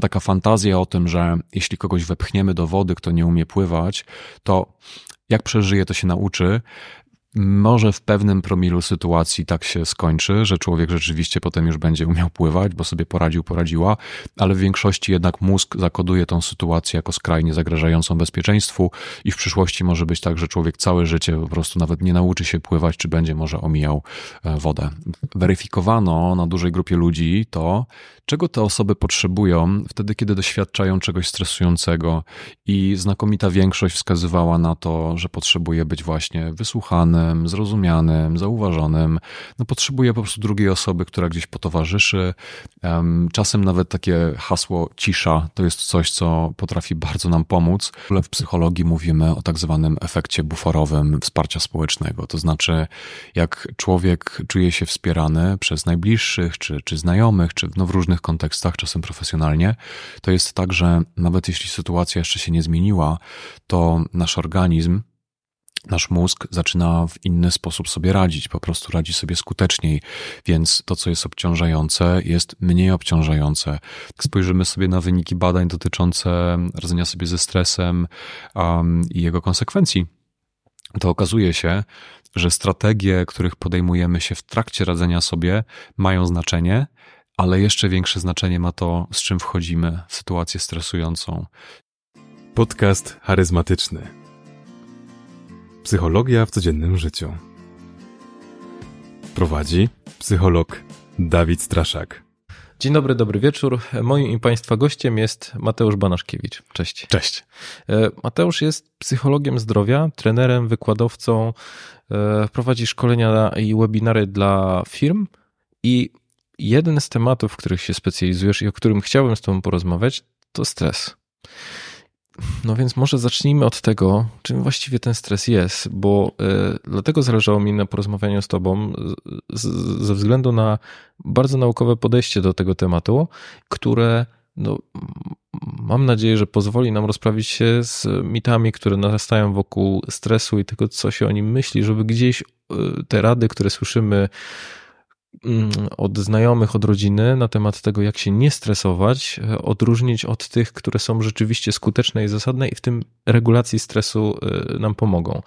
taka fantazja o tym, że jeśli kogoś wepchniemy do wody, kto nie umie pływać, to jak przeżyje, to się nauczy. Może w pewnym promilu sytuacji tak się skończy, że człowiek rzeczywiście potem już będzie umiał pływać, bo sobie poradził, poradziła, ale w większości jednak mózg zakoduje tą sytuację jako skrajnie zagrażającą bezpieczeństwu i w przyszłości może być tak, że człowiek całe życie po prostu nawet nie nauczy się pływać, czy będzie może omijał e, wodę. Weryfikowano na dużej grupie ludzi to, czego te osoby potrzebują wtedy, kiedy doświadczają czegoś stresującego i znakomita większość wskazywała na to, że potrzebuje być właśnie wysłuchanym, zrozumianym, zauważonym. No, potrzebuje po prostu drugiej osoby, która gdzieś potowarzyszy. Czasem nawet takie hasło cisza to jest coś, co potrafi bardzo nam pomóc. W psychologii mówimy o tak zwanym efekcie buforowym wsparcia społecznego. To znaczy, jak człowiek czuje się wspierany przez najbliższych, czy, czy znajomych, czy no w różnych różnych kontekstach, czasem profesjonalnie, to jest tak, że nawet jeśli sytuacja jeszcze się nie zmieniła, to nasz organizm, nasz mózg zaczyna w inny sposób sobie radzić, po prostu radzi sobie skuteczniej, więc to, co jest obciążające, jest mniej obciążające. Spojrzymy sobie na wyniki badań dotyczące radzenia sobie ze stresem um, i jego konsekwencji, to okazuje się, że strategie, których podejmujemy się w trakcie radzenia sobie, mają znaczenie, ale jeszcze większe znaczenie ma to, z czym wchodzimy w sytuację stresującą. Podcast charyzmatyczny. Psychologia w codziennym życiu. Prowadzi psycholog Dawid Straszak. Dzień dobry, dobry wieczór. Moim i Państwa gościem jest Mateusz Banaszkiewicz. Cześć. Cześć. E, Mateusz jest psychologiem zdrowia, trenerem, wykładowcą, e, prowadzi szkolenia i webinary dla firm i jeden z tematów, w których się specjalizujesz i o którym chciałbym z Tobą porozmawiać, to stres. No więc może zacznijmy od tego, czym właściwie ten stres jest, bo y, dlatego zależało mi na porozmawianiu z Tobą, z, ze względu na bardzo naukowe podejście do tego tematu, które no, mam nadzieję, że pozwoli nam rozprawić się z mitami, które narastają wokół stresu i tego, co się o nim myśli, żeby gdzieś y, te rady, które słyszymy, od znajomych, od rodziny na temat tego, jak się nie stresować, e, odróżnić od tych, które są rzeczywiście skuteczne i zasadne i w tym regulacji stresu e, nam pomogą.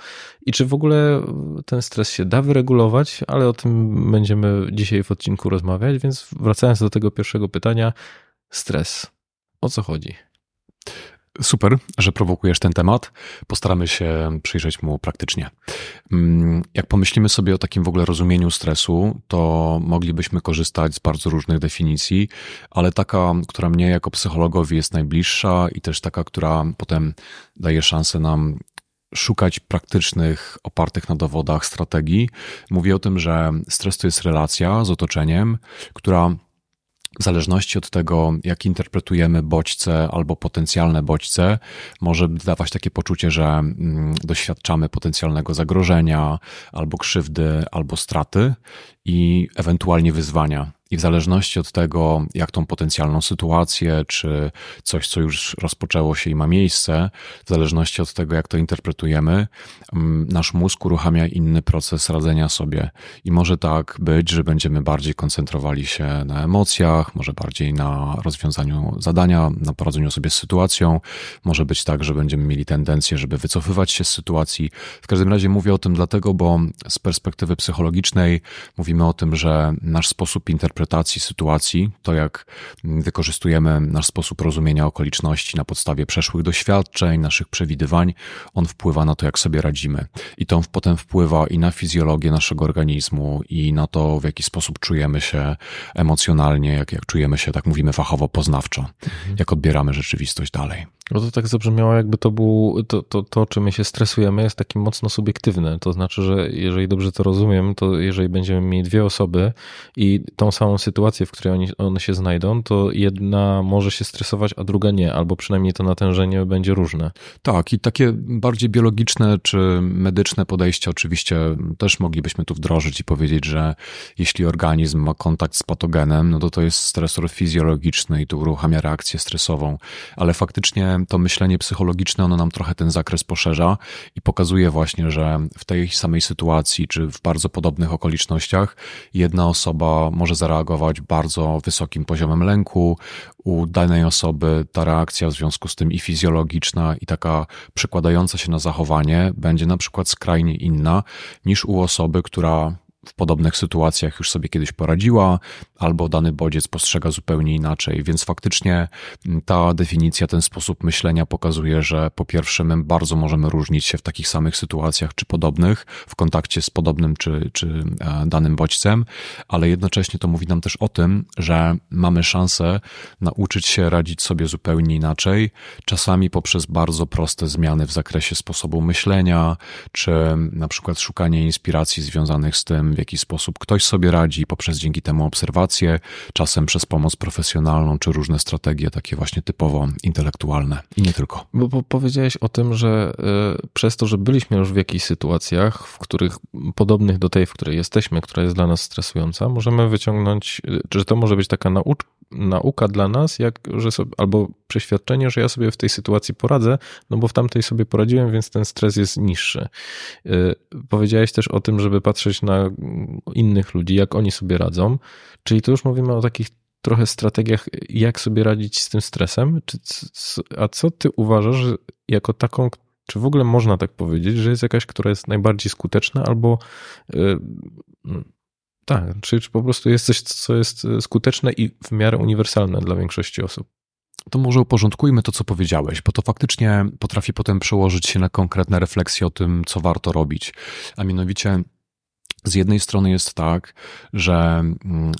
I czy w ogóle ten stres się da wyregulować, ale o tym będziemy dzisiaj w odcinku rozmawiać, więc wracając do tego pierwszego pytania, stres. O co chodzi? Super, że prowokujesz ten temat. Postaramy się przyjrzeć mu praktycznie. Mm, jak pomyślimy sobie o takim w ogóle rozumieniu stresu, to moglibyśmy korzystać z bardzo różnych definicji, ale taka, która mnie jako psychologowi jest najbliższa i też taka, która potem daje szansę nam szukać praktycznych, opartych na dowodach strategii. Mówi o tym, że stres to jest relacja z otoczeniem, która w zależności od tego, jak interpretujemy bodźce albo potencjalne bodźce, może dawać takie poczucie, że mm, doświadczamy potencjalnego zagrożenia, albo krzywdy, albo straty i ewentualnie wyzwania. I w zależności od tego, jak tą potencjalną sytuację, czy coś, co już rozpoczęło się i ma miejsce, w zależności od tego, jak to interpretujemy, mm, nasz mózg uruchamia inny proces radzenia sobie. I może tak być, że będziemy bardziej koncentrowali się na emocjach, może bardziej na rozwiązaniu zadania, na poradzeniu sobie z sytuacją. Może być tak, że będziemy mieli tendencję, żeby wycofywać się z sytuacji. W każdym razie mówię o tym dlatego, bo z perspektywy psychologicznej mówimy o tym, że nasz sposób interpretacji interpretacji sytuacji, to jak wykorzystujemy nasz sposób rozumienia okoliczności na podstawie przeszłych doświadczeń, naszych przewidywań, on wpływa na to, jak sobie radzimy. I to potem wpływa i na fizjologię naszego organizmu, i na to, w jaki sposób czujemy się emocjonalnie, jak, jak czujemy się, tak mówimy fachowo, poznawczo, mhm. jak odbieramy rzeczywistość dalej. No to tak zabrzmiało, jakby to był, to, to, to, czym my się stresujemy, jest takie mocno subiektywne. To znaczy, że jeżeli dobrze to rozumiem, to jeżeli będziemy mieli dwie osoby i tą samą sytuację, w której oni, one się znajdą, to jedna może się stresować, a druga nie, albo przynajmniej to natężenie będzie różne. Tak, i takie bardziej biologiczne czy medyczne podejście oczywiście też moglibyśmy tu wdrożyć i powiedzieć, że jeśli organizm ma kontakt z patogenem, no to to jest stresor fizjologiczny i tu uruchamia reakcję stresową, ale faktycznie to myślenie psychologiczne, ono nam trochę ten zakres poszerza i pokazuje właśnie, że w tej samej sytuacji, czy w bardzo podobnych okolicznościach, jedna osoba może zareagować bardzo wysokim poziomem lęku, u danej osoby ta reakcja w związku z tym i fizjologiczna, i taka przekładająca się na zachowanie będzie na przykład skrajnie inna niż u osoby, która w podobnych sytuacjach już sobie kiedyś poradziła, albo dany bodziec postrzega zupełnie inaczej. Więc faktycznie ta definicja, ten sposób myślenia pokazuje, że po pierwsze, my bardzo możemy różnić się w takich samych sytuacjach czy podobnych, w kontakcie z podobnym czy, czy e, danym bodźcem, ale jednocześnie to mówi nam też o tym, że mamy szansę nauczyć się radzić sobie zupełnie inaczej, czasami poprzez bardzo proste zmiany w zakresie sposobu myślenia, czy na przykład szukanie inspiracji związanych z tym, w jaki sposób ktoś sobie radzi, poprzez dzięki temu obserwacje, czasem przez pomoc profesjonalną, czy różne strategie takie właśnie typowo intelektualne i nie tylko. Bo, bo powiedziałeś o tym, że y, przez to, że byliśmy już w jakichś sytuacjach, w których podobnych do tej, w której jesteśmy, która jest dla nas stresująca, możemy wyciągnąć, y, że to może być taka nauczka, nauka dla nas, jak, że sobie, albo przeświadczenie, że ja sobie w tej sytuacji poradzę, no bo w tamtej sobie poradziłem, więc ten stres jest niższy. Y, powiedziałeś też o tym, żeby patrzeć na innych ludzi, jak oni sobie radzą, czyli tu już mówimy o takich trochę strategiach, jak sobie radzić z tym stresem. a co ty uważasz jako taką, czy w ogóle można tak powiedzieć, że jest jakaś, która jest najbardziej skuteczna, albo yy, tak, czy, czy po prostu jest coś, co jest e, skuteczne i w miarę uniwersalne dla większości osób? To może uporządkujmy to, co powiedziałeś, bo to faktycznie potrafi potem przełożyć się na konkretne refleksje o tym, co warto robić. A mianowicie, z jednej strony jest tak, że mm,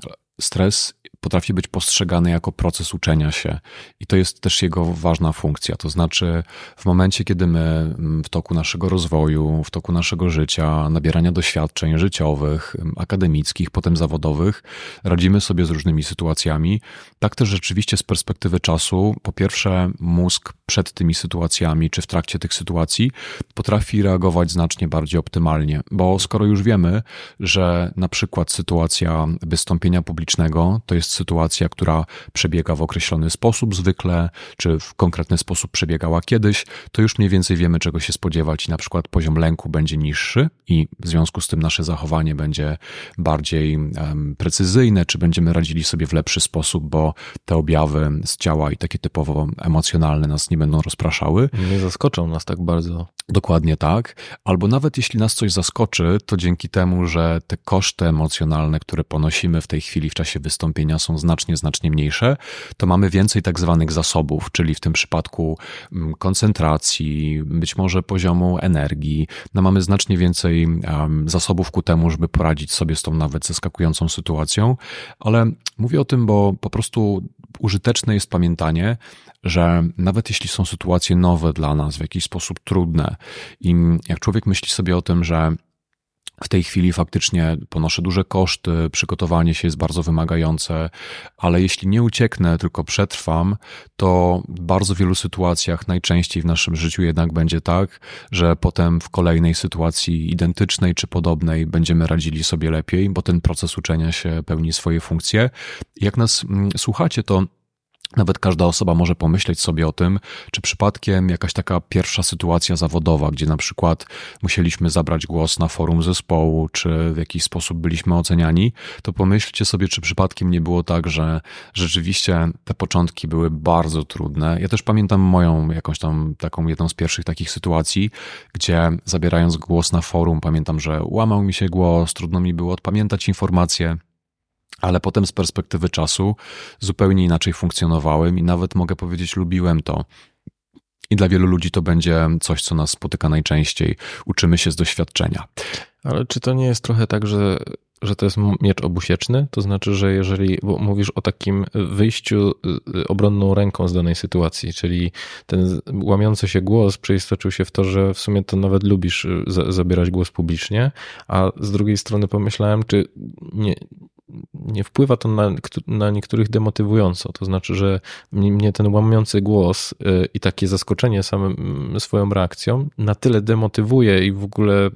stres potrafi być postrzegany jako proces uczenia się i to jest też jego ważna funkcja. To znaczy, w momencie, kiedy my mm, w toku naszego rozwoju, w toku naszego życia, nabierania doświadczeń życiowych, mm, akademickich, potem zawodowych, radzimy sobie z różnymi sytuacjami, tak też rzeczywiście z perspektywy czasu, po pierwsze, mózg przed tymi sytuacjami czy w trakcie tych sytuacji potrafi reagować znacznie bardziej optymalnie, bo skoro już wiemy, że na przykład sytuacja wystąpienia publicznego to jest sytuacja, która przebiega w określony sposób zwykle, czy w konkretny sposób przebiegała kiedyś, to już mniej więcej wiemy, czego się spodziewać i na przykład poziom lęku będzie niższy i w związku z tym nasze zachowanie będzie bardziej um, precyzyjne, czy będziemy radzili sobie w lepszy sposób, bo te objawy z ciała i takie typowo emocjonalne nas nie będą rozpraszały. Nie zaskoczą nas tak bardzo. Dokładnie tak. Albo nawet jeśli nas coś zaskoczy, to dzięki temu, że te koszty emocjonalne, które ponosimy w tej chwili w czasie wystąpienia są znacznie, znacznie mniejsze, to mamy więcej tak zwanych zasobów, czyli w tym przypadku mm, koncentracji, być może poziomu energii. No mamy znacznie więcej zasobów ku temu, żeby poradzić sobie z tą nawet zaskakującą sytuacją, ale mówię o tym, bo po prostu użyteczne jest pamiętanie, że nawet jeśli są sytuacje nowe dla nas, w jakiś sposób trudne, i jak człowiek myśli sobie o tym, że w tej chwili faktycznie ponoszę duże koszty, przygotowanie się jest bardzo wymagające, ale jeśli nie ucieknę, tylko przetrwam, to w bardzo wielu sytuacjach najczęściej w naszym życiu jednak będzie tak, że potem w kolejnej sytuacji identycznej czy podobnej będziemy radzili sobie lepiej, bo ten proces uczenia się pełni swoje funkcje. Jak nas mm, słuchacie, to nawet każda osoba może pomyśleć sobie o tym, czy przypadkiem jakaś taka pierwsza sytuacja zawodowa, gdzie na przykład musieliśmy zabrać głos na forum zespołu, czy w jakiś sposób byliśmy oceniani, to pomyślcie sobie, czy przypadkiem nie było tak, że rzeczywiście te początki były bardzo trudne. Ja też pamiętam moją jakąś tam taką jedną z pierwszych takich sytuacji, gdzie zabierając głos na forum, pamiętam, że łamał mi się głos, trudno mi było odpamiętać informacje ale potem z perspektywy czasu zupełnie inaczej funkcjonowałem i nawet mogę powiedzieć, lubiłem to. I dla wielu ludzi to będzie coś, co nas spotyka najczęściej. Uczymy się z doświadczenia. Ale czy to nie jest trochę tak, że, że to jest miecz obusieczny? To znaczy, że jeżeli mówisz o takim wyjściu y, obronną ręką z danej sytuacji, czyli ten łamiący się głos przeistoczył się w to, że w sumie to nawet lubisz y, zabierać głos publicznie, a z drugiej strony pomyślałem, czy nie, nie wpływa to na, na niektórych demotywująco. To znaczy, że mnie ten łamiący głos y, i takie zaskoczenie samym mm, swoją reakcją na tyle demotywuje i w ogóle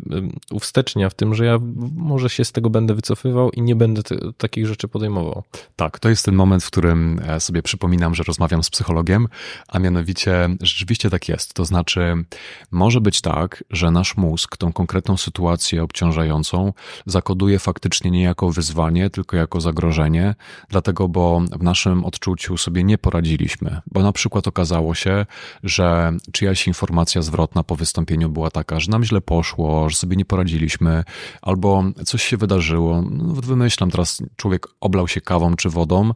uwstecznia w tym, że ja może się z tego będę wycofywał i nie będę takich rzeczy podejmował. Tak, to jest ten moment, w którym e, sobie przypominam, że rozmawiam z psychologiem, a mianowicie rzeczywiście tak jest. To znaczy, może być tak, że nasz mózg tą konkretną sytuację obciążającą zakoduje faktycznie nie jako wyzwanie, tylko jako zagrożenie, dlatego, bo w naszym odczuciu sobie nie poradziliśmy, bo na przykład okazało się, że czyjaś informacja zwrotna po wystąpieniu była taka, że nam źle poszło, że sobie nie poradziliśmy, albo coś się wydarzyło. No, wymyślam teraz, człowiek oblał się kawą czy wodą,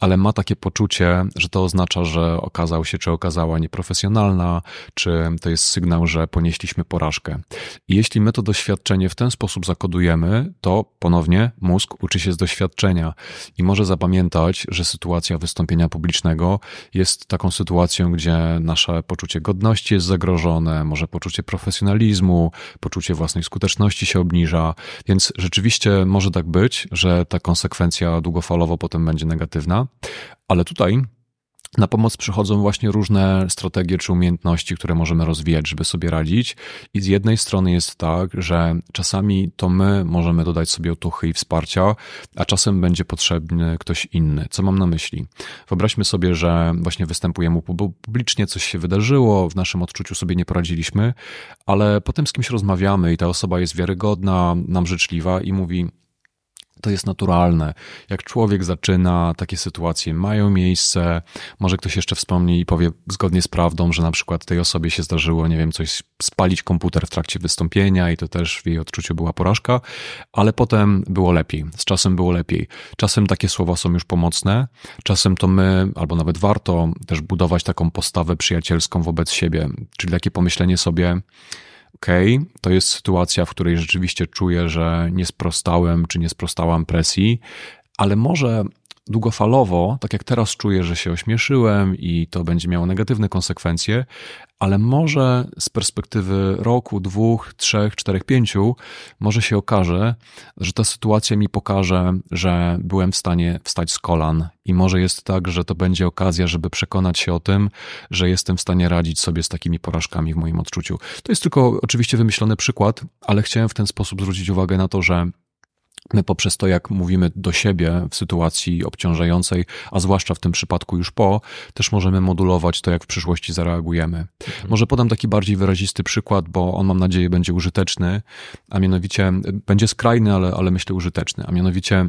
ale ma takie poczucie, że to oznacza, że okazał się czy okazała nieprofesjonalna, czy to jest sygnał, że ponieśliśmy porażkę. I jeśli my to doświadczenie w ten sposób zakodujemy, to ponownie mózg uczy się z doświadczenia i może zapamiętać, że sytuacja wystąpienia publicznego jest taką sytuacją, gdzie nasze poczucie godności jest zagrożone, może poczucie profesjonalizmu, poczucie własnej skuteczności się obniża, więc rzeczywiście może tak być, że ta konsekwencja długofalowo potem będzie negatywna, ale tutaj na pomoc przychodzą właśnie różne strategie czy umiejętności, które możemy rozwijać, żeby sobie radzić. I z jednej strony jest tak, że czasami to my możemy dodać sobie otuchy i wsparcia, a czasem będzie potrzebny ktoś inny. Co mam na myśli? Wyobraźmy sobie, że właśnie występujemy publicznie, coś się wydarzyło, w naszym odczuciu sobie nie poradziliśmy, ale potem z kimś rozmawiamy i ta osoba jest wiarygodna, nam życzliwa i mówi: to jest naturalne. Jak człowiek zaczyna, takie sytuacje mają miejsce. Może ktoś jeszcze wspomni i powie zgodnie z prawdą, że na przykład tej osobie się zdarzyło, nie wiem, coś spalić komputer w trakcie wystąpienia i to też w jej odczuciu była porażka, ale potem było lepiej. Z czasem było lepiej. Czasem takie słowa są już pomocne, czasem to my, albo nawet warto też budować taką postawę przyjacielską wobec siebie, czyli takie pomyślenie sobie, okej, okay, to jest sytuacja, w której rzeczywiście czuję, że nie sprostałem czy nie sprostałam presji, ale może długofalowo, tak jak teraz czuję, że się ośmieszyłem i to będzie miało negatywne konsekwencje, ale może z perspektywy roku, dwóch, trzech, czterech, pięciu, może się okaże, że ta sytuacja mi pokaże, że byłem w stanie wstać z kolan i może jest tak, że to będzie okazja, żeby przekonać się o tym, że jestem w stanie radzić sobie z takimi porażkami w moim odczuciu. To jest tylko oczywiście wymyślony przykład, ale chciałem w ten sposób zwrócić uwagę na to, że My poprzez to, jak mówimy do siebie w sytuacji obciążającej, a zwłaszcza w tym przypadku już po, też możemy modulować to, jak w przyszłości zareagujemy. Mhm. Może podam taki bardziej wyrazisty przykład, bo on mam nadzieję będzie użyteczny, a mianowicie będzie skrajny, ale, ale myślę użyteczny, a mianowicie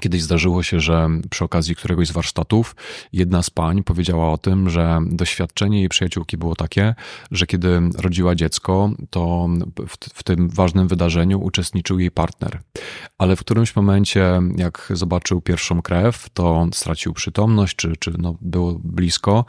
Kiedyś zdarzyło się, że przy okazji któregoś z warsztatów jedna z pań powiedziała o tym, że doświadczenie jej przyjaciółki było takie, że kiedy rodziła dziecko, to w, w, tym ważnym wydarzeniu uczestniczył jej partner. Ale w którymś momencie, jak zobaczył pierwszą krew, to stracił przytomność, czy, czy no, było blisko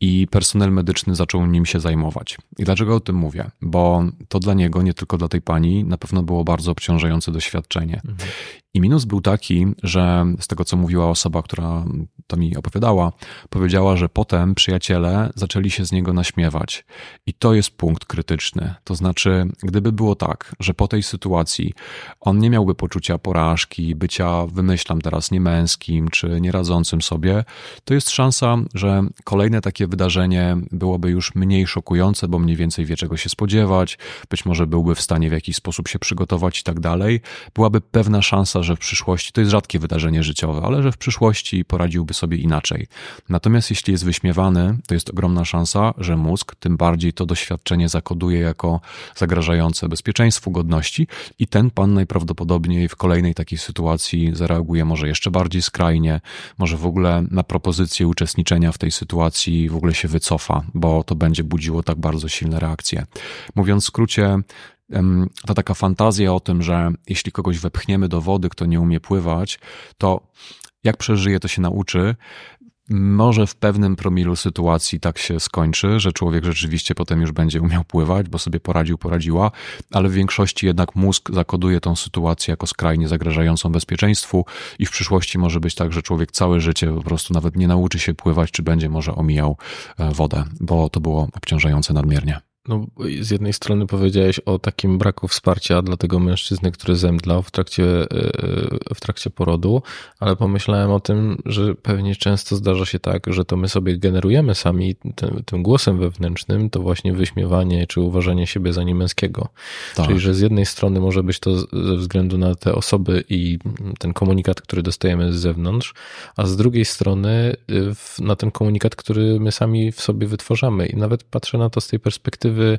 i personel medyczny zaczął nim się zajmować. I dlaczego o tym mówię? Bo to dla niego, nie tylko dla tej pani, na pewno było bardzo obciążające doświadczenie. Mhm. I minus był taki, że z tego, co mówiła osoba, która to mi opowiadała, powiedziała, że potem przyjaciele zaczęli się z niego naśmiewać. I to jest punkt krytyczny. To znaczy, gdyby było tak, że po tej sytuacji on nie miałby poczucia porażki, bycia, wymyślam teraz, niemęskim czy nieradzącym sobie, to jest szansa, że kolejne takie wydarzenie byłoby już mniej szokujące, bo mniej więcej wie, czego się spodziewać, być może byłby w stanie w jakiś sposób się przygotować i tak dalej. Byłaby pewna szansa, że w przyszłości, to jest rzadkie wydarzenie życiowe, ale że w przyszłości poradziłby sobie inaczej. Natomiast jeśli jest wyśmiewany, to jest ogromna szansa, że mózg tym bardziej to doświadczenie zakoduje jako zagrażające bezpieczeństwu, godności i ten pan najprawdopodobniej w kolejnej takiej sytuacji zareaguje może jeszcze bardziej skrajnie, może w ogóle na propozycję uczestniczenia w tej sytuacji w ogóle się wycofa, bo to będzie budziło tak bardzo silne reakcje. Mówiąc w skrócie, ta taka fantazja o tym, że jeśli kogoś wepchniemy do wody, kto nie umie pływać, to jak przeżyje, to się nauczy. Może w pewnym promilu sytuacji tak się skończy, że człowiek rzeczywiście potem już będzie umiał pływać, bo sobie poradził, poradziła, ale w większości jednak mózg zakoduje tą sytuację jako skrajnie zagrażającą bezpieczeństwu i w przyszłości może być tak, że człowiek całe życie po prostu nawet nie nauczy się pływać, czy będzie może omijał e, wodę, bo to było obciążające nadmiernie. No, z jednej strony powiedziałeś o takim braku wsparcia dla tego mężczyzny, który zemdlał w trakcie, e, w trakcie porodu, ale pomyślałem o tym, że pewnie często zdarza się tak, że to my sobie generujemy sami tym, tym głosem wewnętrznym to właśnie wyśmiewanie czy uważanie siebie za niemęskiego. Tak. Czyli, że z jednej strony może być to ze względu na te osoby i ten komunikat, który dostajemy z zewnątrz, a z drugiej strony y, na ten komunikat, który my sami w sobie wytwarzamy. I nawet patrzę na to z tej perspektywy, perspektywy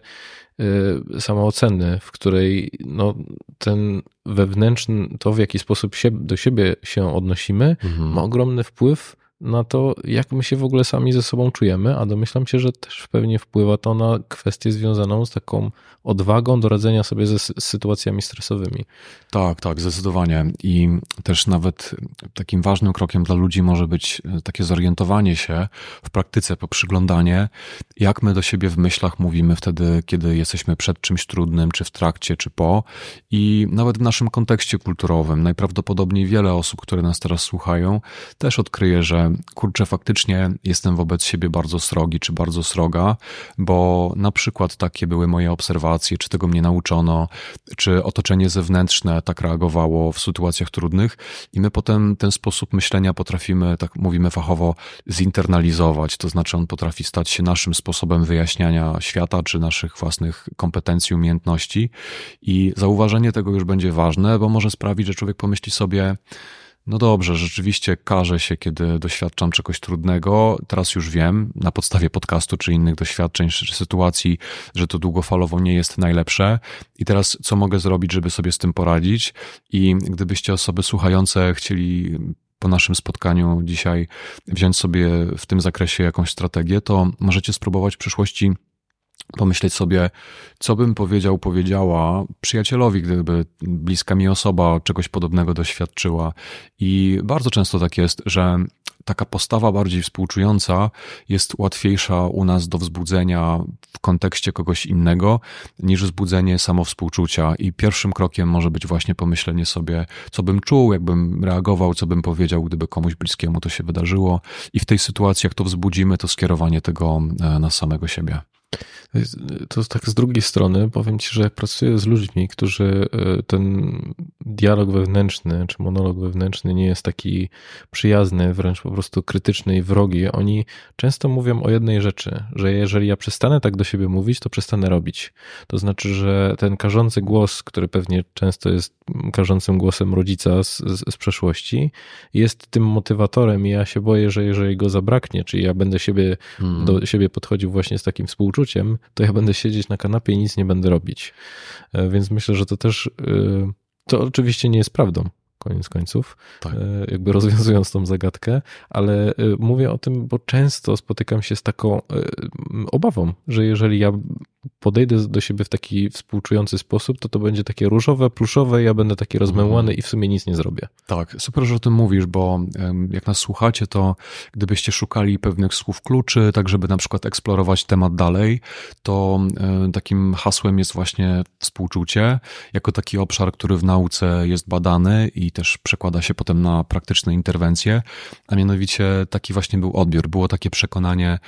y, samooceny, w której no, ten wewnętrzny, to w jaki sposób się, do siebie się odnosimy, mhm. ma ogromny wpływ na to, jak my się w ogóle sami ze sobą czujemy, a domyślam się, że też pewnie wpływa to na kwestię związaną z taką odwagą do radzenia sobie ze sytuacjami stresowymi. Tak, tak, zdecydowanie. I też nawet takim ważnym krokiem dla ludzi może być e, takie zorientowanie się w praktyce, poprzyglądanie, jak my do siebie w myślach mówimy wtedy, kiedy jesteśmy przed czymś trudnym, czy w trakcie, czy po. I nawet w naszym kontekście kulturowym, najprawdopodobniej wiele osób, które nas teraz słuchają, też odkryje, że kurczę, faktycznie jestem wobec siebie bardzo srogi, czy bardzo sroga, bo na przykład takie były moje obserwacje, czy tego mnie nauczono, czy otoczenie zewnętrzne tak reagowało w sytuacjach trudnych i my potem ten sposób myślenia potrafimy, tak mówimy fachowo, zinternalizować, to znaczy on potrafi stać się naszym sposobem wyjaśniania świata, czy naszych własnych kompetencji, umiejętności. I zauważenie tego już będzie ważne, bo może sprawić, że człowiek pomyśli sobie, no dobrze, rzeczywiście karzę się, kiedy doświadczam czegoś trudnego. Teraz już wiem, na podstawie podcastu czy innych doświadczeń, czy sytuacji, że to długofalowo nie jest najlepsze. I teraz co mogę zrobić, żeby sobie z tym poradzić? I gdybyście osoby słuchające chcieli po naszym spotkaniu dzisiaj wziąć sobie w tym zakresie jakąś strategię, to możecie spróbować w przyszłości pomyśleć sobie, co bym powiedział, powiedziała przyjacielowi, gdyby bliska mi osoba czegoś podobnego doświadczyła. I bardzo często tak jest, że taka postawa bardziej współczująca jest łatwiejsza u nas do wzbudzenia w kontekście kogoś innego niż wzbudzenie samowspółczucia. I pierwszym krokiem może być właśnie pomyślenie sobie, co bym czuł, jakbym reagował, co bym powiedział, gdyby komuś bliskiemu to się wydarzyło. I w tej sytuacji, jak to wzbudzimy, to skierowanie tego e, na samego siebie. To tak z drugiej strony powiem Ci, że jak pracuję z ludźmi, którzy e, ten dialog wewnętrzny czy monolog wewnętrzny nie jest taki przyjazny, wręcz po prostu krytyczny i wrogi, oni często mówią o jednej rzeczy, że jeżeli ja przestanę tak do siebie mówić, to przestanę robić. To znaczy, że ten karzący głos, który pewnie często jest karzącym głosem rodzica z, z, z przeszłości, jest tym motywatorem i ja się boję, że jeżeli go zabraknie, czyli ja będę siebie, hmm. do siebie podchodził właśnie z takim współczuciem, to ja będę siedzieć na kanapie i nic nie będę robić. E, więc myślę, że to też, e, to oczywiście nie jest prawdą koniec końców, tak. E, jakby rozwiązując tą zagadkę, ale mówię o tym, bo często spotykam się z taką obawą, że jeżeli ja podejdę do siebie w taki współczujący sposób, to to będzie takie różowe, pluszowe, ja będę taki rozmęłany mhm. i w sumie nic nie zrobię. Tak, super, że o tym mówisz, bo jak nas słuchacie, to gdybyście szukali pewnych słów kluczy, tak żeby na przykład eksplorować temat dalej, to takim hasłem jest właśnie współczucie, jako taki obszar, który w nauce jest badany i też przekłada się potem na praktyczne interwencje, a mianowicie taki właśnie był odbiór, było takie przekonanie,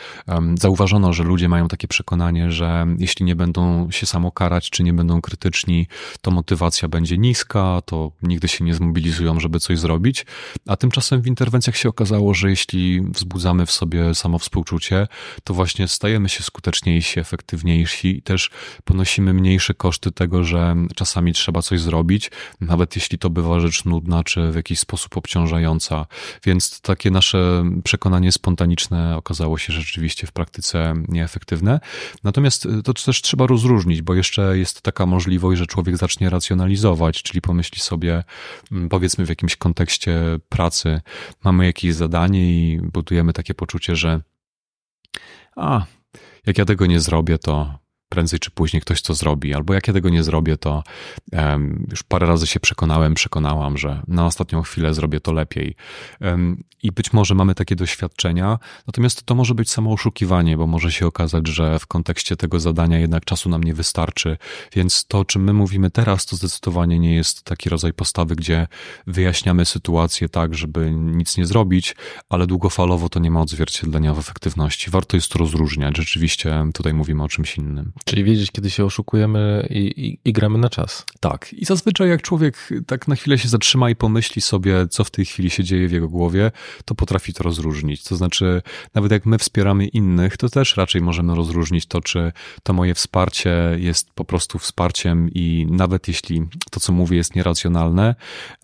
zauważono, że ludzie mają takie przekonanie, że jeśli nie będą się samo karać, czy nie będą krytyczni, to motywacja będzie niska, to nigdy się nie zmobilizują, żeby coś zrobić. A tymczasem w interwencjach się okazało, że jeśli wzbudzamy w sobie samo współczucie, to właśnie stajemy się skuteczniejsi, efektywniejsi i też ponosimy mniejsze koszty tego, że czasami trzeba coś zrobić, nawet jeśli to bywa rzecz nudna, czy w jakiś sposób obciążająca. Więc takie nasze przekonanie spontaniczne okazało się rzeczywiście w praktyce nieefektywne. Natomiast to też trzeba rozróżnić, bo jeszcze jest taka możliwość, że człowiek zacznie racjonalizować, czyli pomyśli sobie, mm, powiedzmy w jakimś kontekście pracy, mamy jakieś zadanie i budujemy takie poczucie, że a, jak ja tego nie zrobię, to prędzej czy później ktoś to zrobi, albo jak ja tego nie zrobię, to um, już parę razy się przekonałem, przekonałam, że na ostatnią chwilę zrobię to lepiej. Um, I być może mamy takie doświadczenia, natomiast to może być samo oszukiwanie, bo może się okazać, że w kontekście tego zadania jednak czasu nam nie wystarczy, więc to, o czym my mówimy teraz, to zdecydowanie nie jest taki rodzaj postawy, gdzie wyjaśniamy sytuację tak, żeby nic nie zrobić, ale długofalowo to nie ma odzwierciedlenia w efektywności. Warto jest to rozróżniać. Rzeczywiście tutaj mówimy o czymś innym. Czyli wiedzieć, kiedy się oszukujemy i, i, i, gramy na czas. Tak. I zazwyczaj jak człowiek tak na chwilę się zatrzyma i pomyśli sobie, co w tej chwili się dzieje w jego głowie, to potrafi to rozróżnić. To znaczy, nawet jak my wspieramy innych, to też raczej możemy rozróżnić to, czy to moje wsparcie jest po prostu wsparciem i nawet jeśli to, co mówię, jest nieracjonalne,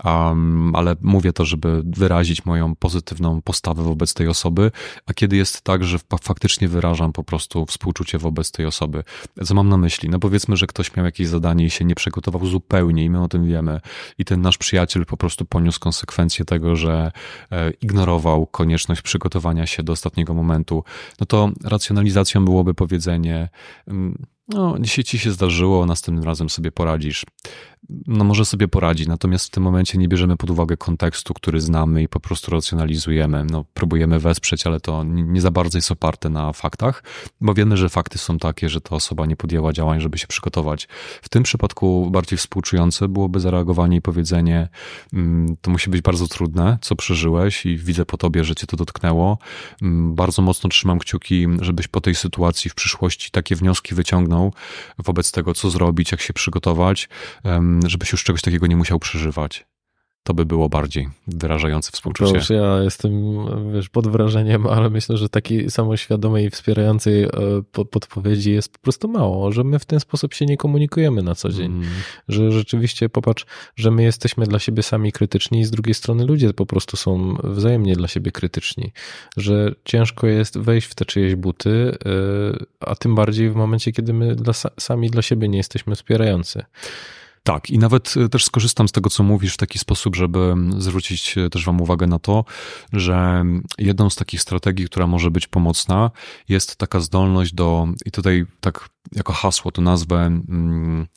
um, ale mówię to, żeby wyrazić moją pozytywną postawę wobec tej osoby, a kiedy jest tak, że faktycznie wyrażam po prostu współczucie wobec tej osoby. Co mam na myśli? No powiedzmy, że ktoś miał jakieś zadanie i się nie przygotował zupełnie i my o tym wiemy. I ten nasz przyjaciel po prostu poniósł konsekwencje tego, że e, ignorował konieczność przygotowania się do ostatniego momentu, no to racjonalizacją byłoby powiedzenie mm, no, dzisiaj ci się zdarzyło, następnym razem sobie poradzisz no może sobie poradzi, natomiast w tym momencie nie bierzemy pod uwagę kontekstu, który znamy i po prostu racjonalizujemy. No, próbujemy wesprzeć, ale to nie za bardzo jest oparte na faktach, bo wiemy, że fakty są takie, że ta osoba nie podjęła działań, żeby się przygotować. W tym przypadku bardziej współczujące byłoby zareagowanie i powiedzenie, mm, to musi być bardzo trudne, co przeżyłeś i widzę po tobie, że cię to dotknęło. Mm, bardzo mocno trzymam kciuki, żebyś po tej sytuacji w przyszłości takie wnioski wyciągnął wobec tego, co zrobić, jak się przygotować żebyś już czegoś takiego nie musiał przeżywać. To by było bardziej wyrażające współczucie. Proszę, ja jestem wiesz, pod wrażeniem, ale myślę, że takiej samoświadomej i wspierającej e, podpowiedzi jest po prostu mało, że my w ten sposób się nie komunikujemy na co dzień. Mm. Że rzeczywiście popatrz, że my jesteśmy dla siebie sami krytyczni i z drugiej strony ludzie po prostu są wzajemnie dla siebie krytyczni. Że ciężko jest wejść w te czyjeś buty, e, a tym bardziej w momencie, kiedy my dla, sami dla siebie nie jesteśmy wspierający. Tak, i nawet e, też skorzystam z tego, co mówisz w taki sposób, żeby zwrócić e, też Wam uwagę na to, że jedną z takich strategii, która może być pomocna, jest taka zdolność do, i tutaj tak jako hasło to nazwę, mm,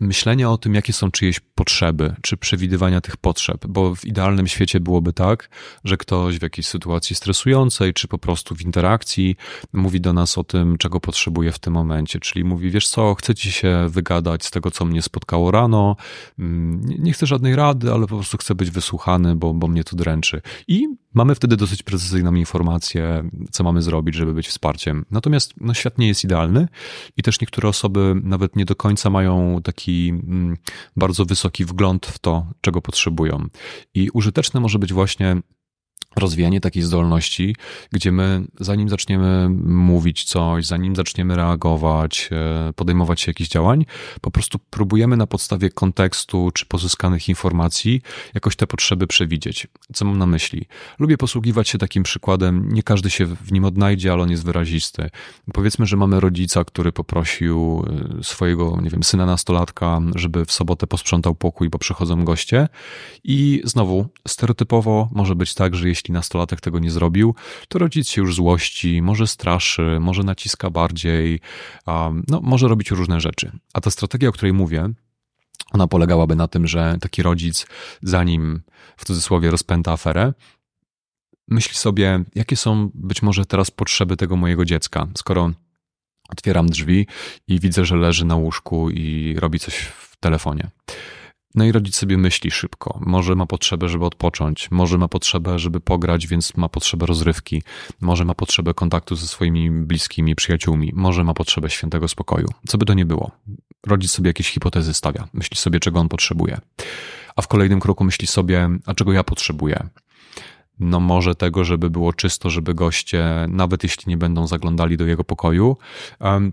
myślenia o tym, jakie są czyjeś potrzeby, czy przewidywania tych potrzeb, bo w idealnym świecie byłoby tak, że ktoś w jakiejś sytuacji stresującej, czy po prostu w interakcji mówi do nas o tym, czego potrzebuje w tym momencie, czyli mówi, wiesz co, chcę ci się wygadać z tego, co mnie spotkało rano, mm, nie chcę żadnej rady, ale po prostu chcę być wysłuchany, bo, bo mnie to dręczy. I mamy wtedy dosyć precyzyjną informację, co mamy zrobić, żeby być wsparciem. Natomiast no, świat nie jest idealny i też niektóre osoby nawet nie do końca mają taki mm, bardzo wysoki wgląd w to, czego potrzebują. I użyteczne może być właśnie rozwijanie takiej zdolności, gdzie my, zanim zaczniemy mówić coś, zanim zaczniemy reagować, e, podejmować się jakichś działań, po prostu próbujemy na podstawie kontekstu czy pozyskanych informacji jakoś te potrzeby przewidzieć. Co mam na myśli? Lubię posługiwać się takim przykładem, nie każdy się w nim odnajdzie, ale on jest wyrazisty. Powiedzmy, że mamy rodzica, który poprosił e, swojego, nie wiem, syna nastolatka, żeby w sobotę posprzątał pokój, bo przychodzą goście i znowu, stereotypowo może być tak, że jeśli jeśli nastolatek tego nie zrobił, to rodzic się już złości, może straszy, może naciska bardziej, no, może robić różne rzeczy. A ta strategia, o której mówię, ona polegałaby na tym, że taki rodzic, zanim w cudzysłowie rozpęta aferę, myśli sobie, jakie są być może teraz potrzeby tego mojego dziecka, skoro otwieram drzwi i widzę, że leży na łóżku i robi coś w telefonie. No i rodzic sobie myśli szybko. Może ma potrzebę, żeby odpocząć, może ma potrzebę, żeby pograć, więc ma potrzebę rozrywki, może ma potrzebę kontaktu ze swoimi bliskimi, przyjaciółmi, może ma potrzebę świętego spokoju. Co by to nie było. Rodzic sobie jakieś hipotezy stawia, myśli sobie, czego on potrzebuje. A w kolejnym kroku myśli sobie, a czego ja potrzebuję no może tego, żeby było czysto, żeby goście, nawet jeśli nie będą zaglądali do jego pokoju,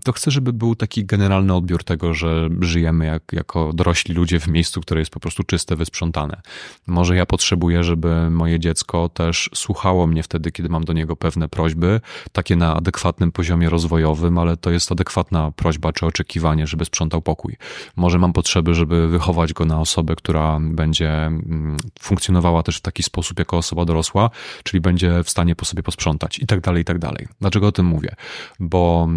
to chcę, żeby był taki generalny odbiór tego, że żyjemy jak, jako dorośli ludzie w miejscu, które jest po prostu czyste, wysprzątane. Może ja potrzebuję, żeby moje dziecko też słuchało mnie wtedy, kiedy mam do niego pewne prośby, takie na adekwatnym poziomie rozwojowym, ale to jest adekwatna prośba czy oczekiwanie, żeby sprzątał pokój. Może mam potrzeby, żeby wychować go na osobę, która będzie mm, funkcjonowała też w taki sposób jako osoba dorosła, czyli będzie w stanie po sobie posprzątać i tak dalej, i tak dalej. Dlaczego o tym mówię? Bo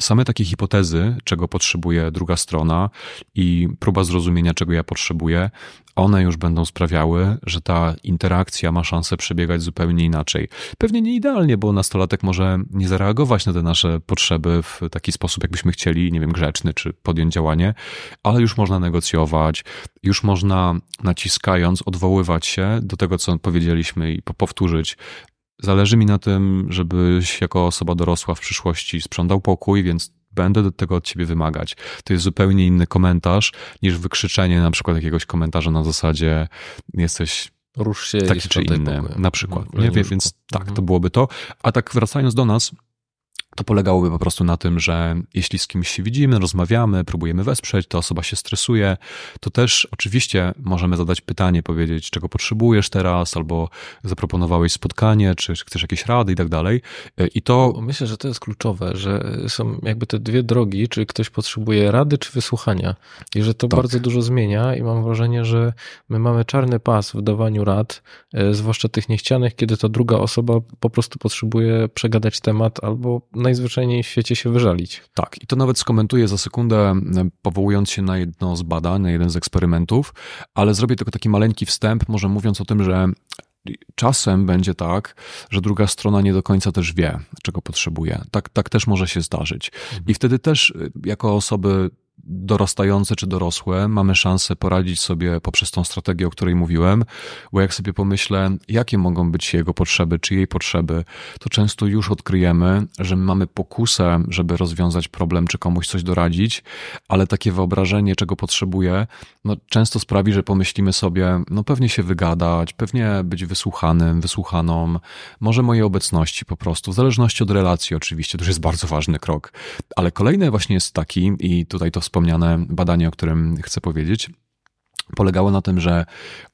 same takie hipotezy, czego potrzebuje druga strona i próba zrozumienia, czego ja potrzebuję, one już będą sprawiały, że ta interakcja ma szansę przebiegać zupełnie inaczej. Pewnie nie idealnie, bo nastolatek może nie zareagować na te nasze potrzeby w taki sposób, jakbyśmy chcieli, nie wiem, grzeczny, czy podjąć działanie, ale już można negocjować, już można naciskając odwoływać się do tego, co powiedzieliśmy i powtórzyć Zależy mi na tym, żebyś jako osoba dorosła w przyszłości sprzątał pokój, więc będę do tego od ciebie wymagać. To jest zupełnie inny komentarz niż wykrzyczenie na przykład jakiegoś komentarza na zasadzie jesteś Rusz się taki czy inny, pokoju. na przykład. Mhm, Nie łóżku. więc tak, Mhm. to byłoby to. A tak wracając do nas, to polegałoby po prostu na tym, że jeśli z kimś się widzimy, rozmawiamy, próbujemy wesprzeć, ta osoba się stresuje, to też oczywiście możemy zadać pytanie, powiedzieć, czego potrzebujesz teraz, albo zaproponowałeś spotkanie, czy, czy chcesz jakieś rady i tak dalej. I to Bo Myślę, że to jest kluczowe, że są jakby te dwie drogi, czy ktoś potrzebuje rady, czy wysłuchania. I że to Tak. bardzo dużo zmienia i mam wrażenie, że my mamy czarny pas w dawaniu rad, e, zwłaszcza tych niechcianych, kiedy ta druga osoba po prostu potrzebuje przegadać temat albo najzwyczajniej w świecie się wyżalić. Tak, i to nawet skomentuję za sekundę, m, powołując się na jedno z badań, na jeden z eksperymentów, ale zrobię tylko taki maleńki wstęp, może mówiąc o tym, że czasem będzie tak, że druga strona nie do końca też wie, czego potrzebuje. Tak, tak też może się zdarzyć. I wtedy też y, jako osoby dorastające czy dorosłe mamy szansę poradzić sobie poprzez tą strategię, o której mówiłem, bo jak sobie pomyślę, jakie mogą być jego potrzeby, czy jej potrzeby, to często już odkryjemy, że my mamy pokusę, żeby rozwiązać problem, czy komuś coś doradzić, ale takie wyobrażenie, czego potrzebuje, no często sprawi, że pomyślimy sobie, no pewnie się wygadać, pewnie być wysłuchanym, wysłuchaną, może mojej obecności po prostu, w zależności od relacji oczywiście, to już jest bardzo ważny krok. Ale kolejny właśnie jest taki, i tutaj to wspomniane badanie, o którym chcę powiedzieć, polegało na tym, że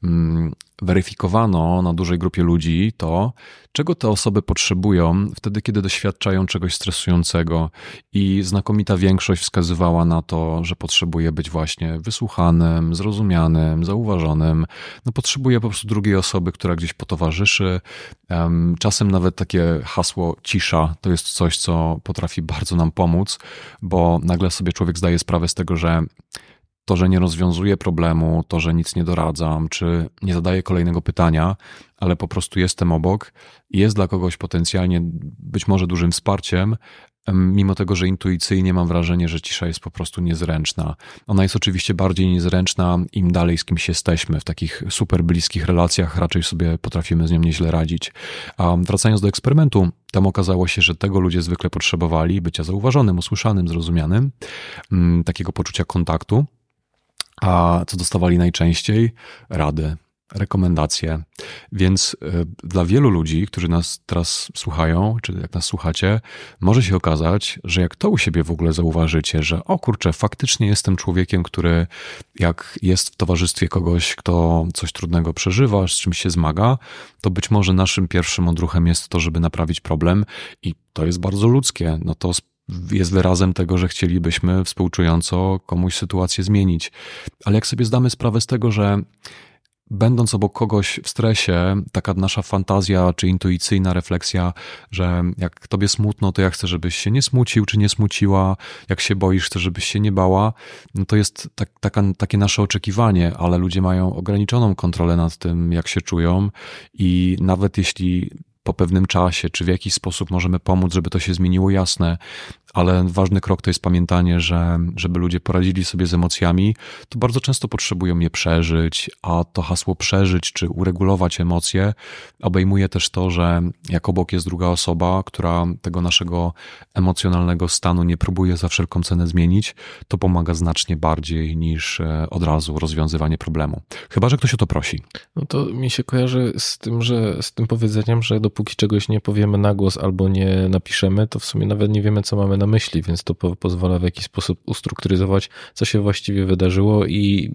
mm, weryfikowano na dużej grupie ludzi to, czego te osoby potrzebują wtedy, kiedy doświadczają czegoś stresującego. I znakomita większość wskazywała na to, że potrzebuje być właśnie wysłuchanym, zrozumianym, zauważonym. No, potrzebuje po prostu drugiej osoby, która gdzieś potowarzyszy. Em, Czasem nawet takie hasło cisza to jest coś, co potrafi bardzo nam pomóc, bo nagle sobie człowiek zdaje sprawę z tego, że to, że nie rozwiązuję problemu, to, że nic nie doradzam, czy nie zadaję kolejnego pytania, ale po prostu jestem obok i jest dla kogoś potencjalnie być może dużym wsparciem, em, mimo tego, że intuicyjnie mam wrażenie, że cisza jest po prostu niezręczna. Ona jest oczywiście bardziej niezręczna, im dalej z kimś jesteśmy. W takich super bliskich relacjach raczej sobie potrafimy z nią nieźle radzić. A wracając do eksperymentu, tam okazało się, że tego ludzie zwykle potrzebowali, bycia zauważonym, usłyszanym, zrozumianym, mm, takiego poczucia kontaktu. A co dostawali najczęściej? Rady, rekomendacje. Więc y, dla wielu ludzi, którzy nas teraz słuchają, czy jak nas słuchacie, może się okazać, że jak to u siebie w ogóle zauważycie, że o kurczę, faktycznie jestem człowiekiem, który jak jest w towarzystwie kogoś, kto coś trudnego przeżywa, z czymś się zmaga, to być może naszym pierwszym odruchem jest to, żeby naprawić problem i to jest bardzo ludzkie. No to jest wyrazem tego, że chcielibyśmy współczująco komuś sytuację zmienić. Ale jak sobie zdamy sprawę z tego, że będąc obok kogoś w stresie, taka nasza fantazja czy intuicyjna refleksja, że jak tobie smutno, to ja chcę, żebyś się nie smucił czy nie smuciła, jak się boisz, chcę, żebyś się nie bała, no to jest tak, taka, takie nasze oczekiwanie, ale ludzie mają ograniczoną kontrolę nad tym, jak się czują. I nawet jeśli po pewnym czasie, czy w jakiś sposób możemy pomóc, żeby to się zmieniło, jasne, ale ważny krok to jest pamiętanie, że żeby ludzie poradzili sobie z emocjami, to bardzo często potrzebują je przeżyć, a to hasło przeżyć czy uregulować emocje obejmuje też to, że jak obok jest druga osoba, która tego naszego emocjonalnego stanu nie próbuje za wszelką cenę zmienić, to pomaga znacznie bardziej niż e, od razu rozwiązywanie problemu. Chyba, że ktoś o to prosi. No to mi się kojarzy z tym, że z tym powiedzeniem, że dopóki czegoś nie powiemy na głos albo nie napiszemy, to w sumie nawet nie wiemy, co mamy na myśli, więc to po, pozwala w jakiś sposób ustrukturyzować, co się właściwie wydarzyło i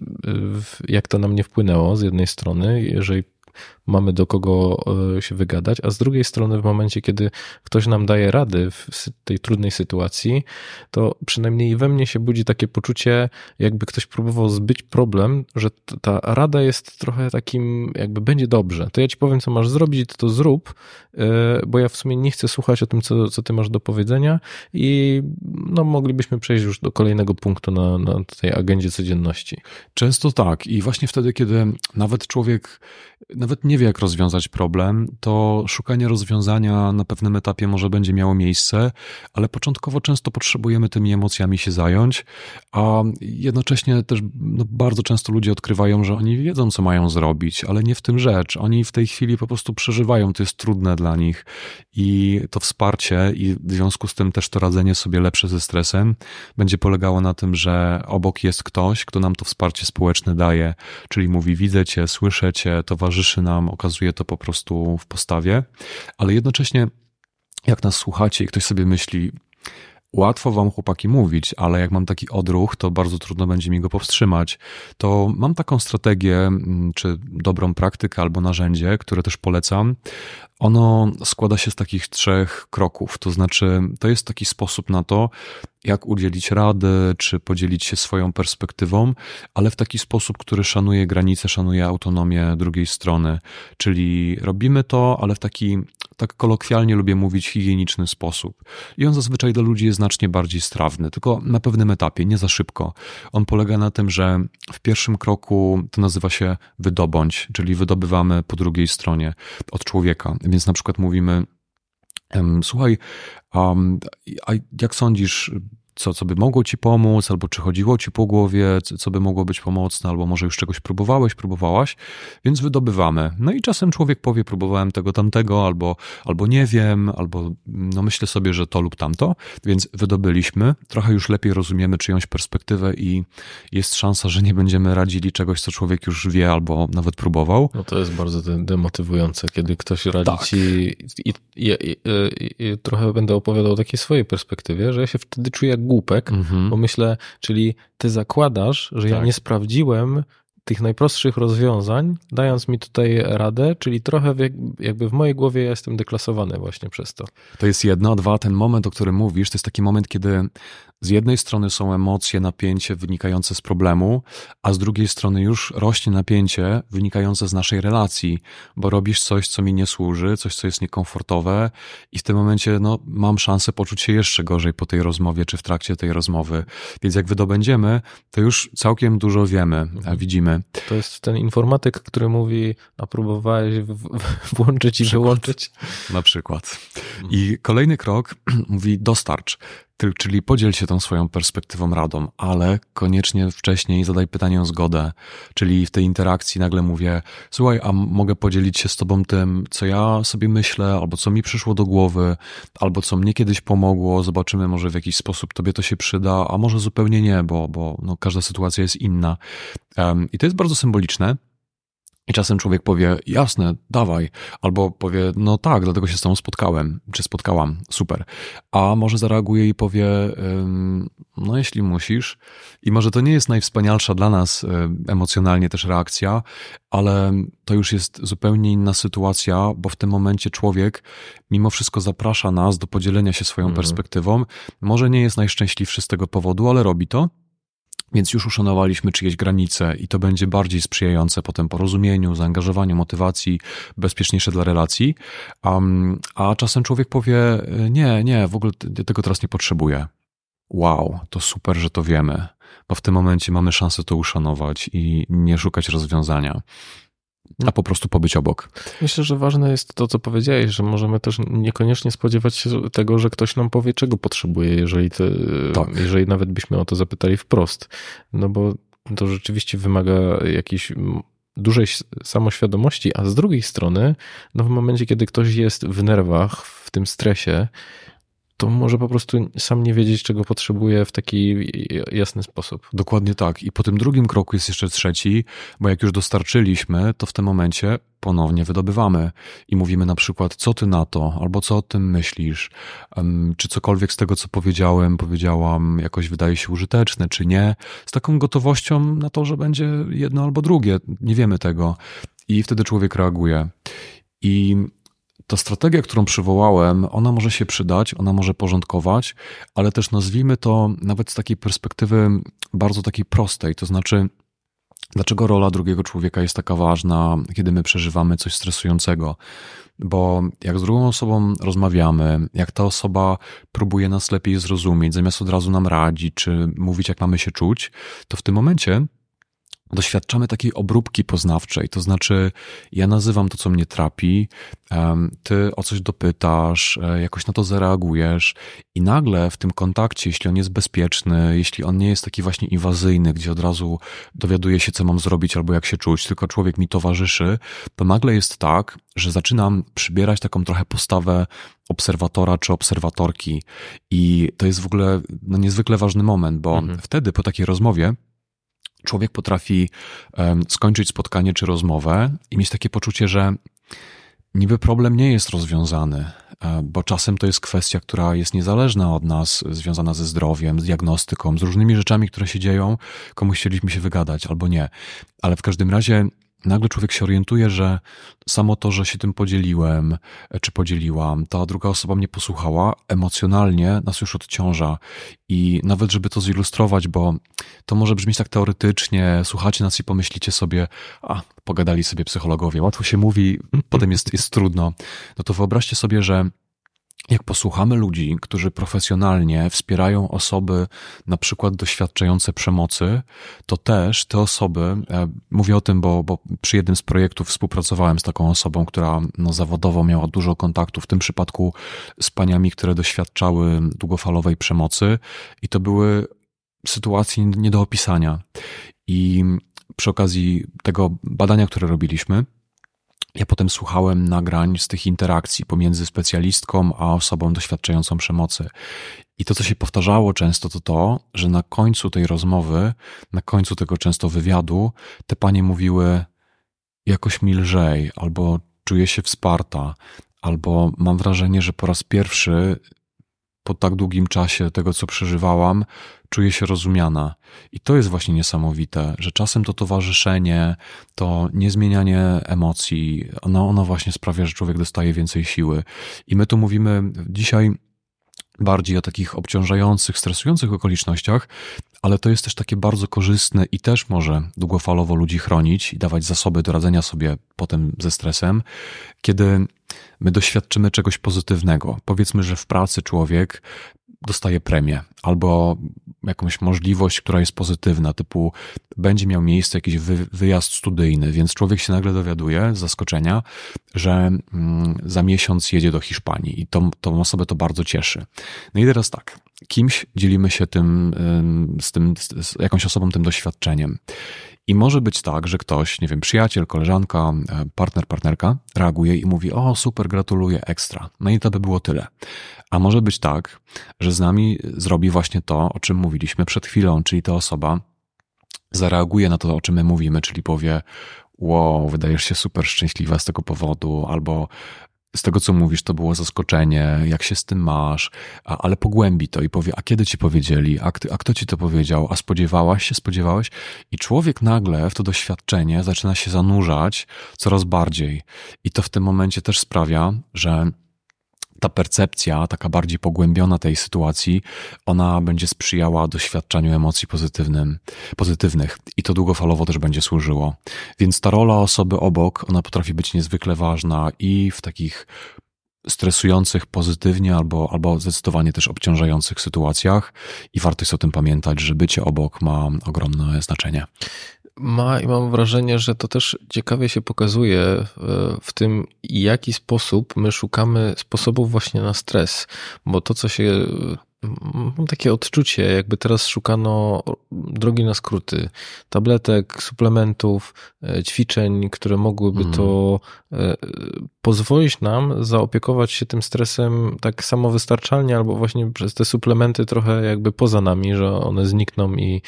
y, jak to na mnie wpłynęło z jednej strony, jeżeli mamy do kogo e, się wygadać, a z drugiej strony w momencie, kiedy ktoś nam daje rady w tej trudnej sytuacji, to przynajmniej we mnie się budzi takie poczucie, jakby ktoś próbował zbyć problem, że ta rada jest trochę takim, jakby będzie dobrze. To ja ci powiem, co masz zrobić, ty to zrób, e, bo ja w sumie nie chcę słuchać o tym, co, co ty masz do powiedzenia i no, moglibyśmy przejść już do kolejnego punktu na, na tej agendzie codzienności. Często tak. I właśnie wtedy, kiedy nawet człowiek, nawet nie wie, jak rozwiązać problem, to szukanie rozwiązania na pewnym etapie może będzie miało miejsce, ale początkowo często potrzebujemy tymi emocjami się zająć, a jednocześnie też no, bardzo często ludzie odkrywają, że oni wiedzą, co mają zrobić, ale nie w tym rzecz. Oni w tej chwili po prostu przeżywają, to jest trudne dla nich i to wsparcie i w związku z tym też to radzenie sobie lepsze ze stresem będzie polegało na tym, że obok jest ktoś, kto nam to wsparcie społeczne daje, czyli mówi widzę cię, słyszę cię, towarzyszy nam, okazuje to po prostu w postawie, ale jednocześnie jak nas słuchacie i ktoś sobie myśli, Łatwo wam chłopaki mówić, ale jak mam taki odruch, to bardzo trudno będzie mi go powstrzymać. To mam taką strategię, mm, czy dobrą praktykę albo narzędzie, które też polecam. Ono składa się z takich trzech kroków. To znaczy, to jest taki sposób na to, jak udzielić rady, czy podzielić się swoją perspektywą, ale w taki sposób, który szanuje granice, szanuje autonomię drugiej strony. Czyli robimy to, ale w taki tak kolokwialnie lubię mówić, higieniczny sposób. I on zazwyczaj dla ludzi jest znacznie bardziej strawny, tylko na pewnym etapie, nie za szybko. On polega na tym, że w pierwszym kroku to nazywa się wydobądź, czyli wydobywamy po drugiej stronie od człowieka. Więc na przykład mówimy, Słuchaj, um, jak sądzisz, co, co by mogło ci pomóc, albo czy chodziło ci po głowie, co, by mogło być pomocne, albo może już czegoś próbowałeś, próbowałaś, więc wydobywamy. No i czasem człowiek powie, próbowałem tego, tamtego, albo, albo nie wiem, albo no myślę sobie, że to lub tamto, więc wydobyliśmy, trochę już lepiej rozumiemy czyjąś perspektywę i jest szansa, że nie będziemy radzili czegoś, co człowiek już wie, albo nawet próbował. No to jest bardzo demotywujące, kiedy ktoś radzi tak. ci i, i, i, i, trochę będę opowiadał o takiej swojej perspektywie, że ja się wtedy czuję jak głupek, mhm. bo myślę, czyli ty zakładasz, że tak. ja nie sprawdziłem tych najprostszych rozwiązań, dając mi tutaj radę, czyli trochę jakby w mojej głowie ja jestem deklasowany właśnie przez to. To jest jedno, dwa, ten moment, o którym mówisz, to jest taki moment, kiedy z jednej strony są emocje, napięcie wynikające z problemu, a z drugiej strony już rośnie napięcie wynikające z naszej relacji, bo robisz coś, co mi nie służy, coś, co jest niekomfortowe i w tym momencie no, mam szansę poczuć się jeszcze gorzej po tej rozmowie, czy w trakcie tej rozmowy. Więc jak wydobędziemy, to już całkiem dużo wiemy, a mhm. widzimy. To jest ten informatyk, który mówi, a próbowałeś włączyć i wyłączyć? Na przykład. I kolejny krok mówi dostarcz czyli podziel się tą swoją perspektywą radą, ale koniecznie wcześniej zadaj pytanie o zgodę. Czyli w tej interakcji nagle mówię, słuchaj, a mogę podzielić się z tobą tym, co ja sobie myślę, albo co mi przyszło do głowy, albo co mnie kiedyś pomogło, zobaczymy, może w jakiś sposób tobie to się przyda, a może zupełnie nie, bo, bo no, każda sytuacja jest inna. Um, I to jest bardzo symboliczne, i czasem człowiek powie, jasne, dawaj, albo powie, no tak, dlatego się z tobą spotkałem, czy spotkałam, super. A może zareaguje i powie, no jeśli musisz, i może to nie jest najwspanialsza dla nas emocjonalnie też reakcja, ale to już jest zupełnie inna sytuacja, bo w tym momencie człowiek mimo wszystko zaprasza nas do podzielenia się swoją mhm. perspektywą. Może nie jest najszczęśliwszy z tego powodu, ale robi to. Więc już uszanowaliśmy czyjeś granice i to będzie bardziej sprzyjające potem porozumieniu, zaangażowaniu, motywacji, bezpieczniejsze dla relacji. Um, a czasem człowiek powie: Nie, nie, w ogóle tego teraz nie potrzebuję. Wow, to super, że to wiemy, bo w tym momencie mamy szansę to uszanować i nie szukać rozwiązania a po prostu pobyć obok. Myślę, że ważne jest to, co powiedziałeś, że możemy też niekoniecznie spodziewać się tego, że ktoś nam powie, czego potrzebuje, jeżeli, te, tak. jeżeli nawet byśmy o to zapytali wprost. No bo to rzeczywiście wymaga jakiejś dużej samoświadomości, a z drugiej strony, no w momencie, kiedy ktoś jest w nerwach, w tym stresie, to może po prostu sam nie wiedzieć, czego potrzebuje w taki jasny sposób. Dokładnie tak. I po tym drugim kroku jest jeszcze trzeci, bo jak już dostarczyliśmy, to w tym momencie ponownie wydobywamy i mówimy na przykład, co ty na to, albo co o tym myślisz, czy cokolwiek z tego, co powiedziałem, powiedziałam, jakoś wydaje się użyteczne, czy nie, z taką gotowością na to, że będzie jedno albo drugie. Nie wiemy tego. I wtedy człowiek reaguje. I ta strategia, którą przywołałem, ona może się przydać, ona może porządkować, ale też nazwijmy to nawet z takiej perspektywy bardzo takiej prostej, to znaczy Dlaczego rola drugiego człowieka jest taka ważna, kiedy my przeżywamy coś stresującego? Bo jak z drugą osobą rozmawiamy, jak ta osoba próbuje nas lepiej zrozumieć, zamiast od razu nam radzić, czy mówić, jak mamy się czuć, to w tym momencie doświadczamy takiej obróbki poznawczej. To znaczy, ja nazywam to, co mnie trapi, ty o coś dopytasz, e, jakoś na to zareagujesz, i nagle w tym kontakcie, jeśli on jest bezpieczny, jeśli on nie jest taki właśnie inwazyjny, gdzie od razu dowiaduję się, co mam zrobić albo jak się czuć, tylko człowiek mi towarzyszy, to nagle jest tak, że zaczynam przybierać taką trochę postawę obserwatora czy obserwatorki. I to jest w ogóle no, niezwykle ważny moment, bo mhm. wtedy po takiej rozmowie człowiek potrafi skończyć spotkanie czy rozmowę i mieć takie poczucie, że niby problem nie jest rozwiązany, e, bo czasem to jest kwestia, która jest niezależna od nas, związana ze zdrowiem, z diagnostyką, z różnymi rzeczami, które się dzieją, komuś chcieliśmy się wygadać albo nie. Ale w każdym razie nagle człowiek się orientuje, że samo to, że się tym podzieliłem, e, czy podzieliłam, ta druga osoba mnie posłuchała, emocjonalnie nas już odciąża. I nawet, żeby to zilustrować, bo to może brzmieć tak teoretycznie, słuchacie nas i pomyślicie sobie, a, pogadali sobie psychologowie, łatwo się mówi, potem jest, jest trudno. No to wyobraźcie sobie, że jak posłuchamy ludzi, którzy profesjonalnie wspierają osoby, na przykład doświadczające przemocy, to też te osoby, e, mówię o tym, bo, bo przy jednym z projektów współpracowałem z taką osobą, która no, zawodowo miała dużo kontaktu, w tym przypadku z paniami, które doświadczały długofalowej przemocy, i to były sytuacje nie do opisania. I przy okazji tego badania, które robiliśmy, ja potem słuchałem nagrań z tych interakcji pomiędzy specjalistką a osobą doświadczającą przemocy. I to, co się powtarzało często, to to, że na końcu tej rozmowy, na końcu tego często wywiadu, te panie mówiły jakoś mi lżej, albo czuję się wsparta, albo mam wrażenie, że po raz pierwszy po tak długim czasie tego, co przeżywałam, czuję się rozumiana. I to jest właśnie niesamowite, że czasem to towarzyszenie, to niezmienianie emocji, ono, ono właśnie sprawia, że człowiek dostaje więcej siły. I my tu mówimy dzisiaj bardziej o takich obciążających, stresujących okolicznościach, ale to jest też takie bardzo korzystne i też może długofalowo ludzi chronić i dawać zasoby do radzenia sobie potem ze stresem, kiedy my doświadczymy czegoś pozytywnego. Powiedzmy, że w pracy człowiek dostaje premię albo jakąś możliwość, która jest pozytywna, typu będzie miał miejsce jakiś wy, wyjazd studyjny, więc człowiek się nagle dowiaduje z zaskoczenia, że mm, za miesiąc jedzie do Hiszpanii i tą, tą osobę to bardzo cieszy. No i teraz tak, kimś dzielimy się tym, z tym, z jakąś osobą tym doświadczeniem. I może być tak, że ktoś, nie wiem, przyjaciel, koleżanka, e, partner, partnerka reaguje i mówi: O, super, gratuluję, ekstra. No i to by było tyle. A może być tak, że z nami zrobi właśnie to, o czym mówiliśmy przed chwilą, czyli ta osoba zareaguje na to, o czym my mówimy, czyli powie: Wow, wydajesz się super szczęśliwa z tego powodu, albo z tego, co mówisz, to było zaskoczenie, jak się z tym masz, a, ale pogłębi to i powie, a kiedy ci powiedzieli, a, a kto ci to powiedział, a spodziewałaś się, spodziewałeś? I człowiek nagle w to doświadczenie zaczyna się zanurzać coraz bardziej. I to w tym momencie też sprawia, że ta percepcja, taka bardziej pogłębiona tej sytuacji, ona będzie sprzyjała doświadczaniu emocji pozytywnym, pozytywnych i to długofalowo też będzie służyło. Więc ta rola osoby obok, ona potrafi być niezwykle ważna i w takich stresujących pozytywnie albo, albo zdecydowanie też obciążających sytuacjach i warto jest o tym pamiętać, że bycie obok ma ogromne znaczenie ma i mam wrażenie, że to też ciekawie się pokazuje e, w tym, jaki sposób my szukamy sposobów właśnie na stres, bo to, co się mam takie odczucie, jakby teraz szukano drogi na skróty, tabletek, suplementów, e, ćwiczeń, które mogłyby mm. to e, pozwolić nam zaopiekować się tym stresem tak samowystarczalnie, albo właśnie przez te suplementy trochę jakby poza nami, że one znikną i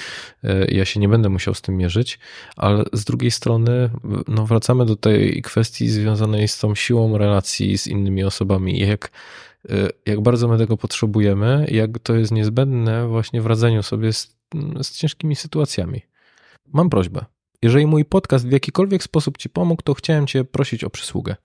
e, ja się nie będę musiał z tym mierzyć, ale z drugiej strony no wracamy do tej kwestii związanej z tą siłą relacji z innymi osobami. I jak jak bardzo my tego potrzebujemy, jak to jest niezbędne właśnie w radzeniu sobie z, z ciężkimi sytuacjami. Mam prośbę. Jeżeli mój podcast w jakikolwiek sposób Ci pomógł, to chciałem Cię prosić o przysługę.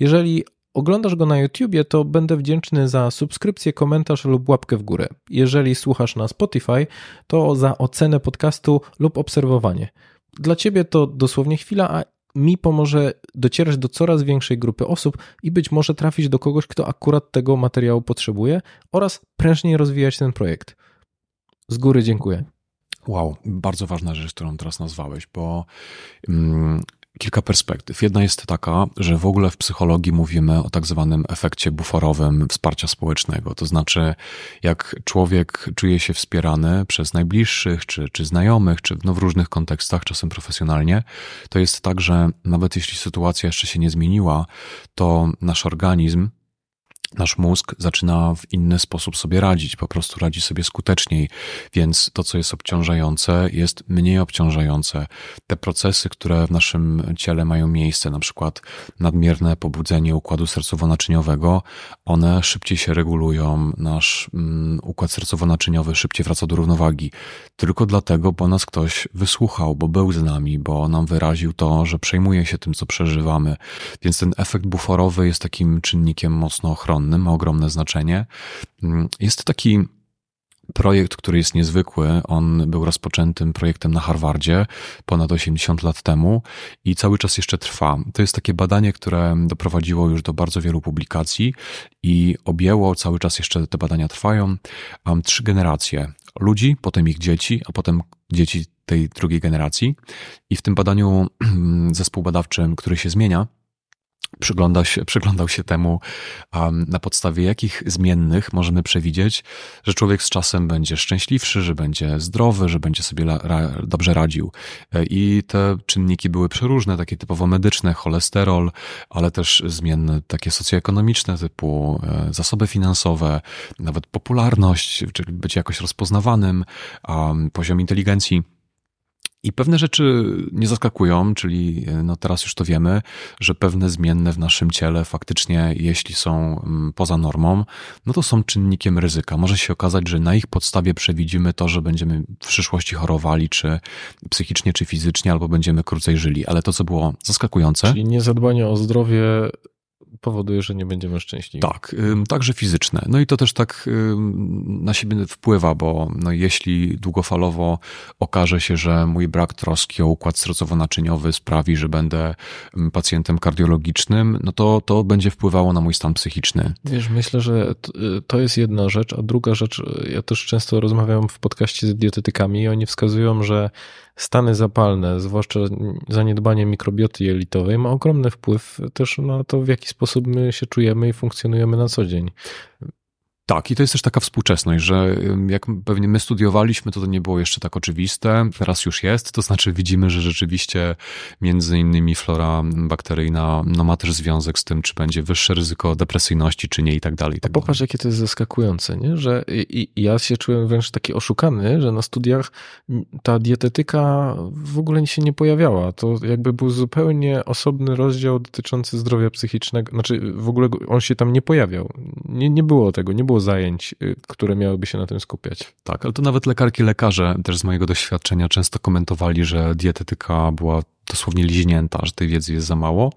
Jeżeli oglądasz go na YouTubie, to będę wdzięczny za subskrypcję, komentarz lub łapkę w górę. Jeżeli słuchasz na Spotify, to za ocenę podcastu lub obserwowanie. Dla Ciebie to dosłownie chwila, a mi pomoże docierać do coraz większej grupy osób i być może trafić do kogoś, kto akurat tego materiału potrzebuje oraz prężniej rozwijać ten projekt. Z góry dziękuję. Wow, bardzo ważna rzecz, którą teraz nazwałeś, bo mm, kilka perspektyw. Jedna jest taka, że w ogóle w psychologii mówimy o tak zwanym efekcie buforowym wsparcia społecznego. To znaczy, jak człowiek czuje się wspierany przez najbliższych, czy, czy znajomych, czy no w różnych kontekstach, czasem profesjonalnie, to jest tak, że nawet jeśli sytuacja jeszcze się nie zmieniła, to nasz organizm nasz mózg zaczyna w inny sposób sobie radzić, po prostu radzi sobie skuteczniej, więc to, co jest obciążające, jest mniej obciążające. Te procesy, które w naszym ciele mają miejsce, na przykład nadmierne pobudzenie układu sercowo-naczyniowego, one szybciej się regulują, nasz mm, układ sercowo-naczyniowy szybciej wraca do równowagi. Tylko dlatego, bo nas ktoś wysłuchał, bo był z nami, bo nam wyraził to, że przejmuje się tym, co przeżywamy. Więc ten efekt buforowy jest takim czynnikiem mocno ochronnym ma ogromne znaczenie. Mm, jest taki projekt, który jest niezwykły. On był rozpoczętym projektem na Harvardzie ponad 80 lat temu i cały czas jeszcze trwa. To jest takie badanie, które doprowadziło już do bardzo wielu publikacji i objęło, cały czas jeszcze te badania trwają, um, trzy generacje ludzi, potem ich dzieci, a potem dzieci tej drugiej generacji. I w tym badaniu zespół badawczy, który się zmienia, przyglądał się, przyglądał się temu, um, na podstawie jakich zmiennych możemy przewidzieć, że człowiek z czasem będzie szczęśliwszy, że będzie zdrowy, że będzie sobie la, ra, dobrze radził. E, I te czynniki były przeróżne, takie typowo medyczne, cholesterol, ale też zmienne takie socjoekonomiczne, typu e, zasoby finansowe, nawet popularność, czyli być jakoś rozpoznawanym, um, poziom inteligencji. I pewne rzeczy nie zaskakują, czyli e, no teraz już to wiemy, że pewne zmienne w naszym ciele faktycznie, jeśli są mm, poza normą, no to są czynnikiem ryzyka. Może się okazać, że na ich podstawie przewidzimy to, że będziemy w przyszłości chorowali, czy psychicznie, czy fizycznie, albo będziemy krócej żyli. Ale to, co było zaskakujące. Czyli niezadbanie o zdrowie powoduje, że nie będziemy szczęśliwi. Tak, także fizyczne. No i to też tak na siebie wpływa, bo no jeśli długofalowo okaże się, że mój brak troski o układ sercowo-naczyniowy sprawi, że będę pacjentem kardiologicznym, no to to będzie wpływało na mój stan psychiczny. Wiesz, myślę, że to jest jedna rzecz, a druga rzecz, ja też często rozmawiam w podcaście z dietetykami i oni wskazują, że stany zapalne, zwłaszcza zaniedbanie mikrobioty jelitowej, ma ogromny wpływ też na to, w jaki sposób my się czujemy i funkcjonujemy na co dzień. Tak, i to jest też taka współczesność, że jak pewnie my studiowaliśmy, to to nie było jeszcze tak oczywiste. Teraz już jest, to znaczy widzimy, że rzeczywiście między innymi flora bakteryjna no, ma też związek z tym, czy będzie wyższe ryzyko depresyjności, czy nie i tak dalej. I tak popatrz, jakie to jest zaskakujące, nie? że i, i ja się czułem wręcz taki oszukany, że na studiach ta dietetyka w ogóle się nie pojawiała. To jakby był zupełnie osobny rozdział dotyczący zdrowia psychicznego. Znaczy w ogóle on się tam nie pojawiał. Nie, nie było tego, nie było zajęć, y, które miałyby się na tym skupiać. Tak, ale to nawet lekarki, lekarze też z mojego doświadczenia często komentowali, że dietetyka była dosłownie liźnięta, że tej wiedzy jest za mało,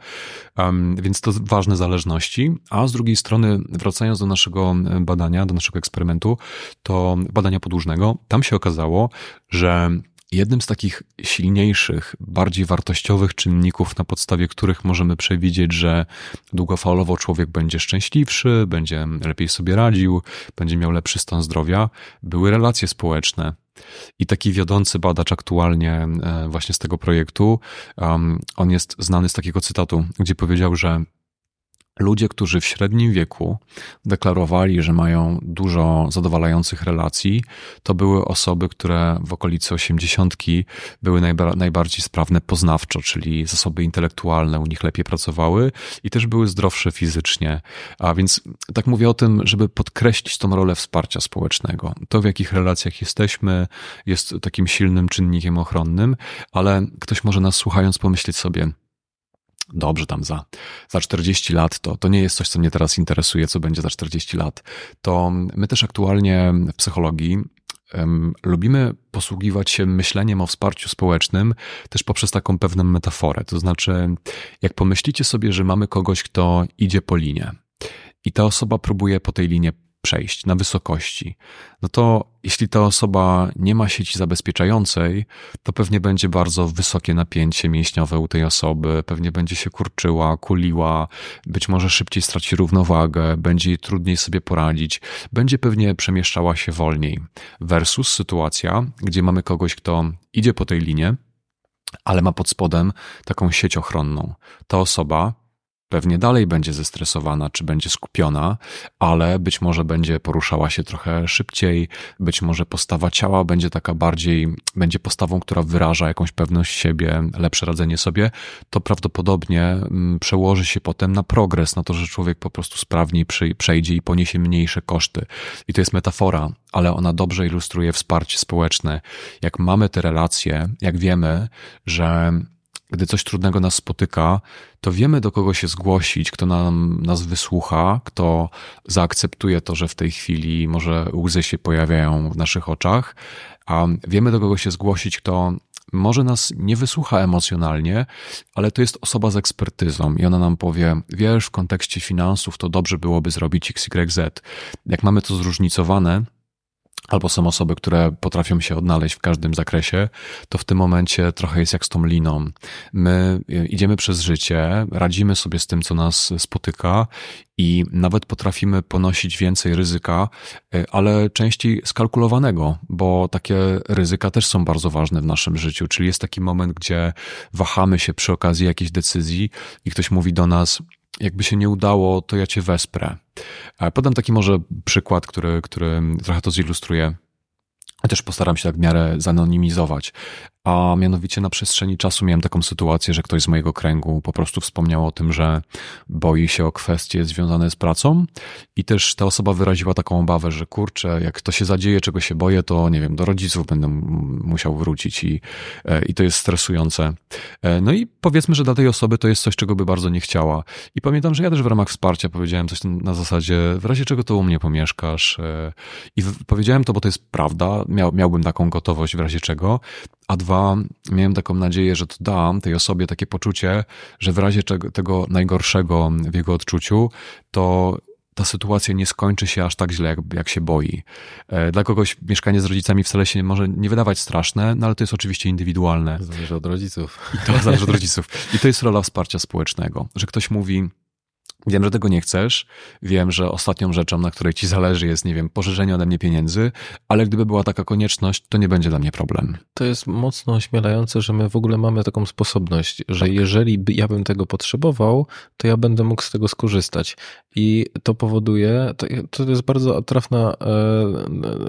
więc to ważne zależności. A z drugiej strony, wracając do naszego badania, do naszego eksperymentu, to badania podłużnego, tam się okazało, że Jednym z takich silniejszych, bardziej wartościowych czynników, na podstawie których możemy przewidzieć, że długofalowo człowiek będzie szczęśliwszy, będzie lepiej sobie radził, będzie miał lepszy stan zdrowia, były relacje społeczne. I taki wiodący badacz aktualnie e, właśnie z tego projektu, on jest znany z takiego cytatu, gdzie powiedział, że Ludzie, którzy w średnim wieku deklarowali, że mają dużo zadowalających relacji, to były osoby, które w okolicy osiemdziesiątki były najba najbardziej sprawne poznawczo, czyli zasoby intelektualne u nich lepiej pracowały i też były zdrowsze fizycznie. A więc tak mówię o tym, żeby podkreślić tą rolę wsparcia społecznego. To, w jakich relacjach jesteśmy, jest takim silnym czynnikiem ochronnym, ale ktoś może nas słuchając pomyśleć sobie, dobrze tam za, za 40 lat, to, to nie jest coś, co mnie teraz interesuje, co będzie za 40 lat. To my też aktualnie w psychologii um, lubimy posługiwać się myśleniem o wsparciu społecznym też poprzez taką pewną metaforę. To znaczy, jak pomyślicie sobie, że mamy kogoś, kto idzie po linie i ta osoba próbuje po tej linie przejść na wysokości, no to jeśli ta osoba nie ma sieci zabezpieczającej, to pewnie będzie bardzo wysokie napięcie mięśniowe u tej osoby, pewnie będzie się kurczyła, kuliła, być może szybciej straci równowagę, będzie jej trudniej sobie poradzić, będzie pewnie przemieszczała się wolniej. Versus sytuacja, gdzie mamy kogoś, kto idzie po tej linie, ale ma pod spodem taką sieć ochronną. Ta osoba pewnie dalej będzie zestresowana, czy będzie skupiona, ale być może będzie poruszała się trochę szybciej, być może postawa ciała będzie taka bardziej, będzie postawą, która wyraża jakąś pewność siebie, lepsze radzenie sobie, to prawdopodobnie mm, przełoży się potem na progres, na to, że człowiek po prostu sprawniej przejdzie i poniesie mniejsze koszty. I to jest metafora, ale ona dobrze ilustruje wsparcie społeczne. Jak mamy te relacje, jak wiemy, że gdy coś trudnego nas spotyka, to wiemy do kogo się zgłosić, kto nam, nas wysłucha, kto zaakceptuje to, że w tej chwili może łzy się pojawiają w naszych oczach, a wiemy do kogo się zgłosić, kto może nas nie wysłucha emocjonalnie, ale to jest osoba z ekspertyzą i ona nam powie, wiesz, w kontekście finansów to dobrze byłoby zrobić XYZ. Jak mamy to zróżnicowane, albo są osoby, które potrafią się odnaleźć w każdym zakresie, to w tym momencie trochę jest jak z tą liną. My idziemy przez życie, radzimy sobie z tym, co nas spotyka i nawet potrafimy ponosić więcej ryzyka, ale częściej skalkulowanego, bo takie ryzyka też są bardzo ważne w naszym życiu. Czyli jest taki moment, gdzie wahamy się przy okazji jakiejś decyzji i ktoś mówi do nas, jakby się nie udało, to ja cię wesprę. Podam taki może przykład, który, który trochę to zilustruje. Też postaram się tak w miarę zanonimizować a mianowicie na przestrzeni czasu miałem taką sytuację, że ktoś z mojego kręgu po prostu wspomniał o tym, że boi się o kwestie związane z pracą i też ta osoba wyraziła taką obawę, że kurczę, jak to się zadzieje, czego się boję, to nie wiem, do rodziców będę musiał wrócić i, e, i to jest stresujące. E, no i powiedzmy, że dla tej osoby to jest coś, czego by bardzo nie chciała. I pamiętam, że ja też w ramach wsparcia powiedziałem coś na zasadzie, w razie czego to u mnie pomieszkasz. E, I powiedziałem to, bo to jest prawda, Miał, miałbym taką gotowość w razie czego, a dwa, miałem taką nadzieję, że to da tej osobie takie poczucie, że w razie tego najgorszego w jego odczuciu, to ta sytuacja nie skończy się aż tak źle, jak, jak się boi. E, dla kogoś mieszkanie z rodzicami wcale się może nie wydawać straszne, no ale to jest oczywiście indywidualne. Zależy od rodziców. I to zależy od rodziców. I to jest rola wsparcia społecznego, że ktoś mówi, Wiem, że tego nie chcesz. Wiem, że ostatnią rzeczą, na której ci zależy, jest, nie wiem, pożyczenie ode mnie pieniędzy, ale gdyby była taka konieczność, to nie będzie dla mnie problem. To jest mocno ośmielające, że my w ogóle mamy taką sposobność, że tak. jeżeli by, ja bym tego potrzebował, to ja będę mógł z tego skorzystać. I to powoduje, to, to jest bardzo trafna,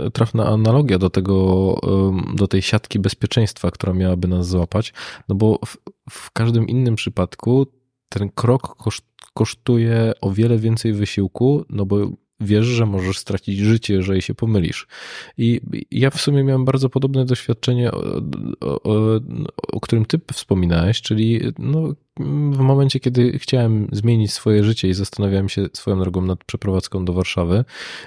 e, trafna analogia do tego, e, do tej siatki bezpieczeństwa, która miałaby nas złapać, no bo w, w każdym innym przypadku ten krok koszt, kosztuje o wiele więcej wysiłku, no bo wiesz, że możesz stracić życie, jeżeli się pomylisz. I ja w sumie miałem bardzo podobne doświadczenie, o, o, o którym ty wspominałeś, czyli no, w momencie, kiedy chciałem zmienić swoje życie i zastanawiałem się swoją drogą nad przeprowadzką do Warszawy,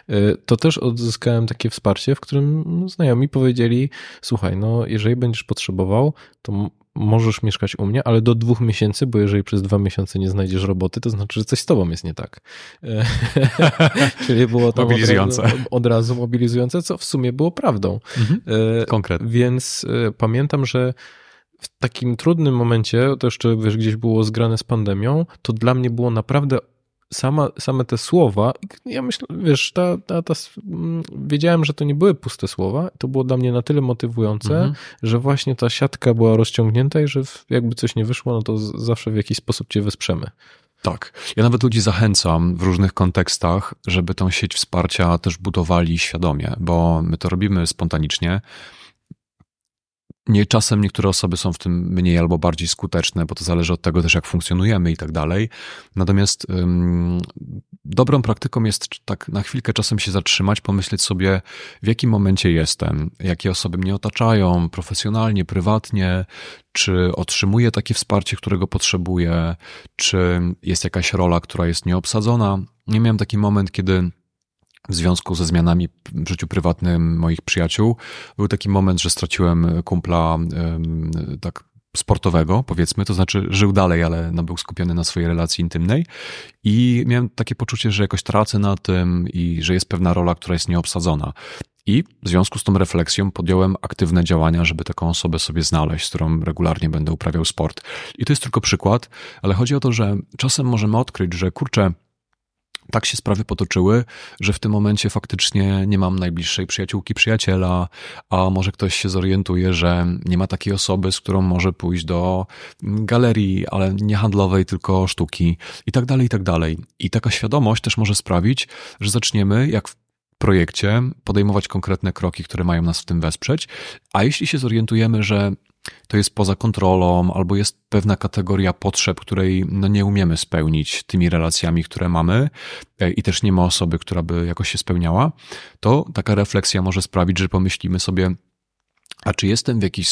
y, to też odzyskałem takie wsparcie, w którym znajomi powiedzieli: Słuchaj, no, jeżeli będziesz potrzebował, to możesz mieszkać u mnie, ale do dwóch miesięcy, bo jeżeli przez dwa miesiące nie znajdziesz roboty, to znaczy, że coś z tobą jest nie tak. Czyli było to mobilizujące. Od razu, od razu, mobilizujące, co w sumie było prawdą. Mhm. E, Konkret. Więc e, pamiętam, że w takim trudnym momencie, to jeszcze wiesz, gdzieś było zgrane z pandemią, to dla mnie było naprawdę sama, same te słowa, ja myślę, wiesz, ta, ta, ta, mm, wiedziałem, że to nie były puste słowa, to było dla mnie na tyle motywujące, mhm. że właśnie ta siatka była rozciągnięta i że jakby coś nie wyszło, no to zawsze w jakiś sposób cię wesprzemy. Tak. Ja nawet ludzi zachęcam w różnych kontekstach, żeby tą sieć wsparcia też budowali świadomie, bo my to robimy spontanicznie, nie, czasem niektóre osoby są w tym mniej albo bardziej skuteczne, bo to zależy od tego też, jak funkcjonujemy i tak dalej. Natomiast ym, dobrą praktyką jest tak na chwilkę czasem się zatrzymać, pomyśleć sobie, w jakim momencie jestem, jakie osoby mnie otaczają profesjonalnie, prywatnie, czy otrzymuję takie wsparcie, którego potrzebuję, czy jest jakaś rola, która jest nieobsadzona. Nie miałem taki moment, kiedy w związku ze zmianami w życiu prywatnym moich przyjaciół. Był taki moment, że straciłem kumpla tak sportowego, powiedzmy, to znaczy żył dalej, ale no, był skupiony na swojej relacji intymnej i miałem takie poczucie, że jakoś tracę na tym i że jest pewna rola, która jest nieobsadzona. I w związku z tą refleksją podjąłem aktywne działania, żeby taką osobę sobie znaleźć, z którą regularnie będę uprawiał sport. I to jest tylko przykład, ale chodzi o to, że czasem możemy odkryć, że kurczę, tak się sprawy potoczyły, że w tym momencie faktycznie nie mam najbliższej przyjaciółki, przyjaciela, a może ktoś się zorientuje, że nie ma takiej osoby, z którą może pójść do galerii, ale nie handlowej, tylko sztuki i tak dalej, i tak dalej. I taka świadomość też może sprawić, że zaczniemy, jak w projekcie, podejmować konkretne kroki, które mają nas w tym wesprzeć, a jeśli się zorientujemy, że to jest poza kontrolą, albo jest pewna kategoria potrzeb, której no, nie umiemy spełnić tymi relacjami, które mamy, e, i też nie ma osoby, która by jakoś się spełniała, to taka refleksja może sprawić, że pomyślimy sobie, a czy jestem w jakiś,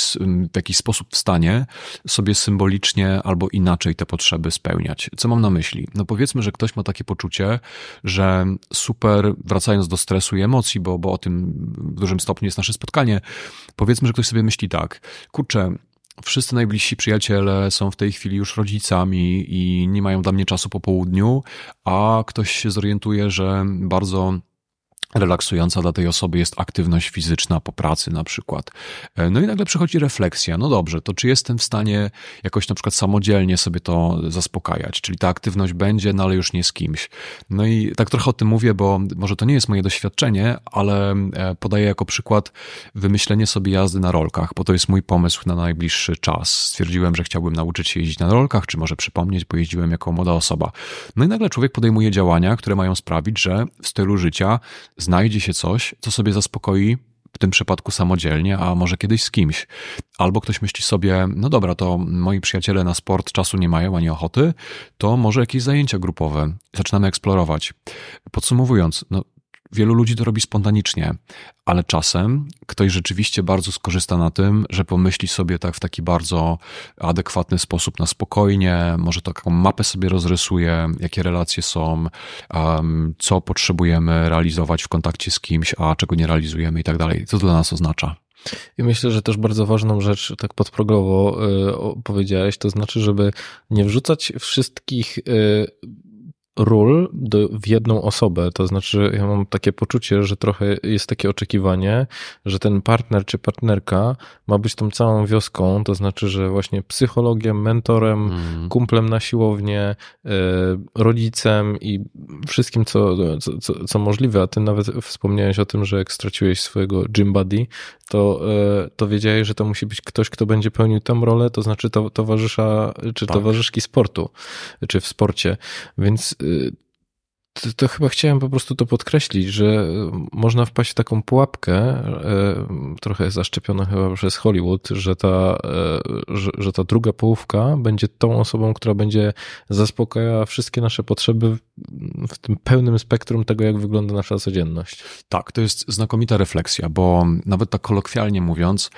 w jakiś sposób w stanie sobie symbolicznie albo inaczej te potrzeby spełniać? Co mam na myśli? No powiedzmy, że ktoś ma takie poczucie, że super, wracając do stresu i emocji, bo, bo o tym w dużym stopniu jest nasze spotkanie, powiedzmy, że ktoś sobie myśli tak, kurczę, wszyscy najbliżsi przyjaciele są w tej chwili już rodzicami i nie mają dla mnie czasu po południu, a ktoś się zorientuje, że bardzo relaksująca dla tej osoby jest aktywność fizyczna po pracy na przykład. E, no i nagle przychodzi refleksja, no dobrze, to czy jestem w stanie jakoś na przykład samodzielnie sobie to zaspokajać, czyli ta aktywność będzie, no ale już nie z kimś. No i tak trochę o tym mówię, bo może to nie jest moje doświadczenie, ale e, podaję jako przykład wymyślenie sobie jazdy na rolkach, bo to jest mój pomysł na najbliższy czas. Stwierdziłem, że chciałbym nauczyć się jeździć na rolkach, czy może przypomnieć, bo jeździłem jako młoda osoba. No i nagle człowiek podejmuje działania, które mają sprawić, że w stylu życia znajdzie się coś, co sobie zaspokoi w tym przypadku samodzielnie, a może kiedyś z kimś. Albo ktoś myśli sobie, no dobra, to moi przyjaciele na sport czasu nie mają ani ochoty, to może jakieś zajęcia grupowe. Zaczynamy eksplorować. Podsumowując, no, wielu ludzi to robi spontanicznie, ale czasem ktoś rzeczywiście bardzo skorzysta na tym, że pomyśli sobie tak w taki bardzo adekwatny sposób na spokojnie, może taką mapę sobie rozrysuje, jakie relacje są, co potrzebujemy realizować w kontakcie z kimś, a czego nie realizujemy i tak dalej. Co to dla nas oznacza? I myślę, że też bardzo ważną rzecz, tak podprogowo y, powiedziałeś, to znaczy, żeby nie wrzucać wszystkich y, ról do, w jedną osobę. To znaczy, ja mam takie poczucie, że trochę jest takie oczekiwanie, że ten partner czy partnerka ma być tą całą wioską. To znaczy, że właśnie psychologiem, mentorem, mm. kumplem na siłownię, y, rodzicem i wszystkim, co, co, co, możliwe. A ty nawet wspomniałeś o tym, że jak straciłeś swojego gym buddy, to, y, to wiedziałeś, że to musi być ktoś, kto będzie pełnił tę rolę, to znaczy to, towarzysza czy tak. towarzyszki sportu, czy w sporcie. Więc to, to, chyba chciałem po prostu to podkreślić, że można wpaść w taką pułapkę, e, trochę zaszczepiona chyba przez Hollywood, że ta, e, że, że ta druga połówka będzie tą osobą, która będzie zaspokajała wszystkie nasze potrzeby w tym pełnym spektrum tego, jak wygląda nasza codzienność. Tak, to jest znakomita refleksja, bo nawet tak kolokwialnie mówiąc,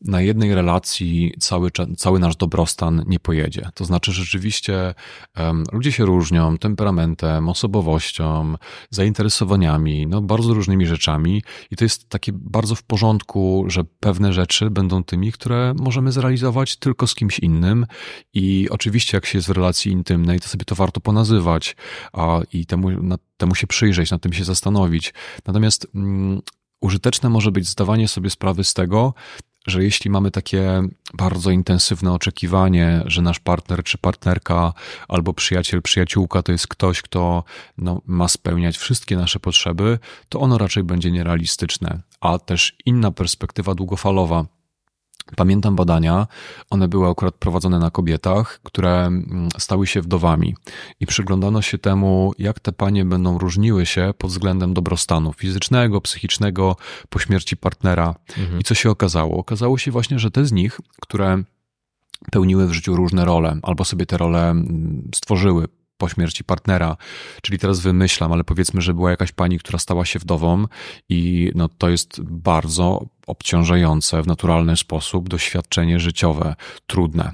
na jednej relacji cały, cały nasz dobrostan nie pojedzie. To znaczy, rzeczywiście um, ludzie się różnią temperamentem, osobowością, zainteresowaniami, no, bardzo różnymi rzeczami, i to jest takie bardzo w porządku, że pewne rzeczy będą tymi, które możemy zrealizować tylko z kimś innym. I oczywiście, jak się jest w relacji intymnej, to sobie to warto ponazywać a, i temu, na, temu się przyjrzeć, nad tym się zastanowić. Natomiast mm, użyteczne może być zdawanie sobie sprawy z tego, że jeśli mamy takie bardzo intensywne oczekiwanie, że nasz partner czy partnerka albo przyjaciel, przyjaciółka to jest ktoś, kto no, ma spełniać wszystkie nasze potrzeby, to ono raczej będzie nierealistyczne. A też inna perspektywa długofalowa, Pamiętam badania, one były akurat prowadzone na kobietach, które mm, stały się wdowami i przyglądano się temu, jak te panie będą różniły się pod względem dobrostanu fizycznego, psychicznego po śmierci partnera. Mhm. I co się okazało? Okazało się właśnie, że te z nich, które pełniły w życiu różne role, albo sobie te role mm, stworzyły, po śmierci partnera. Czyli teraz wymyślam, ale powiedzmy, że była jakaś pani, która stała się wdową i no, to jest bardzo obciążające w naturalny sposób doświadczenie życiowe, trudne.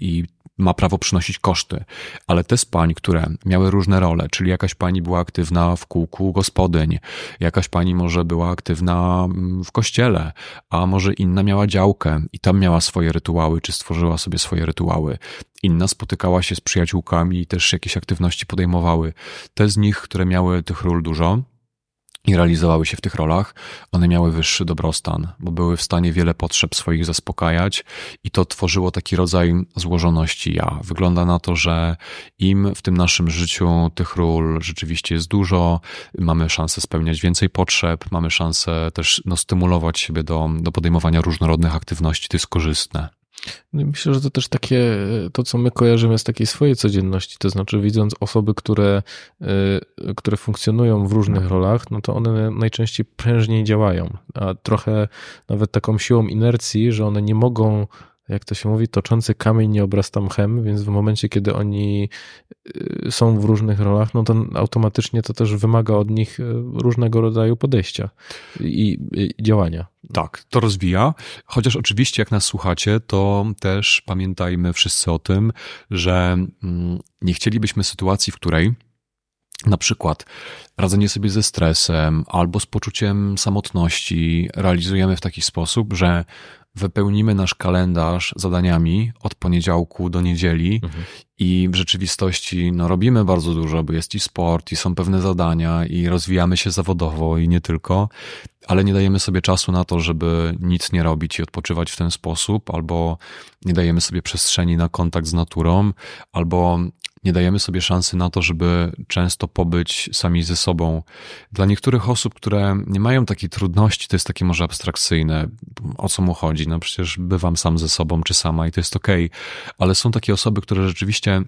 I ma prawo przynosić koszty, ale te z pań, które miały różne role, czyli jakaś pani była aktywna w kółku gospodyń, jakaś pani może była aktywna mm, w kościele, a może inna miała działkę i tam miała swoje rytuały, czy stworzyła sobie swoje rytuały. Inna spotykała się z przyjaciółkami i też jakieś aktywności podejmowały. Te z nich, które miały tych ról dużo, i realizowały się w tych rolach, one miały wyższy dobrostan, bo były w stanie wiele potrzeb swoich zaspokajać i to tworzyło taki rodzaj złożoności ja. Wygląda na to, że im w tym naszym życiu tych ról rzeczywiście jest dużo, mamy szansę spełniać więcej potrzeb, mamy szansę też no, stymulować siebie do, do podejmowania różnorodnych aktywności, to jest korzystne. No myślę, że to też takie, to co my kojarzymy z takiej swojej codzienności, to znaczy widząc osoby, które, y, które funkcjonują w różnych rolach, no to one najczęściej prężniej działają, a trochę nawet taką siłą inercji, że one nie mogą jak to się mówi, toczący kamień nie obrasta mchem, więc w momencie, kiedy oni y, są w różnych rolach, no to automatycznie to też wymaga od nich y, różnego rodzaju podejścia i, i działania. Tak, to rozwija. Chociaż oczywiście, jak nas słuchacie, to też pamiętajmy wszyscy o tym, że mm, nie chcielibyśmy sytuacji, w której na przykład radzenie sobie ze stresem albo z poczuciem samotności realizujemy w taki sposób, że wypełnimy nasz kalendarz zadaniami od poniedziałku do niedzieli mhm. i w rzeczywistości no, robimy bardzo dużo, bo jest i sport, i są pewne zadania, i rozwijamy się zawodowo, i nie tylko, ale nie dajemy sobie czasu na to, żeby nic nie robić i odpoczywać w ten sposób, albo nie dajemy sobie przestrzeni na kontakt z naturą, albo nie dajemy sobie szansy na to, żeby często pobyć sami ze sobą. Dla niektórych osób, które nie mają takiej trudności, to jest takie może abstrakcyjne. O co mu chodzi? No przecież bywam sam ze sobą czy sama i to jest okej, okay. ale są takie osoby, które rzeczywiście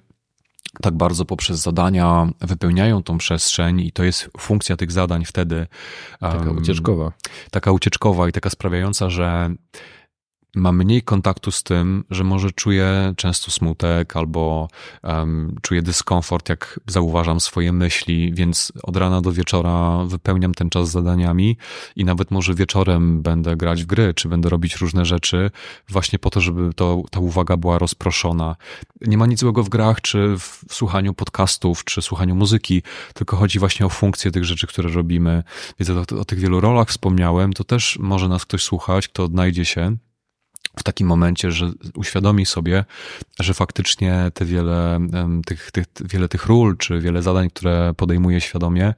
tak bardzo poprzez zadania wypełniają tą przestrzeń i to jest funkcja tych zadań wtedy. Taka ucieczkowa. Taka ucieczkowa i taka sprawiająca, że ma mniej kontaktu z tym, że może czuje często smutek albo um, czuję dyskomfort, jak zauważam swoje myśli, więc od rana do wieczora wypełniam ten czas zadaniami i nawet może wieczorem będę grać w gry, czy będę robić różne rzeczy, właśnie po to, żeby to, ta uwaga była rozproszona. Nie ma nic złego w grach, czy w słuchaniu podcastów, czy słuchaniu muzyki, tylko chodzi właśnie o funkcję tych rzeczy, które robimy. Więc o, o tych wielu rolach wspomniałem, to też może nas ktoś słuchać, kto odnajdzie się w takim momencie, że uświadomi sobie, że faktycznie te wiele tych, tych, wiele tych ról, czy wiele zadań, które podejmuje świadomie,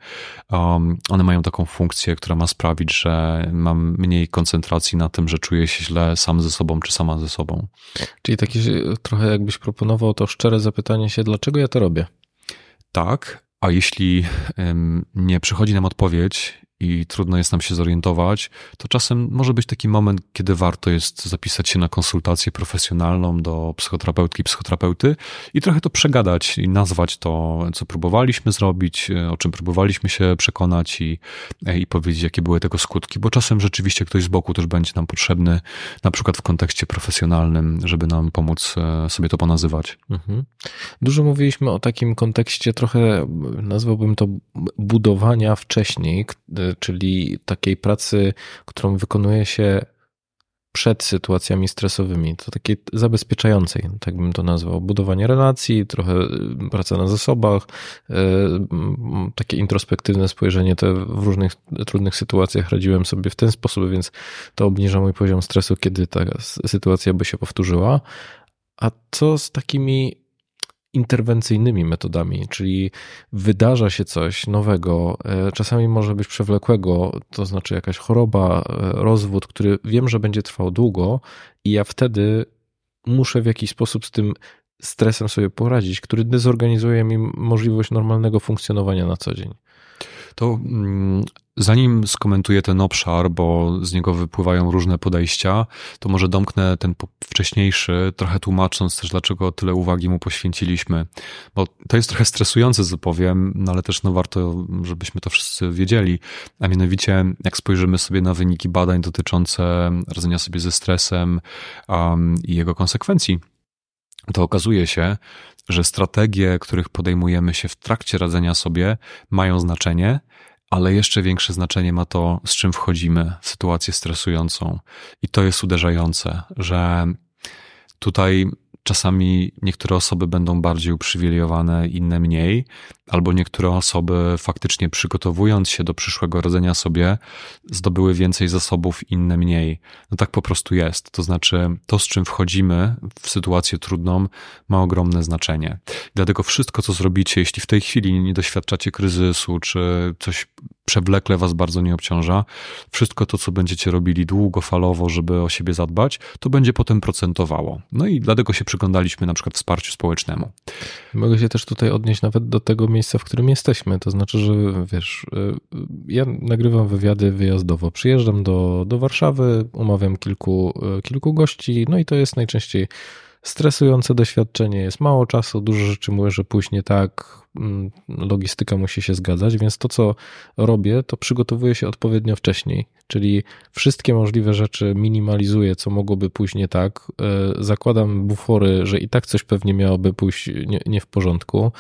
um, one mają taką funkcję, która ma sprawić, że mam mniej koncentracji na tym, że czuję się źle sam ze sobą, czy sama ze sobą. Czyli takie trochę jakbyś proponował to szczere zapytanie się, dlaczego ja to robię? Tak, a jeśli nie przychodzi nam odpowiedź i trudno jest nam się zorientować, to czasem może być taki moment, kiedy warto jest zapisać się na konsultację profesjonalną do psychoterapeutki, psychoterapeuty i trochę to przegadać i nazwać to, co próbowaliśmy zrobić, o czym próbowaliśmy się przekonać i, i powiedzieć, jakie były tego skutki, bo czasem rzeczywiście ktoś z boku też będzie nam potrzebny, na przykład w kontekście profesjonalnym, żeby nam pomóc e, sobie to ponazywać. Mhm. Dużo mówiliśmy o takim kontekście trochę, nazwałbym to budowania wcześniej, czyli takiej pracy, którą wykonuje się przed sytuacjami stresowymi, to takiej zabezpieczającej, tak bym to nazwał. Budowanie relacji, trochę y, praca na zasobach, y, takie introspektywne spojrzenie, te w różnych trudnych sytuacjach radziłem sobie w ten sposób, więc to obniża mój poziom stresu, kiedy ta sytuacja by się powtórzyła. A co z takimi interwencyjnymi metodami, czyli wydarza się coś nowego, e, czasami może być przewlekłego, to znaczy jakaś choroba, e, rozwód, który wiem, że będzie trwał długo, i ja wtedy muszę w jakiś sposób z tym stresem sobie poradzić, który dezorganizuje mi możliwość normalnego funkcjonowania na co dzień. To mm, zanim skomentuję ten obszar, bo z niego wypływają różne podejścia, to może domknę ten wcześniejszy, trochę tłumacząc też, dlaczego tyle uwagi mu poświęciliśmy. Bo to jest trochę stresujące, co powiem, no ale też no warto, żebyśmy to wszyscy wiedzieli. A mianowicie, jak spojrzymy sobie na wyniki badań dotyczące radzenia sobie ze stresem um, i jego konsekwencji, to okazuje się, że strategie, których podejmujemy się w trakcie radzenia sobie, mają znaczenie, ale jeszcze większe znaczenie ma to, z czym wchodzimy w sytuację stresującą. I to jest uderzające, że tutaj czasami niektóre osoby będą bardziej uprzywilejowane, inne mniej, albo niektóre osoby faktycznie przygotowując się do przyszłego rodzenia sobie, zdobyły więcej zasobów, inne mniej. No tak po prostu jest. To znaczy, to z czym wchodzimy w sytuację trudną, ma ogromne znaczenie. Dlatego wszystko, co zrobicie, jeśli w tej chwili nie doświadczacie kryzysu, czy coś przewlekle was bardzo nie obciąża, wszystko to, co będziecie robili długofalowo, żeby o siebie zadbać, to będzie potem procentowało. No i dlatego się przyglądaliśmy na przykład wsparciu społecznemu. Mogę się też tutaj odnieść nawet do tego miejsca, w którym jesteśmy. To znaczy, że wiesz, y, ja nagrywam wywiady wyjazdowo. Przyjeżdżam do, do Warszawy, umawiam kilku, y, kilku gości, no i to jest najczęściej stresujące doświadczenie, jest mało czasu, dużo rzeczy może pójść nie tak, logistyka musi się zgadzać, więc to, co robię, to przygotowuję się odpowiednio wcześniej, czyli wszystkie możliwe rzeczy minimalizuję, co mogłoby pójść nie tak, e, zakładam bufory, że i tak coś pewnie miałoby pójść nie, nie w porządku,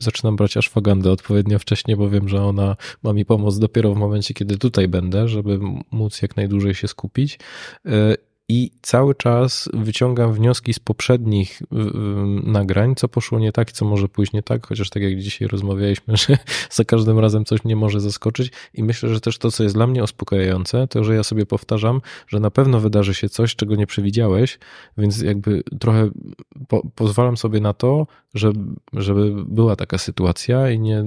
zaczynam brać ashwagandę odpowiednio wcześniej, bo wiem, że ona ma mi pomóc dopiero w momencie, kiedy tutaj będę, żeby móc jak najdłużej się skupić. E, i cały czas wyciągam wnioski z poprzednich nagrań, co poszło nie tak, co może pójść nie tak, chociaż tak jak dzisiaj rozmawialiśmy, że za każdym razem coś mnie może zaskoczyć. I myślę, że też to, co jest dla mnie uspokajające, to, że ja sobie powtarzam, że na pewno wydarzy się coś, czego nie przewidziałeś, więc jakby trochę po, pozwalam sobie na to, żeby, żeby była taka sytuacja i nie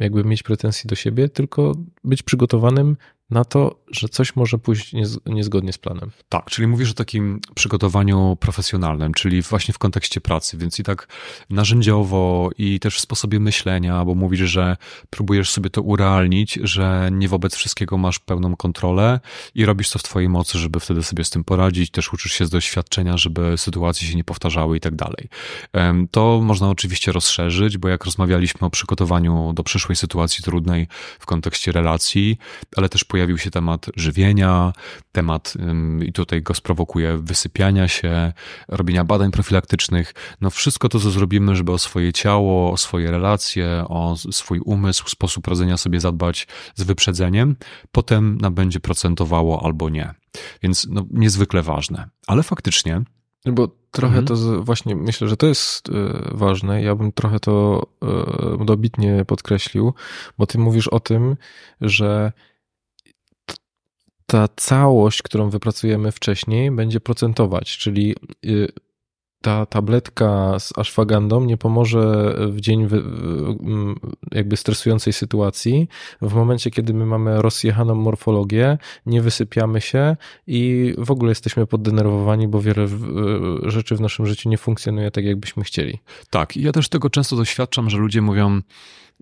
jakby mieć pretensji do siebie, tylko być przygotowanym na to, że coś może pójść niezgodnie z planem. Tak, czyli mówisz o takim przygotowaniu profesjonalnym, czyli właśnie w kontekście pracy, więc i tak narzędziowo i też w sposobie myślenia, bo mówisz, że próbujesz sobie to urealnić, że nie wobec wszystkiego masz pełną kontrolę i robisz to w twojej mocy, żeby wtedy sobie z tym poradzić, też uczysz się z doświadczenia, żeby sytuacje się nie powtarzały i tak dalej. To można oczywiście rozszerzyć, bo jak rozmawialiśmy o przygotowaniu do przyszłej sytuacji trudnej w kontekście relacji, ale też pojawiło pojawił się temat żywienia, temat, i tutaj go sprowokuje, wysypiania się, robienia badań profilaktycznych. No wszystko to, co zrobimy, żeby o swoje ciało, o swoje relacje, o swój umysł, sposób radzenia sobie zadbać z wyprzedzeniem, potem nam będzie procentowało albo nie. Więc no, niezwykle ważne. Ale faktycznie bo trochę mhm. to właśnie myślę, że to jest e, ważne. Ja bym trochę to e, dobitnie podkreślił, bo ty mówisz o tym, że ta całość, którą wypracujemy wcześniej, będzie procentować, czyli y, ta tabletka z ashwagandą nie pomoże w dzień jakby stresującej sytuacji. W momencie, kiedy my mamy rozjechaną morfologię, nie wysypiamy się i w ogóle jesteśmy poddenerwowani, bo wiele rzeczy w naszym życiu nie funkcjonuje tak, jakbyśmy chcieli. Tak, ja też tego często doświadczam, że ludzie mówią,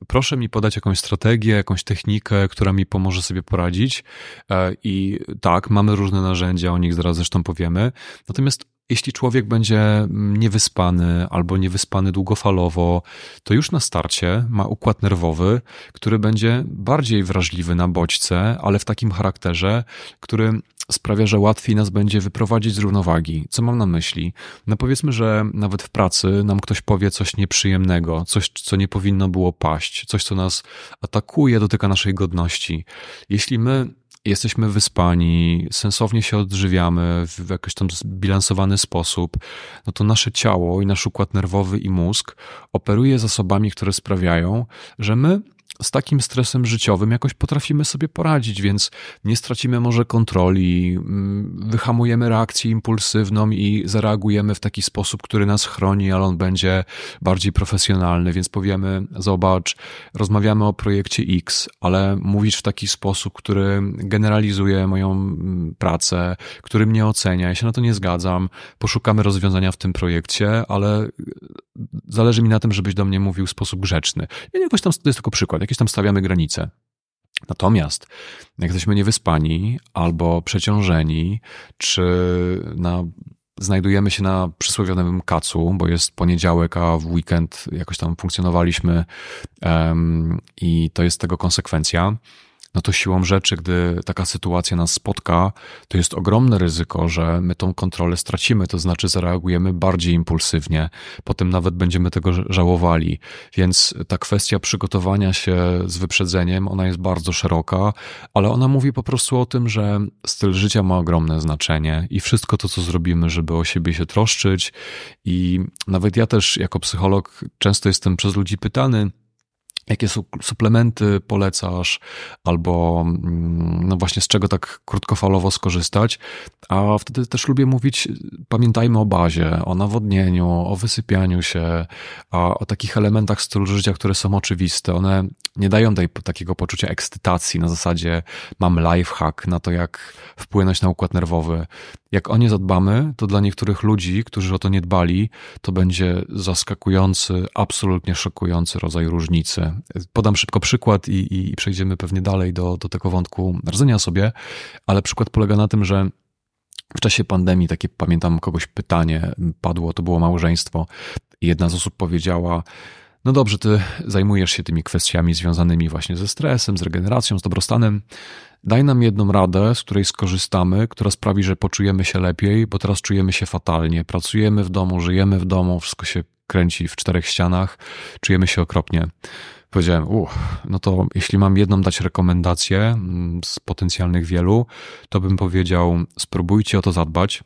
proszę mi podać jakąś strategię, jakąś technikę, która mi pomoże sobie poradzić. E, I tak, mamy różne narzędzia, o nich zaraz zresztą powiemy. Natomiast jeśli człowiek będzie niewyspany albo niewyspany długofalowo, to już na starcie ma układ nerwowy, który będzie bardziej wrażliwy na bodźce, ale w takim charakterze, który sprawia, że łatwiej nas będzie wyprowadzić z równowagi. Co mam na myśli? No powiedzmy, że nawet w pracy nam ktoś powie coś nieprzyjemnego, coś, co nie powinno było paść, coś, co nas atakuje, dotyka naszej godności. Jeśli my jesteśmy wyspani, sensownie się odżywiamy w jakiś tam zbilansowany sposób, no to nasze ciało i nasz układ nerwowy i mózg operuje zasobami, które sprawiają, że my z takim stresem życiowym jakoś potrafimy sobie poradzić, więc nie stracimy może kontroli, mm, wyhamujemy reakcję impulsywną i zareagujemy w taki sposób, który nas chroni, ale on będzie bardziej profesjonalny, więc powiemy, zobacz, rozmawiamy o projekcie X, ale mówisz w taki sposób, który generalizuje moją mm, pracę, który mnie ocenia, ja się na to nie zgadzam, poszukamy rozwiązania w tym projekcie, ale zależy mi na tym, żebyś do mnie mówił w sposób grzeczny. Ja jakoś tam, to jest tylko przykład, jakieś tam stawiamy granice. Natomiast jak jesteśmy niewyspani albo przeciążeni, czy na, znajdujemy się na przysłowiowym kacu, bo jest poniedziałek, a w weekend jakoś tam funkcjonowaliśmy um, i to jest tego konsekwencja, no to siłą rzeczy, gdy taka sytuacja nas spotka, to jest ogromne ryzyko, że my tą kontrolę stracimy, to znaczy zareagujemy bardziej impulsywnie, potem nawet będziemy tego żałowali. Więc ta kwestia przygotowania się z wyprzedzeniem, ona jest bardzo szeroka, ale ona mówi po prostu o tym, że styl życia ma ogromne znaczenie i wszystko to, co zrobimy, żeby o siebie się troszczyć. I nawet ja też, jako psycholog, często jestem przez ludzi pytany, jakie suplementy polecasz, albo mm, no właśnie z czego tak krótkofalowo skorzystać. A wtedy też lubię mówić, pamiętajmy o bazie, o nawodnieniu, o wysypianiu się, a o takich elementach stylu życia, które są oczywiste. One nie dają tej, takiego poczucia ekscytacji na zasadzie mam life hack na to, jak wpłynąć na układ nerwowy. Jak o nie zadbamy, to dla niektórych ludzi, którzy o to nie dbali, to będzie zaskakujący, absolutnie szokujący rodzaj różnicy. Podam szybko przykład i, i przejdziemy pewnie dalej do, do tego wątku rdzenia sobie, ale przykład polega na tym, że w czasie pandemii takie, pamiętam, kogoś pytanie padło, to było małżeństwo jedna z osób powiedziała, no dobrze, ty zajmujesz się tymi kwestiami związanymi właśnie ze stresem, z regeneracją, z dobrostanem. Daj nam jedną radę, z której skorzystamy, która sprawi, że poczujemy się lepiej, bo teraz czujemy się fatalnie. Pracujemy w domu, żyjemy w domu, wszystko się kręci w czterech ścianach, czujemy się okropnie. Powiedziałem, uff, no to jeśli mam jedną dać rekomendację mm, z potencjalnych wielu, to bym powiedział, spróbujcie o to zadbać,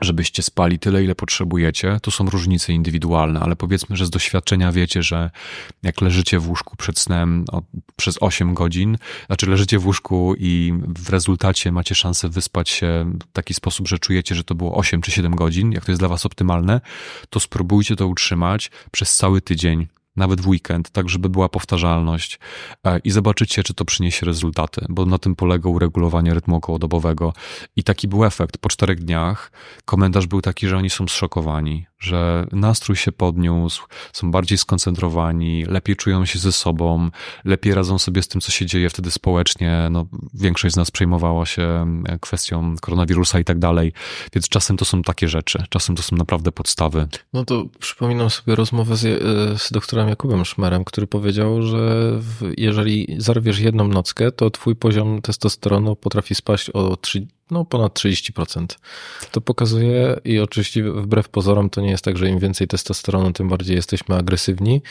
żebyście spali tyle, ile potrzebujecie. Tu są różnice indywidualne, ale powiedzmy, że z doświadczenia wiecie, że jak leżycie w łóżku przed snem przez 8 godzin, znaczy leżycie w łóżku i w rezultacie macie szansę wyspać się w taki sposób, że czujecie, że to było 8 czy 7 godzin, jak to jest dla was optymalne, to spróbujcie to utrzymać przez cały tydzień nawet w weekend, tak żeby była powtarzalność e, i zobaczycie, czy to przyniesie rezultaty, bo na tym polega uregulowanie rytmu okołodobowego. I taki był efekt. Po czterech dniach komentarz był taki, że oni są zszokowani, że nastrój się podniósł, są bardziej skoncentrowani, lepiej czują się ze sobą, lepiej radzą sobie z tym, co się dzieje wtedy społecznie. No, większość z nas przejmowała się e, kwestią koronawirusa i tak dalej, więc czasem to są takie rzeczy, czasem to są naprawdę podstawy. No to przypominam sobie rozmowę z, e, z doktorem Jakubem Szmerem, który powiedział, że jeżeli zarwiesz jedną nockę, to twój poziom testosteronu potrafi spaść o 3, no ponad 30%. To pokazuje i oczywiście wbrew pozorom to nie jest tak, że im więcej testosteronu, tym bardziej jesteśmy agresywni,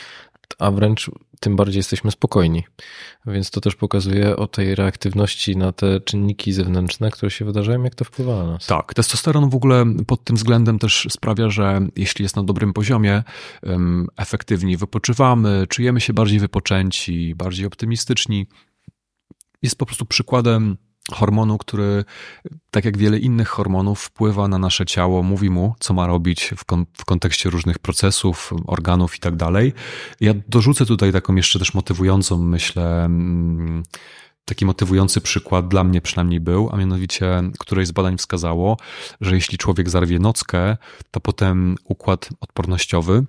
a wręcz tym bardziej jesteśmy spokojni. Więc to też pokazuje o tej reaktywności na te czynniki zewnętrzne, które się wydarzają, jak to wpływa na nas. Tak, testosteron w ogóle pod tym względem też sprawia, że jeśli jest na dobrym poziomie, efektywniej wypoczywamy, czujemy się bardziej wypoczęci, bardziej optymistyczni. Jest po prostu przykładem hormonu, który, tak jak wiele innych hormonów, wpływa na nasze ciało, mówi mu, co ma robić w, kon w kontekście różnych procesów, organów i tak dalej. Ja dorzucę tutaj taką jeszcze też motywującą, myślę, mm, taki motywujący przykład dla mnie przynajmniej był, a mianowicie któreś z badań wskazało, że jeśli człowiek zarwie nockę, to potem układ odpornościowy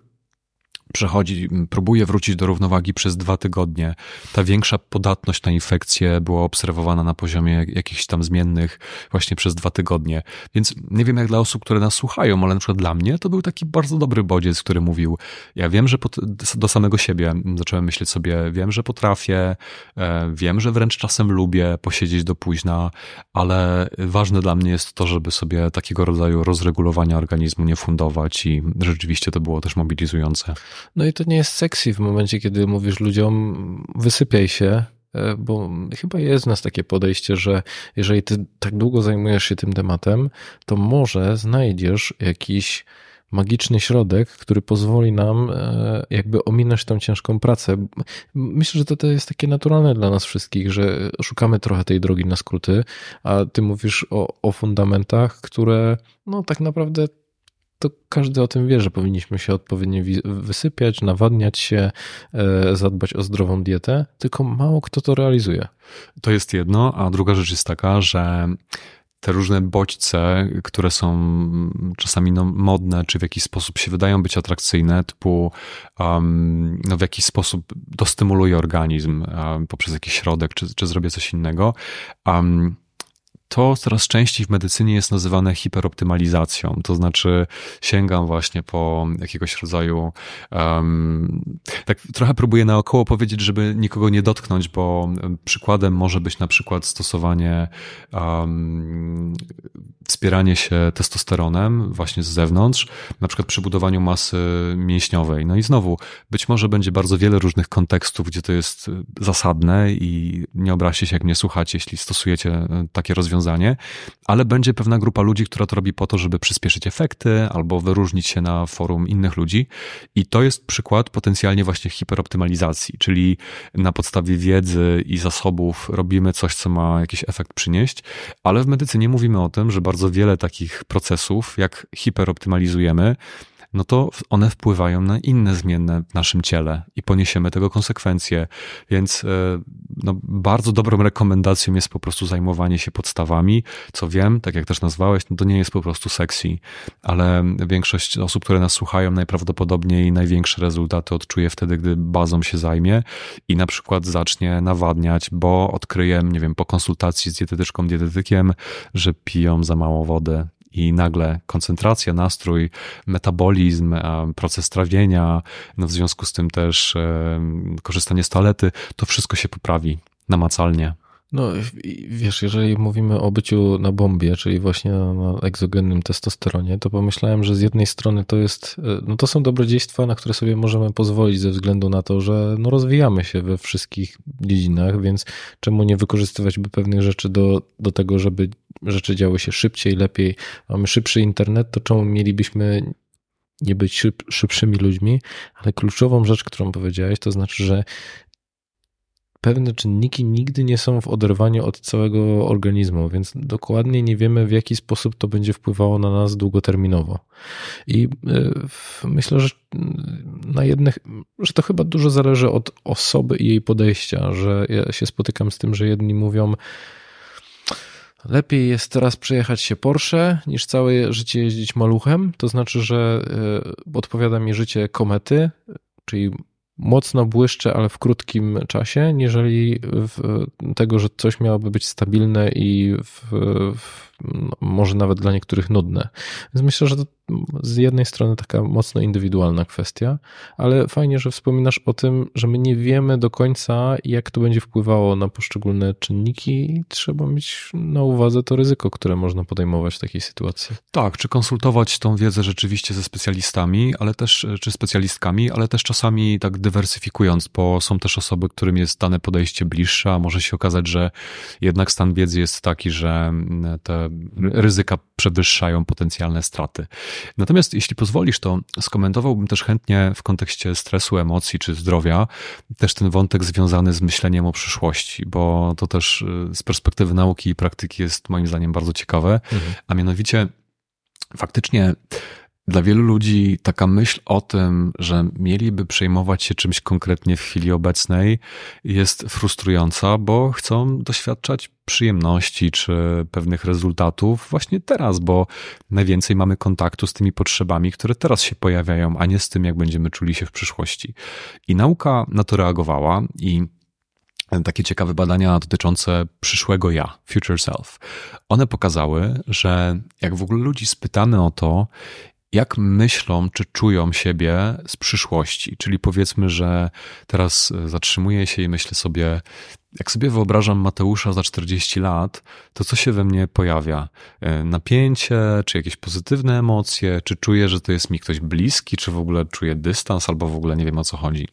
przechodzi, próbuje wrócić do równowagi przez dwa tygodnie. Ta większa podatność na infekcję była obserwowana na poziomie jakichś tam zmiennych właśnie przez dwa tygodnie. Więc nie wiem jak dla osób, które nas słuchają, ale na przykład dla mnie to był taki bardzo dobry bodziec, który mówił, ja wiem, że pot- do samego siebie zacząłem myśleć sobie, wiem, że potrafię, e, wiem, że wręcz czasem lubię posiedzieć do późna, ale ważne dla mnie jest to, żeby sobie takiego rodzaju rozregulowania organizmu nie fundować i rzeczywiście to było też mobilizujące. No i to nie jest sexy w momencie, kiedy mówisz ludziom, wysypiaj się, e, bo chyba jest w nas takie podejście, że jeżeli ty tak długo zajmujesz się tym tematem, to może znajdziesz jakiś magiczny środek, który pozwoli nam e, jakby ominąć tą ciężką pracę. Myślę, że to, to jest takie naturalne dla nas wszystkich, że szukamy trochę tej drogi na skróty, a ty mówisz o, o fundamentach, które no tak naprawdę to każdy o tym wie, że powinniśmy się odpowiednio wysypiać, nawadniać się, e, zadbać o zdrową dietę, tylko mało kto to realizuje. To jest jedno, a druga rzecz jest taka, że te różne bodźce, które są czasami no, modne, czy w jakiś sposób się wydają być atrakcyjne, typu um, no, w jakiś sposób dostymuluje organizm um, poprzez jakiś środek, czy, czy zrobię coś innego. Um, to coraz częściej w medycynie jest nazywane hiperoptymalizacją. To znaczy, sięgam właśnie po jakiegoś rodzaju. Um, tak trochę próbuję naokoło powiedzieć, żeby nikogo nie dotknąć, bo przykładem może być na przykład stosowanie, um, wspieranie się testosteronem właśnie z zewnątrz, na przykład przy budowaniu masy mięśniowej. No i znowu, być może będzie bardzo wiele różnych kontekstów, gdzie to jest zasadne i nie obraźcie się, jak mnie słuchacie, jeśli stosujecie takie rozwiązania rozwiązanie, ale będzie pewna grupa ludzi, która to robi po to, żeby przyspieszyć efekty albo wyróżnić się na forum innych ludzi. I to jest przykład potencjalnie właśnie hiperoptymalizacji, czyli na podstawie wiedzy i zasobów robimy coś, co ma jakiś efekt przynieść, ale w medycynie mówimy o tym, że bardzo wiele takich procesów, jak hiperoptymalizujemy, no to one wpływają na inne zmienne w naszym ciele i poniesiemy tego konsekwencje. Więc e, no, bardzo dobrą rekomendacją jest po prostu zajmowanie się podstawami. Co wiem, tak jak też nazwałeś, no to nie jest po prostu sexy, ale większość osób, które nas słuchają, najprawdopodobniej największe rezultaty odczuje wtedy, gdy bazą się zajmie i na przykład zacznie nawadniać, bo odkryję, nie wiem, po konsultacji z dietetyczką, dietetykiem, że piją za mało wody i nagle koncentracja, nastrój, metabolizm, proces trawienia, no w związku z tym też korzystanie z toalety, to wszystko się poprawi namacalnie. No wiesz, jeżeli mówimy o byciu na bombie, czyli właśnie na egzogennym testosteronie, to pomyślałem, że z jednej strony to jest, e, no to są dobrodziejstwa, na które sobie możemy pozwolić ze względu na to, że no rozwijamy się we wszystkich dziedzinach, więc czemu nie wykorzystywać by pewnych rzeczy do, do tego, żeby rzeczy działy się szybciej, lepiej. Mamy szybszy internet, to czemu mielibyśmy nie być szyb, szybszymi ludźmi, ale kluczową rzecz, którą powiedziałeś, to znaczy, że pewne czynniki nigdy nie są w oderwaniu od całego organizmu, więc dokładnie nie wiemy, w jaki sposób to będzie wpływało na nas długoterminowo. I e, myślę, że na jednych, że to chyba dużo zależy od osoby i jej podejścia, że ja się spotykam z tym, że jedni mówią, Lepiej jest teraz przejechać się Porsche niż całe życie jeździć maluchem. To znaczy, że e, odpowiada mi życie komety, czyli mocno błyszczę, ale w krótkim czasie, niżeli tego, że coś miałoby być stabilne i w, w, może nawet dla niektórych nudne. Więc myślę, że to z jednej strony taka mocno indywidualna kwestia, ale fajnie, że wspominasz o tym, że my nie wiemy do końca, jak to będzie wpływało na poszczególne czynniki i trzeba mieć na uwadze to ryzyko, które można podejmować w takiej sytuacji. Tak, czy konsultować tą wiedzę rzeczywiście ze specjalistami, ale też, czy specjalistkami, ale też czasami tak dywersyfikując, bo są też osoby, którym jest dane podejście bliższe, a może się okazać, że jednak stan wiedzy jest taki, że te ryzyka przewyższają potencjalne straty. Natomiast jeśli pozwolisz, to skomentowałbym też chętnie w kontekście stresu, emocji czy zdrowia też ten wątek związany z myśleniem o przyszłości, bo to też y, z perspektywy nauki i praktyki jest moim zdaniem bardzo ciekawe, mhm. a mianowicie faktycznie dla wielu ludzi taka myśl o tym, że mieliby przejmować się czymś konkretnie w chwili obecnej, jest frustrująca, bo chcą doświadczać przyjemności czy pewnych rezultatów właśnie teraz, bo najwięcej mamy kontaktu z tymi potrzebami, które teraz się pojawiają, a nie z tym, jak będziemy czuli się w przyszłości. I nauka na to reagowała i takie ciekawe badania dotyczące przyszłego ja, future self. One pokazały, że jak w ogóle ludzi spytamy o to, jak myślą, czy czują siebie z przyszłości. Czyli powiedzmy, że teraz e, zatrzymuję się i myślę sobie, jak sobie wyobrażam Mateusza za 40 lat, to co się we mnie pojawia? E, napięcie, czy jakieś pozytywne emocje, czy czuję, że to jest mi ktoś bliski, czy w ogóle czuję dystans, albo w ogóle nie wiem o co chodzi.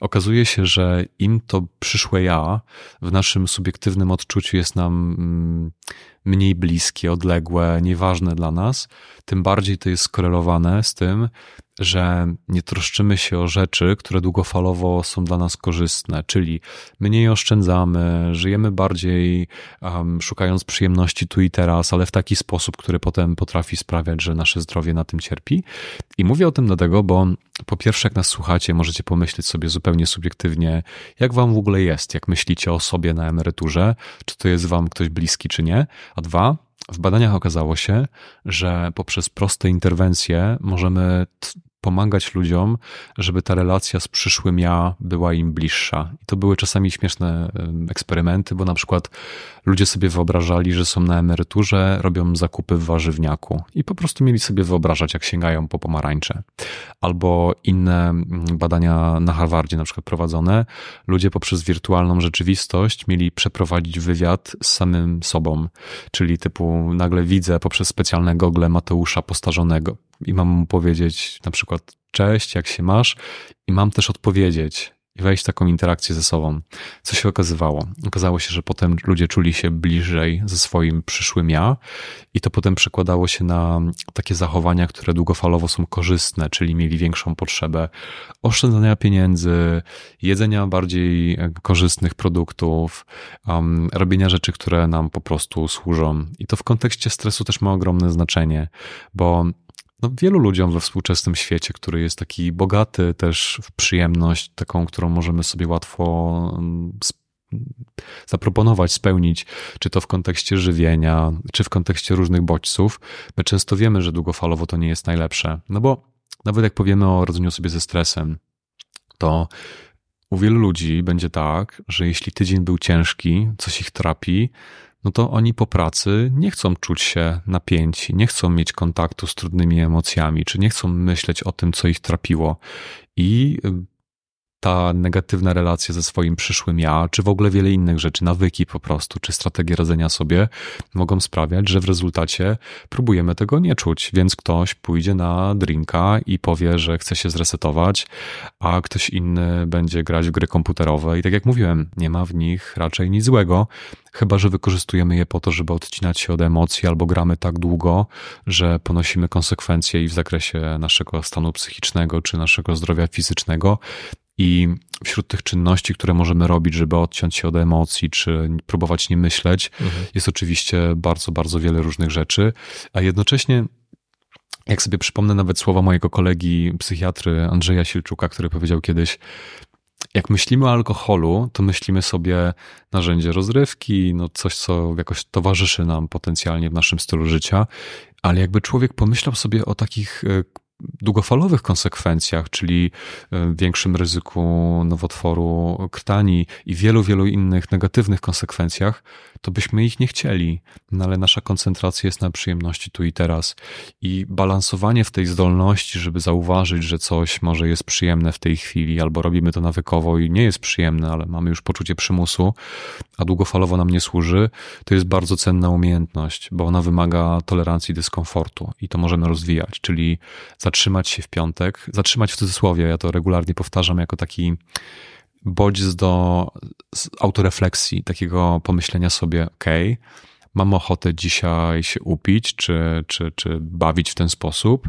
Okazuje się, że im to przyszłe ja w naszym subiektywnym odczuciu jest nam mm, mniej bliskie, odległe, nieważne dla nas, tym bardziej to jest skorelowane z tym, że nie troszczymy się o rzeczy, które długofalowo są dla nas korzystne, czyli mniej oszczędzamy, żyjemy bardziej um, szukając przyjemności tu i teraz, ale w taki sposób, który potem potrafi sprawiać, że nasze zdrowie na tym cierpi. I mówię o tym dlatego, bo po pierwsze, jak nas słuchacie, możecie pomyśleć sobie zupełnie subiektywnie, jak wam w ogóle jest, jak myślicie o sobie na emeryturze, czy to jest wam ktoś bliski, czy nie. A dwa, w badaniach okazało się, że poprzez proste interwencje możemy pomagać ludziom, żeby ta relacja z przyszłym ja była im bliższa. I to były czasami śmieszne eksperymenty, bo na przykład ludzie sobie wyobrażali, że są na emeryturze, robią zakupy w warzywniaku i po prostu mieli sobie wyobrażać, jak sięgają po pomarańcze. Albo inne mm, badania na Harvardzie na przykład prowadzone, ludzie poprzez wirtualną rzeczywistość mieli przeprowadzić wywiad z samym sobą, czyli typu nagle widzę poprzez specjalne gogle Mateusza postarzonego i mam mu powiedzieć na przykład cześć, jak się masz i mam też odpowiedzieć i wejść w taką interakcję ze sobą. Co się okazywało? Okazało się, że potem ludzie czuli się bliżej ze swoim przyszłym ja i to potem przekładało się na takie zachowania, które długofalowo są korzystne, czyli mieli większą potrzebę oszczędzania pieniędzy, jedzenia bardziej e, korzystnych produktów, um, robienia rzeczy, które nam po prostu służą. I to w kontekście stresu też ma ogromne znaczenie, bo no, wielu ludziom we współczesnym świecie, który jest taki bogaty też w przyjemność, taką, którą możemy sobie łatwo mm, zaproponować, spełnić, czy to w kontekście żywienia, czy w kontekście różnych bodźców, my często wiemy, że długofalowo to nie jest najlepsze. No bo nawet jak powiemy o rodzeniu sobie ze stresem, to u wielu ludzi będzie tak, że jeśli tydzień był ciężki, coś ich trapi, no to oni po pracy nie chcą czuć się napięci, nie chcą mieć kontaktu z trudnymi emocjami, czy nie chcą myśleć o tym, co ich trapiło. I ta negatywna relacja ze swoim przyszłym ja, czy w ogóle wiele innych rzeczy, nawyki po prostu, czy strategie radzenia sobie, mogą sprawiać, że w rezultacie próbujemy tego nie czuć, więc ktoś pójdzie na drinka i powie, że chce się zresetować, a ktoś inny będzie grać w gry komputerowe i tak jak mówiłem, nie ma w nich raczej nic złego, chyba że wykorzystujemy je po to, żeby odcinać się od emocji, albo gramy tak długo, że ponosimy konsekwencje i w zakresie naszego stanu psychicznego czy naszego zdrowia fizycznego. I wśród tych czynności, które możemy robić, żeby odciąć się od emocji, czy próbować nie myśleć, mhm. jest oczywiście bardzo, bardzo wiele różnych rzeczy, a jednocześnie jak sobie przypomnę nawet słowa mojego kolegi psychiatry Andrzeja Silczuka, który powiedział kiedyś, jak myślimy o alkoholu, to myślimy sobie narzędzie rozrywki, no coś, co jakoś towarzyszy nam potencjalnie w naszym stylu życia, ale jakby człowiek pomyślał sobie o takich e, długofalowych konsekwencjach, czyli e, większym ryzyku nowotworu krtani i wielu, wielu innych negatywnych konsekwencjach, to byśmy ich nie chcieli. No ale nasza koncentracja jest na przyjemności tu i teraz. I balansowanie w tej zdolności, żeby zauważyć, że coś może jest przyjemne w tej chwili, albo robimy to nawykowo i nie jest przyjemne, ale mamy już poczucie przymusu, a długofalowo nam nie służy, to jest bardzo cenna umiejętność, bo ona wymaga tolerancji dyskomfortu i to możemy rozwijać, czyli zatrzymać się w piątek, zatrzymać w cudzysłowie, ja to regularnie powtarzam jako taki bodźc do autorefleksji, takiego pomyślenia sobie, ok, mam ochotę dzisiaj się upić, czy, czy, czy bawić w ten sposób,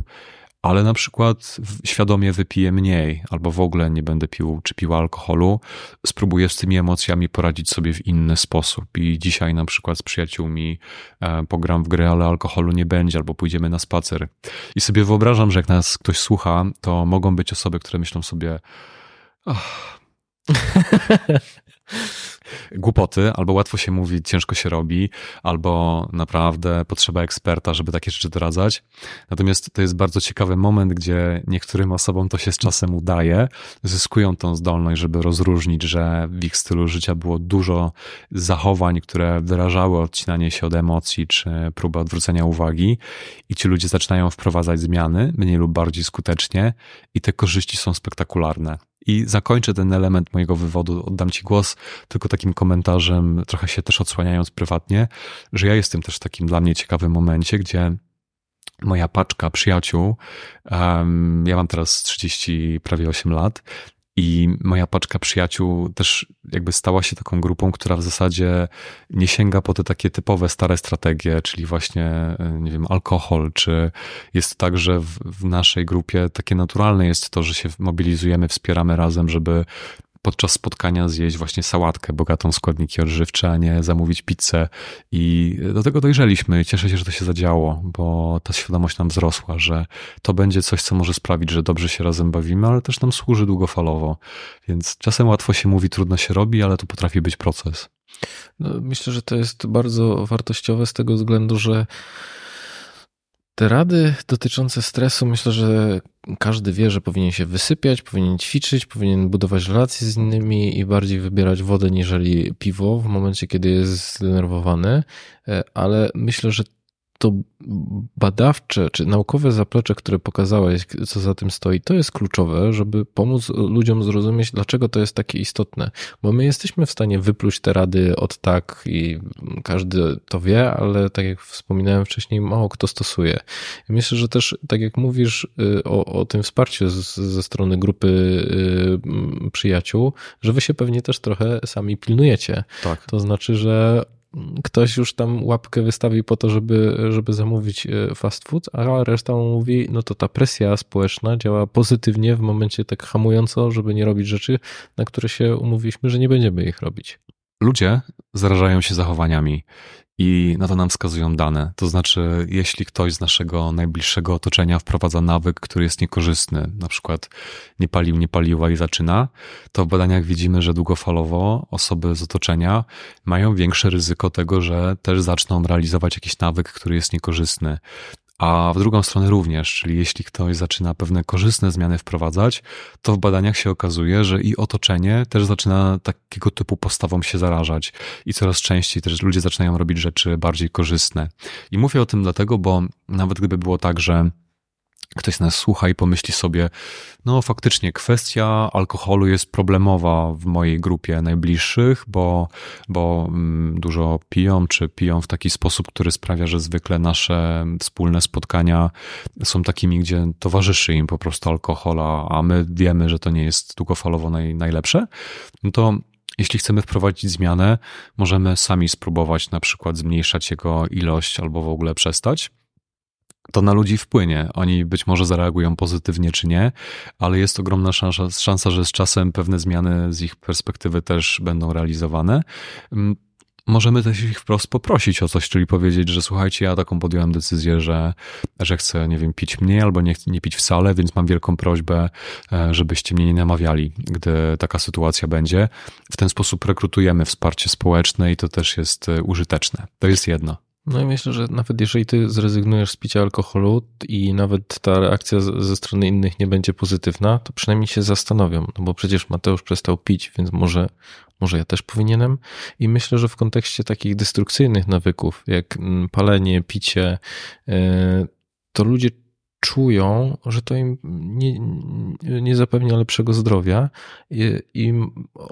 ale na przykład świadomie wypiję mniej, albo w ogóle nie będę pił czy piła alkoholu, spróbuję z tymi emocjami poradzić sobie w inny sposób. I dzisiaj na przykład z przyjaciółmi e, pogram w gry, ale alkoholu nie będzie, albo pójdziemy na spacer. I sobie wyobrażam, że jak nas ktoś słucha, to mogą być osoby, które myślą sobie, oh, głupoty, albo łatwo się mówi, ciężko się robi, albo naprawdę potrzeba eksperta, żeby takie rzeczy doradzać. Natomiast to jest bardzo ciekawy moment, gdzie niektórym osobom to się z czasem udaje, zyskują tą zdolność, żeby rozróżnić, że w ich stylu życia było dużo zachowań, które wyrażały odcinanie się od emocji, czy próbę odwrócenia uwagi i ci ludzie zaczynają wprowadzać zmiany, mniej lub bardziej skutecznie i te korzyści są spektakularne. I zakończę ten element mojego wywodu, oddam Ci głos tylko takim komentarzem, trochę się też odsłaniając prywatnie, że ja jestem też w takim dla mnie ciekawym momencie, gdzie moja paczka przyjaciół, um, ja mam teraz 30, prawie 8 lat, i moja paczka przyjaciół też jakby stała się taką grupą, która w zasadzie nie sięga po te takie typowe stare strategie, czyli właśnie, e, nie wiem, alkohol, czy jest tak, że w, w naszej grupie takie naturalne jest to, że się mobilizujemy, wspieramy razem, żeby podczas spotkania zjeść właśnie sałatkę bogatą w składniki odżywcze, a nie zamówić pizzę. I do tego dojrzeliśmy. Cieszę się, że to się zadziało, bo ta świadomość nam wzrosła, że to będzie coś, co może sprawić, że dobrze się razem bawimy, ale też nam służy długofalowo. Więc czasem łatwo się mówi, trudno się robi, ale to potrafi być proces. No, myślę, że to jest bardzo wartościowe z tego względu, że te rady dotyczące stresu, myślę, że każdy wie, że powinien się wysypiać, powinien ćwiczyć, powinien budować relacje z innymi i bardziej wybierać wodę niżeli piwo w momencie, kiedy jest zdenerwowany, e, ale myślę, że to badawcze czy naukowe zaplecze, które pokazałeś, co za tym stoi, to jest kluczowe, żeby pomóc ludziom zrozumieć, dlaczego to jest takie istotne. Bo my jesteśmy w stanie wypluć te rady od tak i każdy to wie, ale tak jak wspominałem wcześniej, mało kto stosuje. Myślę, że też, tak jak mówisz y, o, o tym wsparciu z, ze strony grupy y, przyjaciół, że wy się pewnie też trochę sami pilnujecie. Tak. To znaczy, że ktoś już tam łapkę wystawi po to, żeby, żeby zamówić e, fast food, a reszta mówi, no to ta presja społeczna działa pozytywnie w momencie tak hamująco, żeby nie robić rzeczy, na które się umówiliśmy, że nie będziemy ich robić. Ludzie zarażają się zachowaniami i na to nam wskazują dane. To znaczy, jeśli ktoś z naszego najbliższego otoczenia wprowadza nawyk, który jest niekorzystny, na przykład nie palił, nie paliła i zaczyna, to w badaniach widzimy, że długofalowo osoby z otoczenia mają większe ryzyko tego, że też zaczną realizować jakiś nawyk, który jest niekorzystny. A w drugą stronę również, czyli jeśli ktoś zaczyna pewne korzystne zmiany wprowadzać, to w badaniach się okazuje, że i otoczenie też zaczyna takiego typu postawą się zarażać i coraz częściej też ludzie zaczynają robić rzeczy bardziej korzystne. I mówię o tym dlatego, bo nawet gdyby było tak, że ktoś nas słucha i pomyśli sobie, no faktycznie kwestia alkoholu jest problemowa w mojej grupie najbliższych, bo, bo mm, dużo piją, czy piją w taki sposób, który sprawia, że zwykle nasze wspólne spotkania są takimi, gdzie towarzyszy im po prostu alkohol, a my wiemy, że to nie jest długofalowo naj, najlepsze, no to jeśli chcemy wprowadzić zmianę, możemy sami spróbować na przykład zmniejszać jego ilość albo w ogóle przestać to na ludzi wpłynie. Oni być może zareagują pozytywnie czy nie, ale jest ogromna szansa, szansa, że z czasem pewne zmiany z ich perspektywy też będą realizowane. Mm, możemy też ich wprost poprosić o coś, czyli powiedzieć, że słuchajcie, ja taką podjąłem decyzję, że, że chcę, nie wiem, pić mniej albo nie, nie pić wcale, więc mam wielką prośbę, e, żebyście mnie nie namawiali, gdy taka sytuacja będzie. W ten sposób rekrutujemy wsparcie społeczne i to też jest e, użyteczne. To jest jedno. No i myślę, że nawet jeżeli ty zrezygnujesz z picia alkoholu i nawet ta reakcja ze strony innych nie będzie pozytywna, to przynajmniej się zastanowią, no bo przecież Mateusz przestał pić, więc może, może ja też powinienem. I myślę, że w kontekście takich destrukcyjnych nawyków, jak mm, palenie, picie, e, to ludzie czują, że to im nie, nie zapewnia lepszego zdrowia i, i,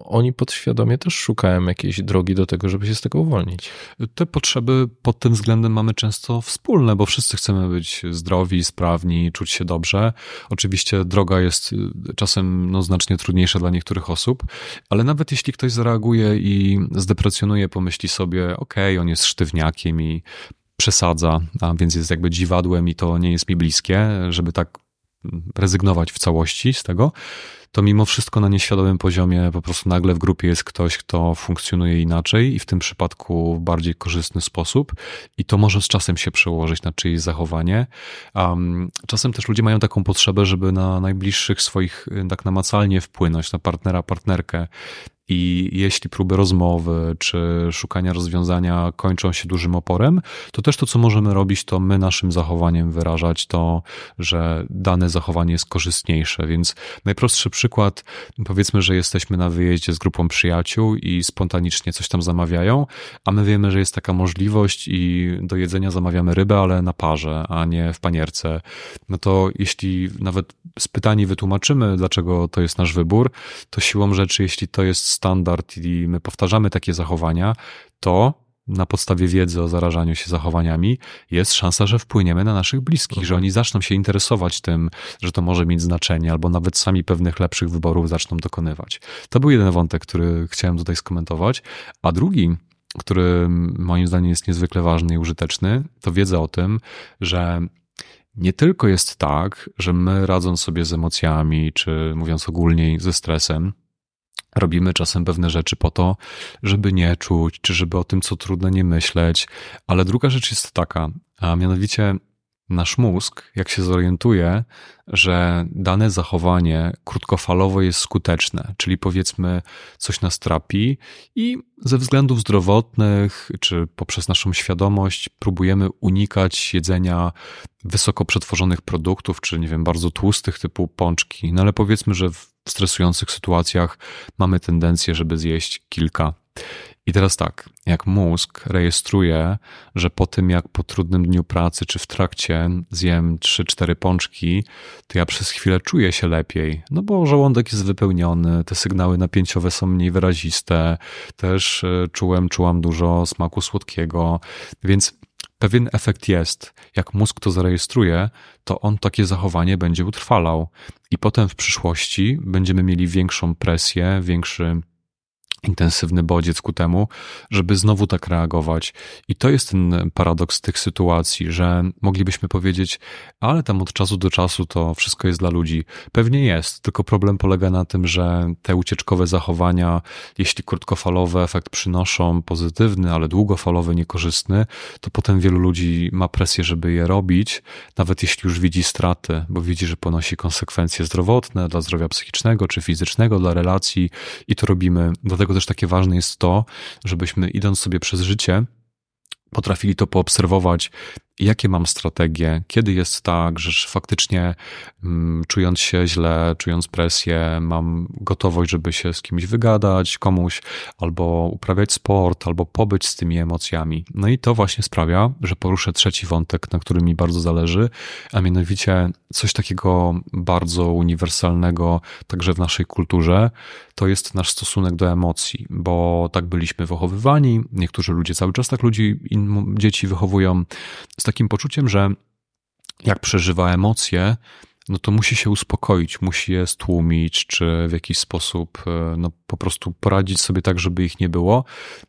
oni podświadomie też szukają jakiejś drogi do tego, żeby się z tego uwolnić. Te potrzeby pod tym względem mamy często wspólne, bo wszyscy chcemy być zdrowi, sprawni, czuć się dobrze. Oczywiście droga jest czasem no, znacznie trudniejsza dla niektórych osób, ale nawet jeśli ktoś zareaguje i zdeprecjonuje, pomyśli sobie, okej, okay, on jest sztywniakiem i przesadza, a więc jest jakby dziwadłem i to nie jest mi bliskie, żeby tak rezygnować w całości z tego, to mimo wszystko na nieświadomym poziomie po prostu nagle w grupie jest ktoś, kto funkcjonuje inaczej i w tym przypadku w bardziej korzystny sposób i to może z czasem się przełożyć na czyjeś zachowanie. Um, czasem też ludzie mają taką potrzebę, żeby na najbliższych swoich tak namacalnie wpłynąć, na partnera, partnerkę i jeśli próby rozmowy czy szukania rozwiązania kończą się dużym oporem, to też to, co możemy robić, to my naszym zachowaniem wyrażać to, że dane zachowanie jest korzystniejsze. Więc najprostszy przykład, powiedzmy, że jesteśmy na wyjeździe z grupą przyjaciół i spontanicznie coś tam zamawiają, a my wiemy, że jest taka możliwość i do jedzenia zamawiamy rybę, ale na parze, a nie w panierce. No to jeśli nawet spytani wytłumaczymy, dlaczego to jest nasz wybór, to siłą rzeczy, jeśli to jest standard i my powtarzamy takie zachowania, to na podstawie wiedzy o zarażaniu się zachowaniami jest szansa, że wpłyniemy na naszych bliskich, że oni zaczną się interesować tym, że to może mieć znaczenie, albo nawet sami pewnych lepszych wyborów zaczną dokonywać. To był jeden wątek, który chciałem tutaj skomentować, a drugi, który moim zdaniem jest niezwykle ważny i użyteczny, to wiedza o tym, że nie tylko jest tak, że my radząc sobie z emocjami, czy mówiąc ogólniej ze stresem, Robimy czasem pewne rzeczy po to, żeby nie czuć, czy żeby o tym, co trudne, nie myśleć. Ale druga rzecz jest taka, a mianowicie nasz mózg, jak się zorientuje, że dane zachowanie krótkofalowo jest skuteczne, czyli powiedzmy coś nas trapi i ze względów zdrowotnych czy poprzez naszą świadomość próbujemy unikać jedzenia wysoko przetworzonych produktów, czy nie wiem, bardzo tłustych typu pączki, no ale powiedzmy, że w stresujących sytuacjach mamy tendencję, żeby zjeść kilka. I teraz tak, jak mózg rejestruje, że po tym jak po trudnym dniu pracy czy w trakcie zjem 3-4 pączki, to ja przez chwilę czuję się lepiej, no bo żołądek jest wypełniony, te sygnały napięciowe są mniej wyraziste, też e, czułem, czułam dużo smaku słodkiego, więc pewien efekt jest. Jak mózg to zarejestruje, to on takie zachowanie będzie utrwalał i potem w przyszłości będziemy mieli większą presję, większy intensywny bodziec ku temu, żeby znowu tak reagować. I to jest ten paradoks tych sytuacji, że moglibyśmy powiedzieć, ale tam od czasu do czasu to wszystko jest dla ludzi. Pewnie jest, tylko problem polega na tym, że te ucieczkowe zachowania, jeśli krótkofalowe efekt przynoszą pozytywny, ale długofalowy niekorzystny, to potem wielu ludzi ma presję, żeby je robić, nawet jeśli już widzi straty, bo widzi, że ponosi konsekwencje zdrowotne dla zdrowia psychicznego czy fizycznego, dla relacji i to robimy. Dlatego też takie ważne jest to, żebyśmy idąc sobie przez życie, potrafili to poobserwować jakie mam strategie, kiedy jest tak, że faktycznie mm, czując się źle, czując presję, mam gotowość, żeby się z kimś wygadać, komuś, albo uprawiać sport, albo pobyć z tymi emocjami. No i to właśnie sprawia, że poruszę trzeci wątek, na którym mi bardzo zależy, a mianowicie coś takiego bardzo uniwersalnego także w naszej kulturze, to jest nasz stosunek do emocji, bo tak byliśmy wychowywani, niektórzy ludzie cały czas tak ludzi, dzieci wychowują, z takim poczuciem, że jak przeżywa emocje, no to musi się uspokoić, musi je stłumić, czy w jakiś sposób e, no, po prostu poradzić sobie tak, żeby ich nie było,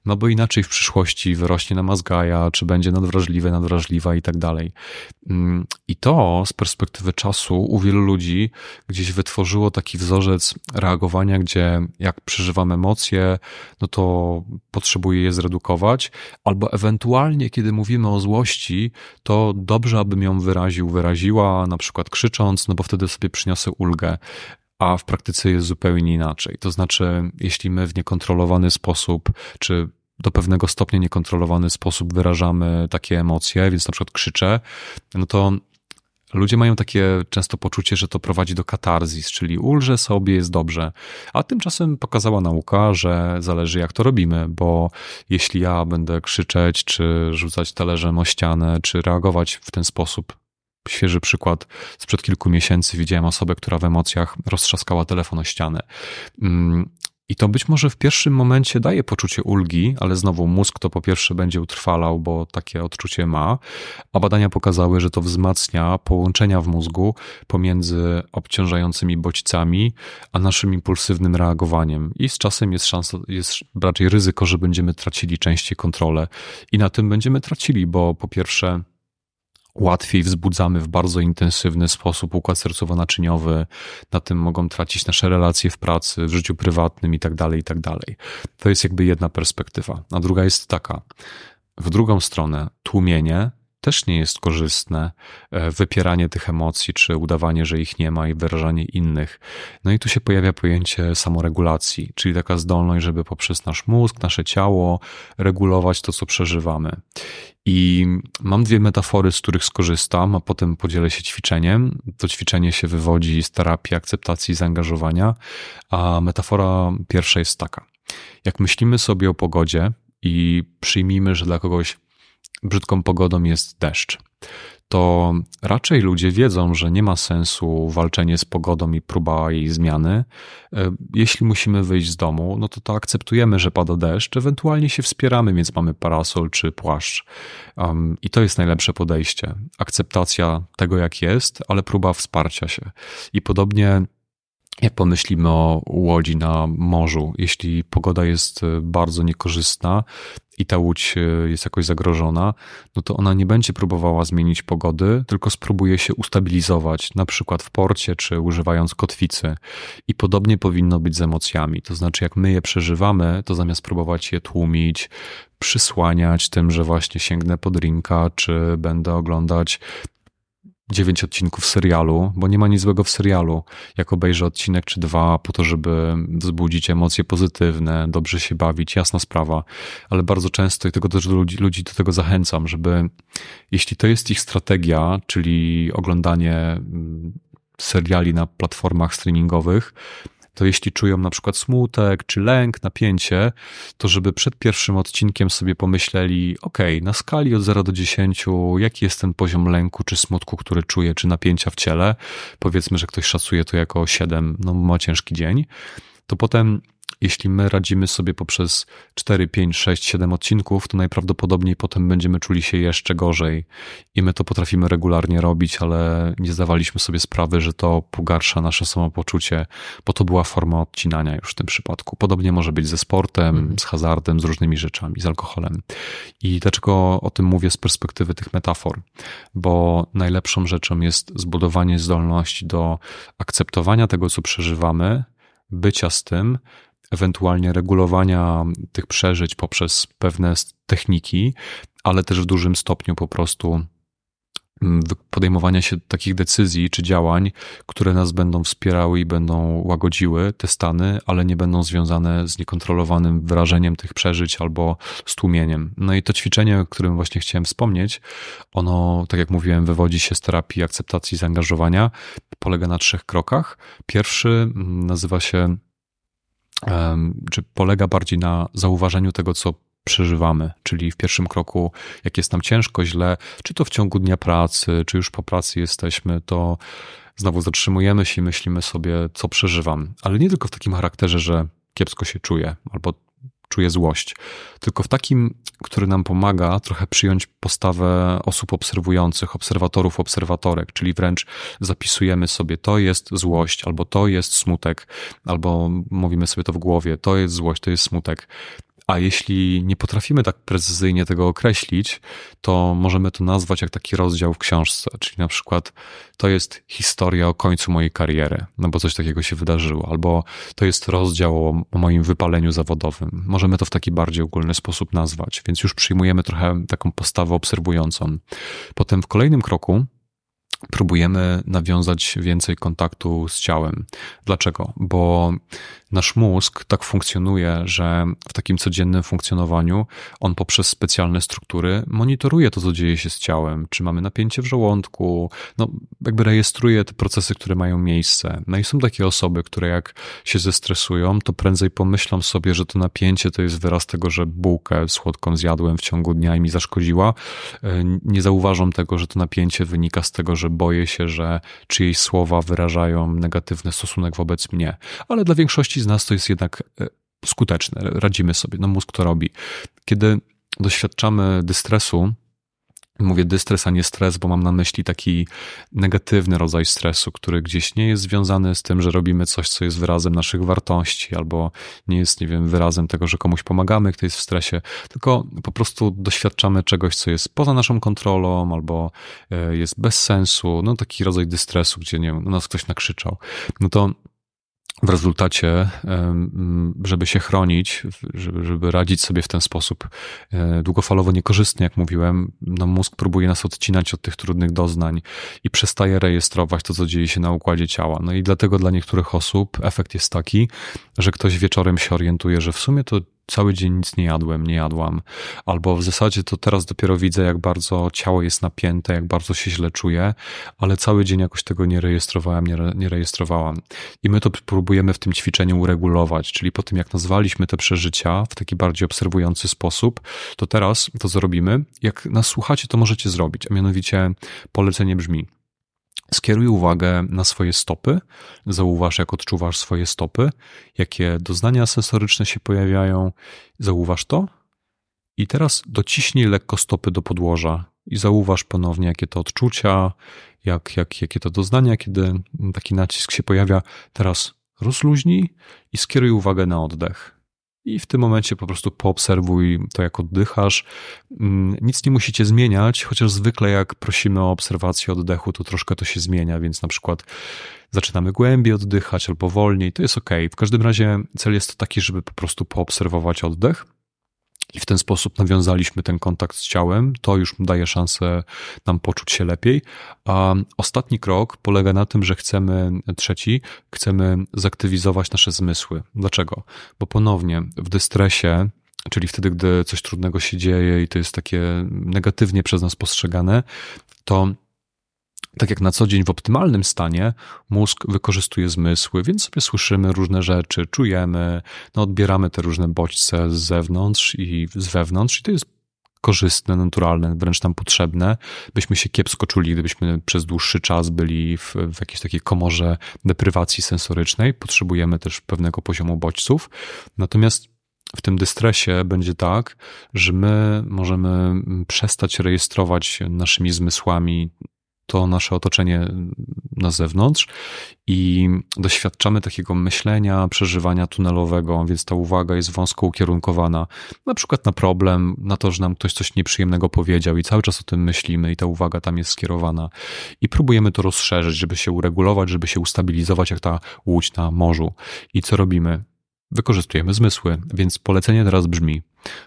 no bo inaczej w przyszłości wyrośnie na mazgaja, czy będzie nadwrażliwe, nadwrażliwa i tak dalej. Mm, I to z perspektywy czasu u wielu ludzi gdzieś wytworzyło taki wzorzec reagowania, gdzie jak przeżywam emocje, no to potrzebuję je zredukować, albo ewentualnie, kiedy mówimy o złości, to dobrze, abym ją wyraził, wyraziła, na przykład krzycząc, no bo wtedy sobie przyniosę ulgę a w praktyce jest zupełnie inaczej. To znaczy, jeśli my w niekontrolowany sposób, czy do pewnego stopnia niekontrolowany sposób wyrażamy takie emocje, więc na przykład krzyczę, no to ludzie mają takie często poczucie, że to prowadzi do katarzis, czyli ulże sobie, jest dobrze. A tymczasem pokazała nauka, że zależy jak to robimy, bo jeśli ja będę krzyczeć, czy rzucać talerzem o ścianę, czy reagować w ten sposób, świeży przykład sprzed kilku miesięcy. Widziałem osobę, która w emocjach roztrzaskała telefon o ścianę. Mm, I to być może w pierwszym momencie daje poczucie ulgi, ale znowu mózg to po pierwsze będzie utrwalał, bo takie odczucie ma, a badania pokazały, że to wzmacnia połączenia w mózgu pomiędzy obciążającymi bodźcami, a naszym impulsywnym reagowaniem. I z czasem jest szansa, jest raczej ryzyko, że będziemy tracili częściej kontrolę. I na tym będziemy tracili, bo po pierwsze, łatwiej wzbudzamy w bardzo intensywny sposób układ sercowo-naczyniowy, na tym mogą tracić nasze relacje w pracy, w życiu prywatnym i tak dalej, i tak dalej. To jest jakby jedna perspektywa. A druga jest taka. W drugą stronę tłumienie też nie jest korzystne. E, wypieranie tych emocji, czy udawanie, że ich nie ma i wyrażanie innych. No i tu się pojawia pojęcie samoregulacji, czyli taka zdolność, żeby poprzez nasz mózg, nasze ciało regulować to, co przeżywamy. I mam dwie metafory, z których skorzystam, a potem podzielę się ćwiczeniem. To ćwiczenie się wywodzi z terapii akceptacji i zaangażowania, a metafora pierwsza jest taka. Jak myślimy sobie o pogodzie i przyjmijmy, że dla kogoś brzydką pogodą jest deszcz, to raczej ludzie wiedzą, że nie ma sensu walczenie z pogodą i próba jej zmiany. E, jeśli musimy wyjść z domu, no to to akceptujemy, że pada deszcz, ewentualnie się wspieramy, więc mamy parasol czy płaszcz. Um, I to jest najlepsze podejście. Akceptacja tego, jak jest, ale próba wsparcia się. I podobnie jak pomyślimy o łodzi na morzu, jeśli pogoda jest e, bardzo niekorzystna i ta łódź e, jest jakoś zagrożona, no to ona nie będzie próbowała zmienić pogody, tylko spróbuje się ustabilizować, na przykład w porcie czy używając kotwicy. I podobnie powinno być z emocjami. To znaczy, jak my je przeżywamy, to zamiast próbować je tłumić, przysłaniać tym, że właśnie sięgnę po drinka, czy będę oglądać dziewięć odcinków serialu, bo nie ma nic złego w serialu. Jak obejrzę odcinek czy dwa po to, żeby wzbudzić emocje pozytywne, dobrze się bawić, jasna sprawa, ale bardzo często i tego też ludzi, ludzi do tego zachęcam, żeby jeśli to jest ich strategia, czyli oglądanie mm, seriali na platformach streamingowych, to jeśli czują na przykład smutek czy lęk, napięcie, to żeby przed pierwszym odcinkiem sobie pomyśleli, ok, na skali od 0 do 10, jaki jest ten poziom lęku czy smutku, który czuję, czy napięcia w ciele. Powiedzmy, że ktoś szacuje to jako 7, no ma ciężki dzień. To potem jeśli my radzimy sobie poprzez 4, 5, 6, 7 odcinków, to najprawdopodobniej potem będziemy czuli się jeszcze gorzej. I my to potrafimy regularnie robić, ale nie zdawaliśmy sobie sprawy, że to pogarsza nasze samopoczucie, bo to była forma odcinania już w tym przypadku. Podobnie może być ze sportem, mhm. z hazardem, z różnymi rzeczami, z alkoholem. I dlaczego o tym mówię z perspektywy tych metafor? Bo najlepszą rzeczą jest zbudowanie zdolności do akceptowania tego, co przeżywamy, bycia z tym, ewentualnie regulowania tych przeżyć poprzez pewne techniki, ale też w dużym stopniu po prostu mm, podejmowania się takich decyzji czy działań, które nas będą wspierały i będą łagodziły te stany, ale nie będą związane z niekontrolowanym wyrażeniem tych przeżyć albo stłumieniem. No i to ćwiczenie, o którym właśnie chciałem wspomnieć, ono, tak jak mówiłem, wywodzi się z terapii akceptacji zaangażowania, polega na trzech krokach. Pierwszy mm, nazywa się czy polega bardziej na zauważeniu tego, co przeżywamy, czyli w pierwszym kroku, jak jest nam ciężko, źle, czy to w ciągu dnia pracy, czy już po pracy jesteśmy, to znowu zatrzymujemy się i myślimy sobie, co przeżywam. Ale nie tylko w takim charakterze, że kiepsko się czuję, albo czuję złość, tylko w takim, który nam pomaga trochę przyjąć postawę osób obserwujących, obserwatorów, obserwatorek, czyli wręcz zapisujemy sobie, to jest złość, albo to jest smutek, albo mówimy sobie to w głowie, to jest złość, to jest smutek. A jeśli nie potrafimy tak precyzyjnie tego określić, to możemy to nazwać jak taki rozdział w książce, czyli na przykład to jest historia o końcu mojej kariery, no bo coś takiego się wydarzyło, albo to jest rozdział o, moim wypaleniu zawodowym. Możemy to w taki bardziej ogólny sposób nazwać, więc już przyjmujemy trochę taką postawę obserwującą. Potem w kolejnym kroku próbujemy nawiązać więcej kontaktu z ciałem. Dlaczego? Bo nasz mózg tak funkcjonuje, że w takim codziennym funkcjonowaniu on poprzez specjalne struktury monitoruje to, co dzieje się z ciałem. Czy mamy napięcie w żołądku, no jakby rejestruje te procesy, które mają miejsce. No i są takie osoby, które jak się zestresują, to prędzej pomyślą sobie, że to napięcie to jest wyraz tego, że bułkę słodką zjadłem w ciągu dnia i mi zaszkodziła. E, nie zauważą tego, że to napięcie wynika z tego, że boję się, że czyjeś słowa wyrażają negatywny stosunek wobec mnie. Ale dla większości większości z nas to jest jednak e, skuteczne. Radzimy sobie, no mózg to robi. Kiedy doświadczamy dystresu, Mówię dystres, a nie stres, bo mam na myśli taki negatywny rodzaj stresu, który gdzieś nie jest związany z tym, że robimy coś, co jest wyrazem naszych wartości, albo nie jest, nie wiem, wyrazem tego, że komuś pomagamy, kto jest w stresie, tylko po prostu doświadczamy czegoś, co jest poza naszą kontrolą, albo e, jest bez sensu, no taki rodzaj dystresu, gdzie, nie wiem, na nas ktoś nakrzyczał. No to w rezultacie, żeby się chronić, żeby, żeby radzić sobie w ten sposób e, długofalowo niekorzystny, jak mówiłem, no mózg próbuje nas odcinać od tych trudnych doznań i przestaje rejestrować to, co dzieje się na układzie ciała. No i dlatego dla niektórych osób efekt jest taki, że ktoś wieczorem się orientuje, że w sumie to cały dzień nic nie jadłem, nie jadłam, albo w zasadzie to teraz dopiero widzę, jak bardzo ciało jest napięte, jak bardzo się źle czuję, ale cały dzień jakoś tego nie rejestrowałem, nie, nie rejestrowałam. I my to próbujemy w tym ćwiczeniu uregulować, czyli po tym, jak nazwaliśmy te przeżycia w taki bardziej obserwujący sposób, to teraz to, co robimy, jak nas słuchacie, to możecie zrobić, a mianowicie polecenie brzmi Skieruj uwagę na swoje stopy, zauważ, jak odczuwasz swoje stopy, jakie doznania sensoryczne się pojawiają, zauważ to. I teraz dociśnij lekko stopy do podłoża i zauważ ponownie, jakie to odczucia, jak, jak, jakie to doznania, kiedy taki nacisk się pojawia. Teraz rozluźnij i skieruj uwagę na oddech i w tym momencie po prostu poobserwuj to, jak oddychasz. Mm, nic nie musicie zmieniać, chociaż zwykle jak prosimy o obserwację oddechu, to troszkę to się zmienia, więc na przykład zaczynamy głębiej oddychać albo wolniej, to jest ok. W każdym razie cel jest taki, żeby po prostu poobserwować oddech. I w ten sposób nawiązaliśmy ten kontakt z ciałem, to już daje szansę nam poczuć się lepiej. A ostatni krok polega na tym, że chcemy, trzeci, chcemy zaktywizować nasze zmysły. Dlaczego? Bo ponownie w dystresie, czyli wtedy, gdy coś trudnego się dzieje i to jest takie negatywnie przez nas postrzegane, to tak jak na co dzień w optymalnym stanie, mózg wykorzystuje zmysły, więc sobie słyszymy różne rzeczy, czujemy, no odbieramy te różne bodźce z zewnątrz i z wewnątrz, i to jest korzystne, naturalne, wręcz nam potrzebne, byśmy się kiepsko czuli, gdybyśmy przez dłuższy czas byli w, w jakiejś takiej komorze deprywacji sensorycznej. Potrzebujemy też pewnego poziomu bodźców. Natomiast w tym dystresie będzie tak, że my możemy przestać rejestrować naszymi zmysłami to nasze otoczenie na zewnątrz i doświadczamy takiego myślenia, przeżywania tunelowego, więc ta uwaga jest wąsko ukierunkowana na przykład na problem, na to, że nam ktoś coś nieprzyjemnego powiedział i cały czas o tym myślimy i ta uwaga tam jest skierowana i próbujemy to rozszerzyć, żeby się uregulować, żeby się ustabilizować jak ta łódź na morzu. I co robimy? Wykorzystujemy zmysły, więc polecenie teraz brzmi: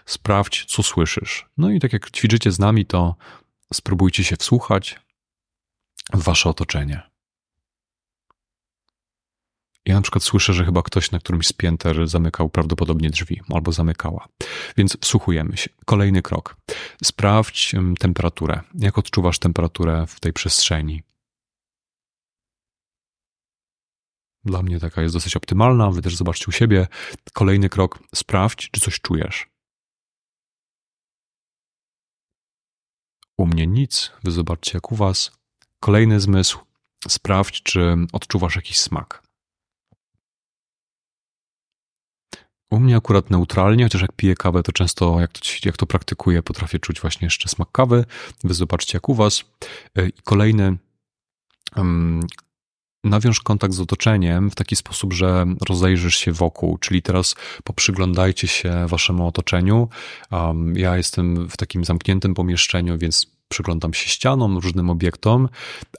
sprawdź, co słyszysz. No i tak jak ćwiczycie z nami, to spróbujcie się wsłuchać, wasze otoczenie. Ja na przykład słyszę, że chyba ktoś na którymś z pięter zamykał prawdopodobnie drzwi albo zamykała. Więc wsłuchujemy się. Kolejny krok. Sprawdź temperaturę. Jak odczuwasz temperaturę w tej przestrzeni? Dla mnie taka jest dosyć optymalna. Wy też zobaczcie u siebie. Kolejny krok. Sprawdź, czy coś czujesz. U mnie nic. Wy zobaczcie, jak u was. Kolejny zmysł. Sprawdź, czy odczuwasz jakiś smak. U mnie akurat neutralnie, chociaż jak piję kawę, to często jak to, jak to praktykuję, potrafię czuć właśnie jeszcze smak kawy. Wy zobaczcie jak u was. E, I kolejny, um, nawiąż kontakt z otoczeniem w taki sposób, że rozejrzysz się wokół, czyli teraz poprzyglądajcie się waszemu otoczeniu. Um, ja jestem w takim zamkniętym pomieszczeniu, więc przyglądam się ścianom, różnym obiektom,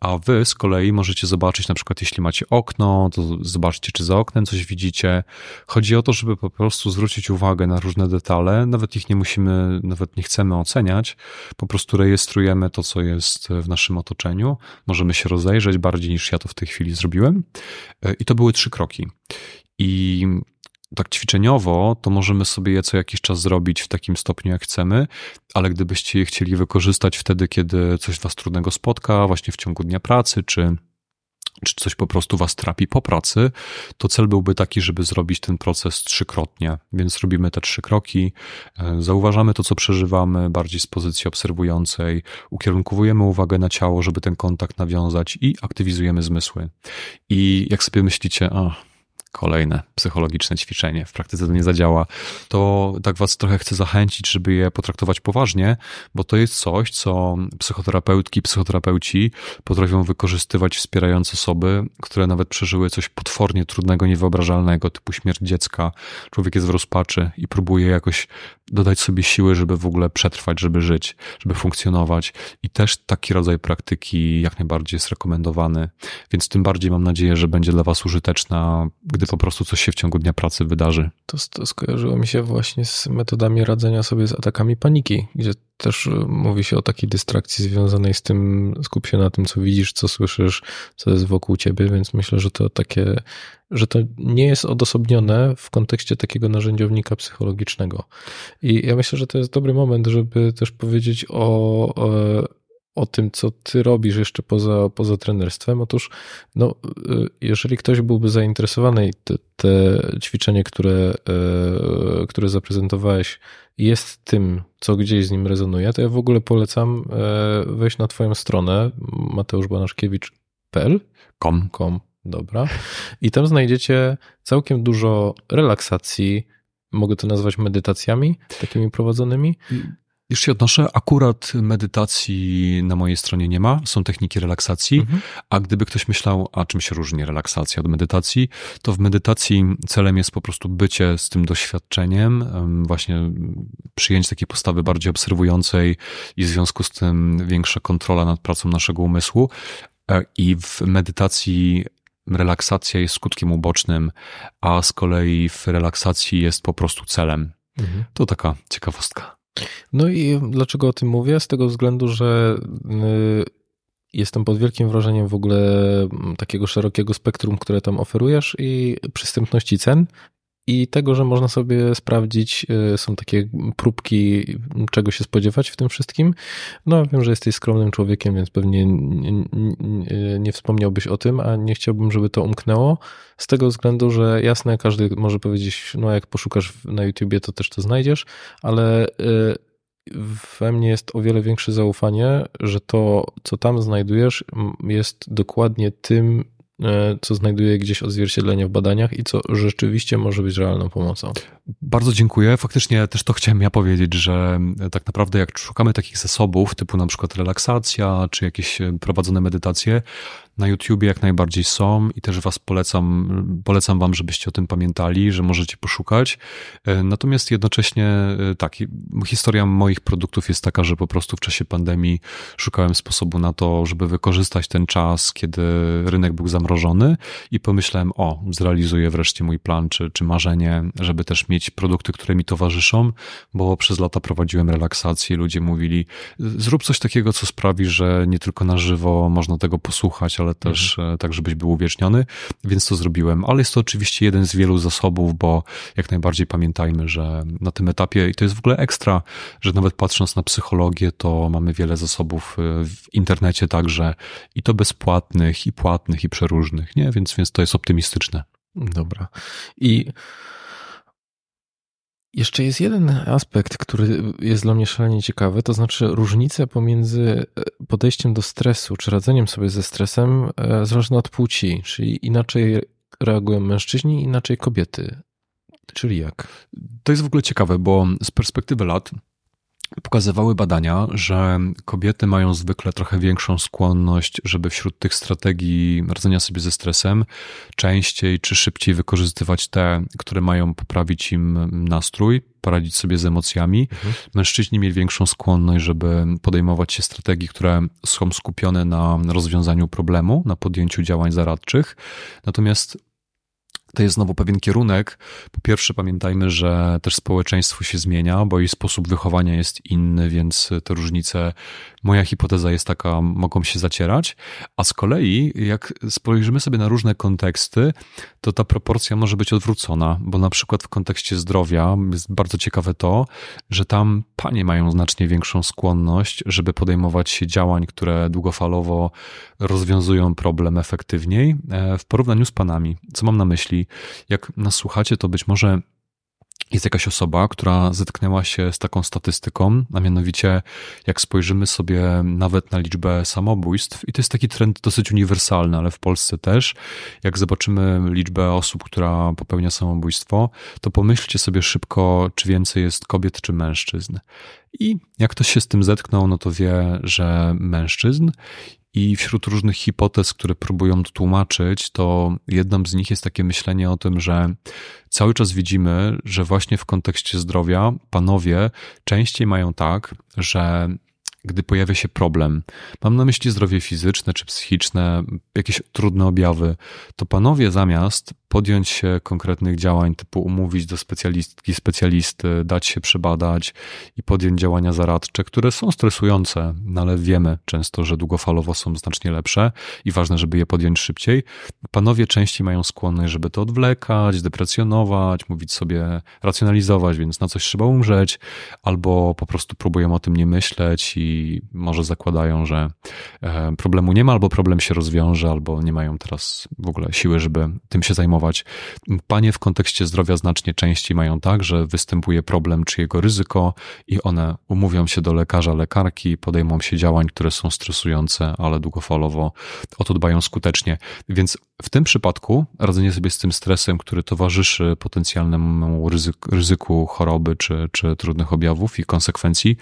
a wy z kolei możecie zobaczyć, na przykład jeśli macie okno, to zobaczcie, czy za oknem coś widzicie. Chodzi o to, żeby po prostu zwrócić uwagę na różne detale, nawet ich nie musimy, nawet nie chcemy oceniać, po prostu rejestrujemy to, co jest w naszym otoczeniu. Możemy się rozejrzeć bardziej niż ja to w tej chwili zrobiłem. I to były trzy kroki. I tak ćwiczeniowo, to możemy sobie je co jakiś czas zrobić w takim stopniu, jak chcemy, ale gdybyście je chcieli wykorzystać wtedy, kiedy coś was trudnego spotka, właśnie w ciągu dnia pracy, czy czy coś po prostu was trapi po pracy, to cel byłby taki, żeby zrobić ten proces trzykrotnie. Więc robimy te trzy kroki, e, zauważamy to, co przeżywamy bardziej z pozycji obserwującej, ukierunkowujemy uwagę na ciało, żeby ten kontakt nawiązać i aktywizujemy zmysły. I jak sobie myślicie, a kolejne psychologiczne ćwiczenie, w praktyce to nie zadziała, to tak was trochę chcę zachęcić, żeby je potraktować poważnie, bo to jest coś, co psychoterapeutki, psychoterapeuci potrafią wykorzystywać wspierając osoby, które nawet przeżyły coś potwornie trudnego, niewyobrażalnego, typu śmierć dziecka. Człowiek jest w rozpaczy i próbuje jakoś dodać sobie siły, żeby w ogóle przetrwać, żeby żyć, żeby funkcjonować. I też taki rodzaj praktyki jak najbardziej jest rekomendowany. Więc tym bardziej mam nadzieję, że będzie dla Was użyteczna, gdy po prostu coś się w ciągu dnia pracy wydarzy. To, to skojarzyło mi się właśnie z metodami radzenia sobie z atakami paniki, gdzie też y, mówi się o takiej dystrakcji związanej z tym, skup się na tym, co widzisz, co słyszysz, co jest wokół ciebie, więc myślę, że to takie, że to nie jest odosobnione w kontekście takiego narzędziownika psychologicznego. I ja myślę, że to jest dobry moment, żeby też powiedzieć o, o o tym, co ty robisz jeszcze poza, poza trenerstwem. Otóż, no, y, jeżeli ktoś byłby zainteresowany i te, te ćwiczenie, które, y, które zaprezentowałeś, jest tym, co gdzieś z nim rezonuje, to ja w ogóle polecam y, wejść na Twoją stronę mateuszbanaszkiewicz.pl. Com, dobra. I tam znajdziecie całkiem dużo relaksacji. Mogę to nazwać medytacjami takimi prowadzonymi. Już się odnoszę, akurat medytacji na mojej stronie nie ma, są techniki relaksacji, mhm. a gdyby ktoś myślał, a czym się różni relaksacja od medytacji, to w medytacji celem jest po prostu bycie z tym doświadczeniem, właśnie przyjęcie takiej postawy bardziej obserwującej i w związku z tym większa kontrola nad pracą naszego umysłu. E, I w medytacji relaksacja jest skutkiem ubocznym, a z kolei w relaksacji jest po prostu celem. Mhm. To taka ciekawostka. No i dlaczego o tym mówię? Z tego względu, że y, jestem pod wielkim wrażeniem w ogóle mm, takiego szerokiego spektrum, które tam oferujesz i przystępności cen i tego, że można sobie sprawdzić, y, są takie próbki, czego się spodziewać w tym wszystkim. No, wiem, że jesteś skromnym człowiekiem, więc pewnie nie, nie, nie, wspomniałbyś o tym, a nie chciałbym, żeby to umknęło. Z tego względu, że jasne, każdy może powiedzieć, no jak poszukasz na YouTubie, to też to znajdziesz, ale y, we mnie jest o wiele większe zaufanie, że to, co tam znajdujesz, jest dokładnie tym, co znajduje gdzieś odzwierciedlenie w badaniach i co rzeczywiście może być realną pomocą. Bardzo dziękuję. Faktycznie też to chciałem ja powiedzieć, że tak naprawdę jak szukamy takich zasobów, typu na przykład relaksacja, czy jakieś prowadzone medytacje, na YouTubie jak najbardziej są i też was polecam, polecam wam, żebyście o tym pamiętali, że możecie poszukać. E, natomiast jednocześnie e, tak, historia moich produktów jest taka, że po prostu w czasie pandemii szukałem sposobu na to, żeby wykorzystać ten czas, kiedy rynek był zamrożony i pomyślałem, o, zrealizuję wreszcie mój plan czy, czy marzenie, żeby też mieć produkty, które mi towarzyszą, bo przez lata prowadziłem relaksację, ludzie mówili, zrób coś takiego, co sprawi, że nie tylko na żywo można tego posłuchać, ale też mhm. tak, żebyś był uwieczniony, więc to zrobiłem. Ale jest to oczywiście jeden z wielu zasobów, bo jak najbardziej pamiętajmy, że na tym etapie, i to jest w ogóle ekstra, że nawet patrząc na psychologię, to mamy wiele zasobów e, w internecie także i to bezpłatnych, i płatnych, i przeróżnych, nie? Więc, więc to jest optymistyczne. Dobra. I jeszcze jest jeden aspekt, który jest dla mnie szalenie ciekawy, to znaczy różnice pomiędzy e, podejściem do stresu, czy radzeniem sobie ze stresem e, zależne od płci, czyli inaczej reagują mężczyźni, inaczej kobiety. Czyli jak? To jest w ogóle ciekawe, bo z perspektywy lat pokazywały badania, że kobiety mają zwykle trochę większą skłonność, żeby wśród tych strategii radzenia sobie ze stresem częściej czy szybciej wykorzystywać te, które mają poprawić im nastrój, poradzić sobie z emocjami. Mhm. Mężczyźni mieli większą skłonność, żeby podejmować się strategii, które są skupione na rozwiązaniu problemu, na podjęciu działań zaradczych. Natomiast to jest znowu pewien kierunek. Po pierwsze, pamiętajmy, że też społeczeństwo się zmienia, bo i sposób wychowania jest inny, więc te różnice, moja hipoteza jest taka, mogą się zacierać. A z kolei, jak spojrzymy sobie na różne konteksty, to ta proporcja może być odwrócona, bo na przykład w kontekście zdrowia jest bardzo ciekawe to, że tam panie mają znacznie większą skłonność, żeby podejmować się działań, które długofalowo rozwiązują problem efektywniej e, w porównaniu z panami. Co mam na myśli? Jak nas słuchacie, to być może jest jakaś osoba, która zetknęła się z taką statystyką, a mianowicie jak spojrzymy sobie nawet na liczbę samobójstw, i to jest taki trend dosyć uniwersalny, ale w Polsce też, jak zobaczymy liczbę osób, która popełnia samobójstwo, to pomyślcie sobie szybko, czy więcej jest kobiet czy mężczyzn. I jak ktoś się z tym zetknął, no to wie, że mężczyzn i wśród różnych hipotez, które próbują tłumaczyć, to jedną z nich jest takie myślenie o tym, że cały czas widzimy, że właśnie w kontekście zdrowia panowie częściej mają tak, że gdy pojawia się problem, mam na myśli zdrowie fizyczne czy psychiczne, jakieś trudne objawy, to panowie zamiast podjąć się konkretnych działań, typu umówić do specjalistki, specjalisty, dać się przebadać i podjąć działania zaradcze, które są stresujące, no ale wiemy często, że długofalowo są znacznie lepsze i ważne, żeby je podjąć szybciej. Panowie częściej mają skłonność, żeby to odwlekać, deprecjonować, mówić sobie, racjonalizować, więc na coś trzeba umrzeć, albo po prostu próbują o tym nie myśleć i może zakładają, że e, problemu nie ma, albo problem się rozwiąże, albo nie mają teraz w ogóle siły, żeby tym się zajmować Panie w kontekście zdrowia znacznie częściej mają tak, że występuje problem czy jego ryzyko i one umówią się do lekarza, lekarki, podejmą się działań, które są stresujące, ale długofalowo o to dbają skutecznie. Więc w tym przypadku radzenie sobie z tym stresem, który towarzyszy potencjalnemu ryzyku, ryzyku choroby czy, czy trudnych objawów i konsekwencji,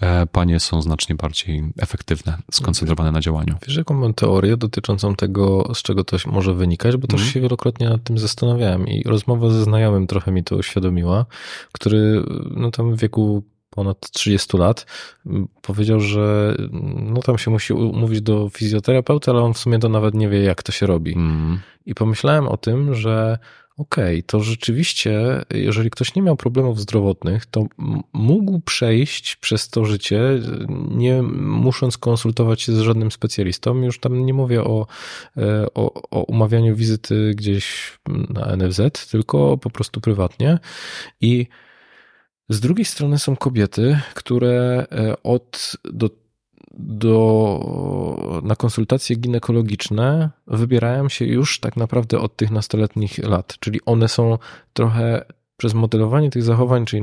e, panie są znacznie bardziej efektywne, skoncentrowane na działaniu. Wiesz, jaką mam teorię dotyczącą tego, z czego to może wynikać, bo też mm. się wielokrotnie nad tym zastanawiałem i rozmowa ze znajomym trochę mi to uświadomiła, który no tam w wieku ponad 30 lat, powiedział, że no tam się musi umówić do fizjoterapeuty, ale on w sumie to nawet nie wie, jak to się robi. Mm. I pomyślałem o tym, że Okej, okay, to rzeczywiście, jeżeli ktoś nie miał problemów zdrowotnych, to mógł przejść przez to życie, nie musząc konsultować się z żadnym specjalistą. Już tam nie mówię o, e, o, o umawianiu wizyty gdzieś na NFZ, tylko po prostu prywatnie. I z drugiej strony są kobiety, które e, od do do, na konsultacje ginekologiczne wybierają się już tak naprawdę od tych nastoletnich lat, czyli one są trochę przez modelowanie tych zachowań, czyli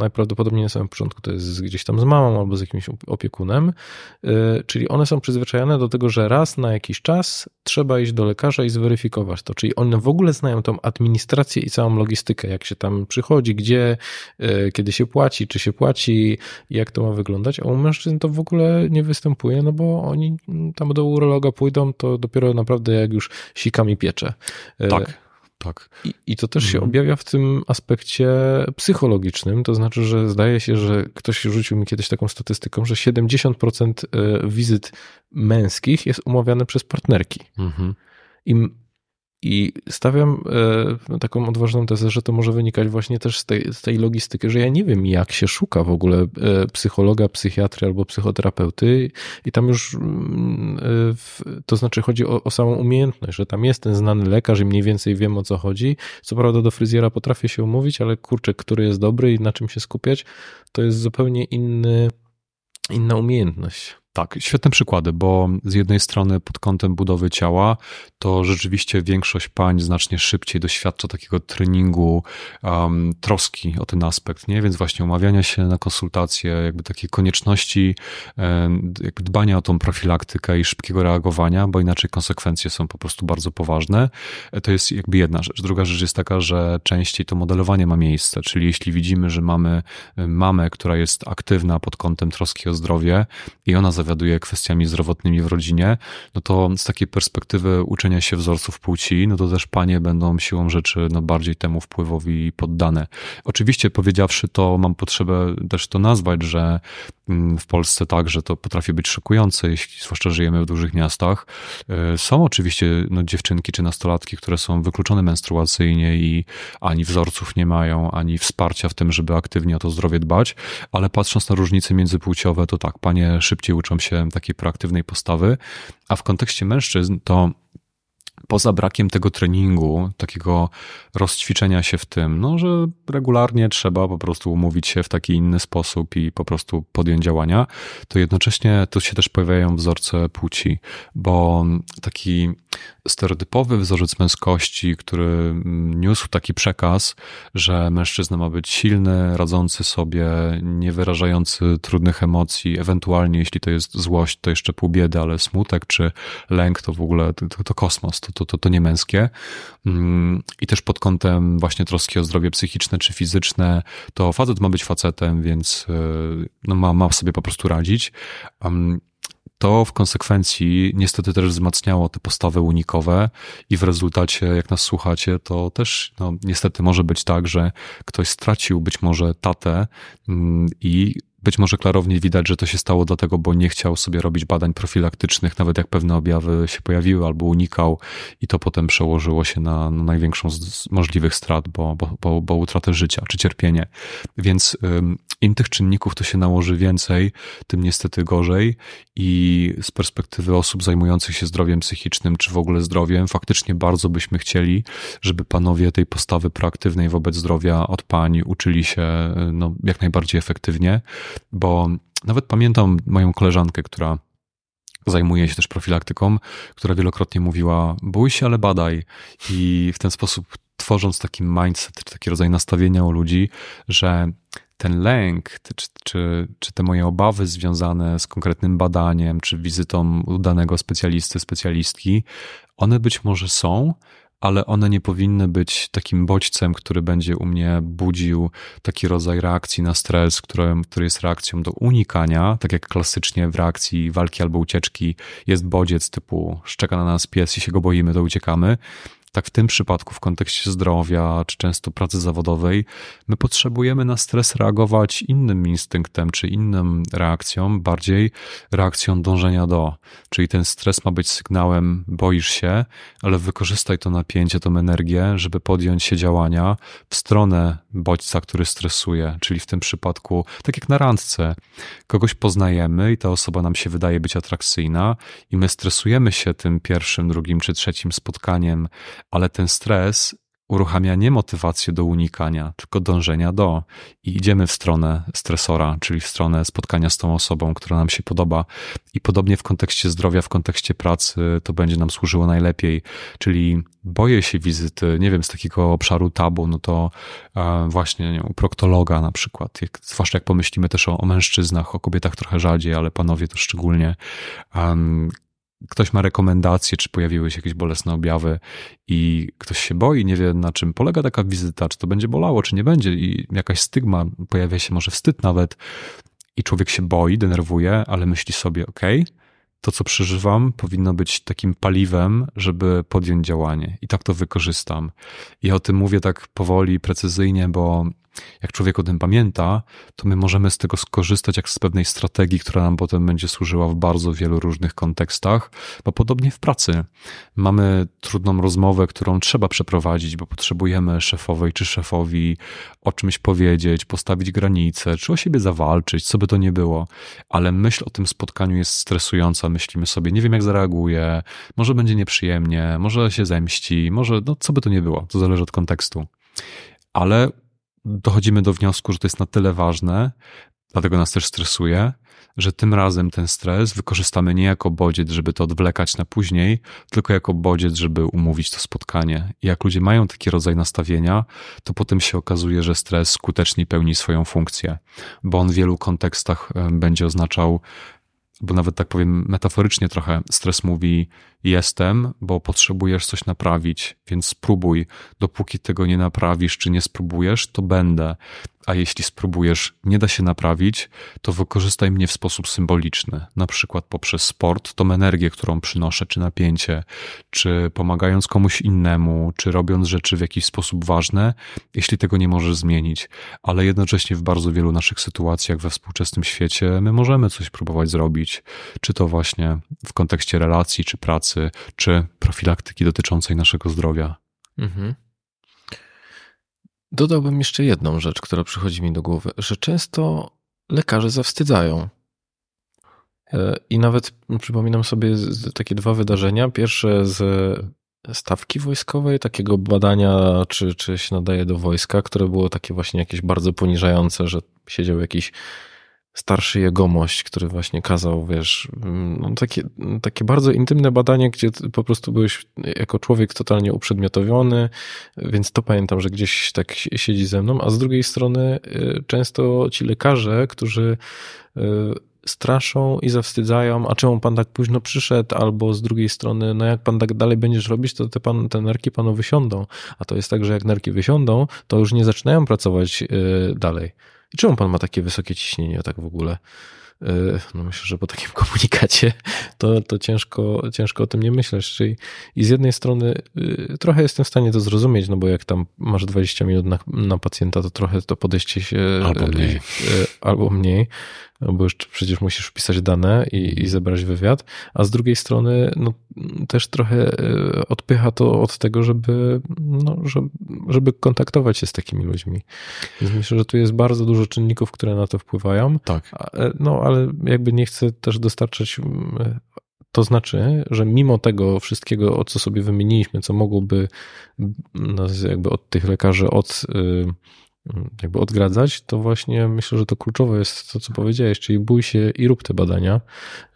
najprawdopodobniej na samym początku to jest gdzieś tam z mamą albo z jakimś opiekunem, y, czyli one są przyzwyczajone do tego, że raz na jakiś czas trzeba iść do lekarza i zweryfikować to, czyli one w ogóle znają tą administrację i całą logistykę, jak się tam przychodzi, gdzie, y, kiedy się płaci, czy się płaci, jak to ma wyglądać, a u mężczyzn to w ogóle nie występuje, no bo oni tam do urologa pójdą, to dopiero naprawdę jak już sikami piecze. Y, tak. Tak. I, I, to też się mhm. objawia w tym aspekcie psychologicznym, to znaczy, że zdaje się, że ktoś rzucił mi kiedyś taką statystyką, że 70% e, wizyt męskich jest umawiane przez partnerki. Mhm. I i stawiam e, taką odważną tezę, że to może wynikać właśnie też z tej, z tej logistyki, że ja nie wiem, jak się szuka w ogóle e, psychologa, psychiatry albo psychoterapeuty, i tam już, mm, e, to znaczy chodzi o, o samą umiejętność, że tam jest ten znany lekarz i mniej więcej wiem o co chodzi. Co prawda do fryzjera potrafię się umówić, ale kurczę, który jest dobry i na czym się skupiać, to jest zupełnie inny, inna umiejętność. Tak, świetne przykłady, bo z jednej strony pod kątem budowy ciała, to rzeczywiście większość pań znacznie szybciej doświadcza takiego treningu, um, troski o ten aspekt, nie? Więc właśnie umawiania się na konsultacje, jakby takiej konieczności jakby dbania o tą profilaktykę i szybkiego reagowania, bo inaczej konsekwencje są po prostu bardzo poważne. To jest jakby jedna rzecz. Druga rzecz jest taka, że częściej to modelowanie ma miejsce, czyli jeśli widzimy, że mamy mamę, która jest aktywna pod kątem troski o zdrowie i ona zawiaduje kwestiami zdrowotnymi w rodzinie, no to z takiej perspektywy uczenia się wzorców płci, no to też panie będą siłą rzeczy no bardziej temu wpływowi poddane. Oczywiście powiedziawszy to, mam potrzebę też to nazwać, że mm, w Polsce także to potrafi być szokujące, jeśli zwłaszcza żyjemy w dużych miastach. E, są oczywiście no, dziewczynki czy nastolatki, które są wykluczone menstruacyjnie i ani wzorców nie mają, ani wsparcia w tym, żeby aktywnie o to zdrowie dbać, ale patrząc na różnice międzypłciowe, to tak, panie szybciej uczą się takiej proaktywnej postawy, a w kontekście mężczyzn to poza brakiem tego treningu, takiego rozćwiczenia się w tym, no, że regularnie trzeba po prostu umówić się w taki inny sposób i po prostu podjąć działania, to jednocześnie tu się też pojawiają wzorce płci, bo taki stereotypowy wzorzec męskości, który niósł taki przekaz, że mężczyzna ma być silny, radzący sobie, nie wyrażający trudnych emocji, ewentualnie jeśli to jest złość, to jeszcze pół biedy, ale smutek czy lęk to w ogóle to, to kosmos, to, to, to, to nie męskie. Mm, I też pod kątem właśnie troski o zdrowie psychiczne czy fizyczne, to facet ma być facetem, więc y, no, ma, ma sobie po prostu radzić. To w konsekwencji niestety też wzmacniało te postawy unikowe i w rezultacie, jak nas słuchacie, to też no, niestety może być tak, że ktoś stracił być może tatę mm, i być może klarownie widać, że to się stało dlatego, bo nie chciał sobie robić badań profilaktycznych, nawet jak pewne objawy się pojawiły albo unikał, i to potem przełożyło się na, na największą z możliwych strat, bo, bo, bo, bo utratę życia czy cierpienie. Więc im tych czynników to się nałoży więcej, tym niestety gorzej. I z perspektywy osób zajmujących się zdrowiem psychicznym, czy w ogóle zdrowiem, faktycznie bardzo byśmy chcieli, żeby panowie tej postawy proaktywnej wobec zdrowia od pań uczyli się no, jak najbardziej efektywnie bo nawet pamiętam moją koleżankę, która zajmuje się też profilaktyką, która wielokrotnie mówiła: bój się, ale badaj. I w ten sposób tworząc taki mindset, czy taki rodzaj nastawienia u ludzi, że ten lęk, czy, czy, czy te moje obawy związane z konkretnym badaniem, czy wizytą udanego specjalisty, specjalistki, one być może są, ale one nie powinny być takim bodźcem, który będzie u mnie budził taki rodzaj reakcji na stres, który, który jest reakcją do unikania, tak jak klasycznie w reakcji walki albo ucieczki jest bodziec typu szczeka na nas pies i się go boimy, to uciekamy. Tak w tym przypadku, w kontekście zdrowia, czy często pracy zawodowej, my potrzebujemy na stres reagować innym instynktem, czy inną reakcją, bardziej reakcją dążenia do. Czyli ten stres ma być sygnałem, boisz się, ale wykorzystaj to napięcie, tą energię, żeby podjąć się działania w stronę bodźca, który stresuje. Czyli w tym przypadku, tak jak na randce, kogoś poznajemy i ta osoba nam się wydaje być atrakcyjna, i my stresujemy się tym pierwszym, drugim czy trzecim spotkaniem, ale ten stres uruchamia nie motywację do unikania, tylko dążenia do. I idziemy w stronę stresora, czyli w stronę spotkania z tą osobą, która nam się podoba. I podobnie w kontekście zdrowia, w kontekście pracy to będzie nam służyło najlepiej. Czyli boję się wizyty, nie wiem, z takiego obszaru tabu, no to e, właśnie nie, u proktologa na przykład. Jak, zwłaszcza jak pomyślimy też o, o mężczyznach, o kobietach trochę rzadziej, ale panowie to szczególnie. Um, ktoś ma rekomendacje, czy pojawiły się jakieś bolesne objawy i ktoś się boi, nie wie na czym polega taka wizyta, czy to będzie bolało, czy nie będzie i jakaś stygma, pojawia się może wstyd nawet i człowiek się boi, denerwuje, ale myśli sobie, ok, to co przeżywam powinno być takim paliwem, żeby podjąć działanie i tak to wykorzystam. I o tym mówię tak powoli, precyzyjnie, bo jak człowiek o tym pamięta, to my możemy z tego skorzystać jak z pewnej strategii, która nam potem będzie służyła w bardzo wielu różnych kontekstach, bo podobnie w pracy. Mamy trudną rozmowę, którą trzeba przeprowadzić, bo potrzebujemy szefowej czy szefowi o czymś powiedzieć, postawić granice, czy o siebie zawalczyć, co by to nie było. Ale myśl o tym spotkaniu jest stresująca. Myślimy sobie, nie wiem jak zareaguje, może będzie nieprzyjemnie, może się zemści, może, no co by to nie było, to zależy od kontekstu. Ale dochodzimy do wniosku, że to jest na tyle ważne, dlatego nas też stresuje, że tym razem ten stres wykorzystamy nie jako bodziec, żeby to odwlekać na później, tylko jako bodziec, żeby umówić to spotkanie. I jak ludzie mają taki rodzaj nastawienia, to potem się okazuje, że stres skutecznie pełni swoją funkcję, bo on w wielu kontekstach będzie oznaczał bo nawet tak powiem metaforycznie trochę, stres mówi: Jestem, bo potrzebujesz coś naprawić, więc spróbuj. Dopóki tego nie naprawisz, czy nie spróbujesz, to będę a jeśli spróbujesz, nie da się naprawić, to wykorzystaj mnie w sposób symboliczny, na przykład poprzez sport, tą energię, którą przynoszę, czy napięcie, czy pomagając komuś innemu, czy robiąc rzeczy w jakiś sposób ważne, jeśli tego nie możesz zmienić. Ale jednocześnie w bardzo wielu naszych sytuacjach we współczesnym świecie my możemy coś próbować zrobić, czy to właśnie w kontekście relacji, czy pracy, czy profilaktyki dotyczącej naszego zdrowia. Mhm. Dodałbym jeszcze jedną rzecz, która przychodzi mi do głowy, że często lekarze zawstydzają. E, I nawet przypominam sobie takie dwa wydarzenia. Pierwsze z stawki wojskowej, takiego badania, czy, czy się nadaje do wojska, które było takie właśnie jakieś bardzo poniżające, że siedział jakiś starszy jegomość, który właśnie kazał, wiesz, no takie, takie bardzo intymne badanie, gdzie po prostu byłeś jako człowiek totalnie uprzedmiotowiony, więc to pamiętam, że gdzieś tak siedzi ze mną, a z drugiej strony y, często ci lekarze, którzy y, straszą i zawstydzają, a czemu pan tak późno przyszedł, albo z drugiej strony, no jak pan tak dalej będziesz robić, to te, pan, te nerki panu wysiądą. A to jest tak, że jak nerki wysiądą, to już nie zaczynają pracować y, dalej. I czemu pan ma takie wysokie ciśnienie tak w ogóle? E, no myślę, że po takim komunikacie to, to ciężko, ciężko o tym nie myśleć. Czyli I z jednej strony y, trochę jestem w stanie to zrozumieć, no bo jak tam masz 20 minut na, na pacjenta, to trochę to podejście się albo mniej, e, albo mniej bo już przecież musisz wpisać dane i, i zebrać wywiad, a z drugiej strony no, też trochę e, odpycha to od tego, żeby, no, żeby, żeby kontaktować się z takimi ludźmi. Więc myślę, że tu jest bardzo dużo czynników, które na to wpływają. Tak. E, no, ale jakby nie chcę też dostarczać to znaczy, że mimo tego wszystkiego, o co sobie wymieniliśmy, co mogłoby nas jakby od tych lekarzy od y, jakby odgradzać, to właśnie myślę, że to kluczowe jest to, co powiedziałeś, czyli bój się i rób te badania,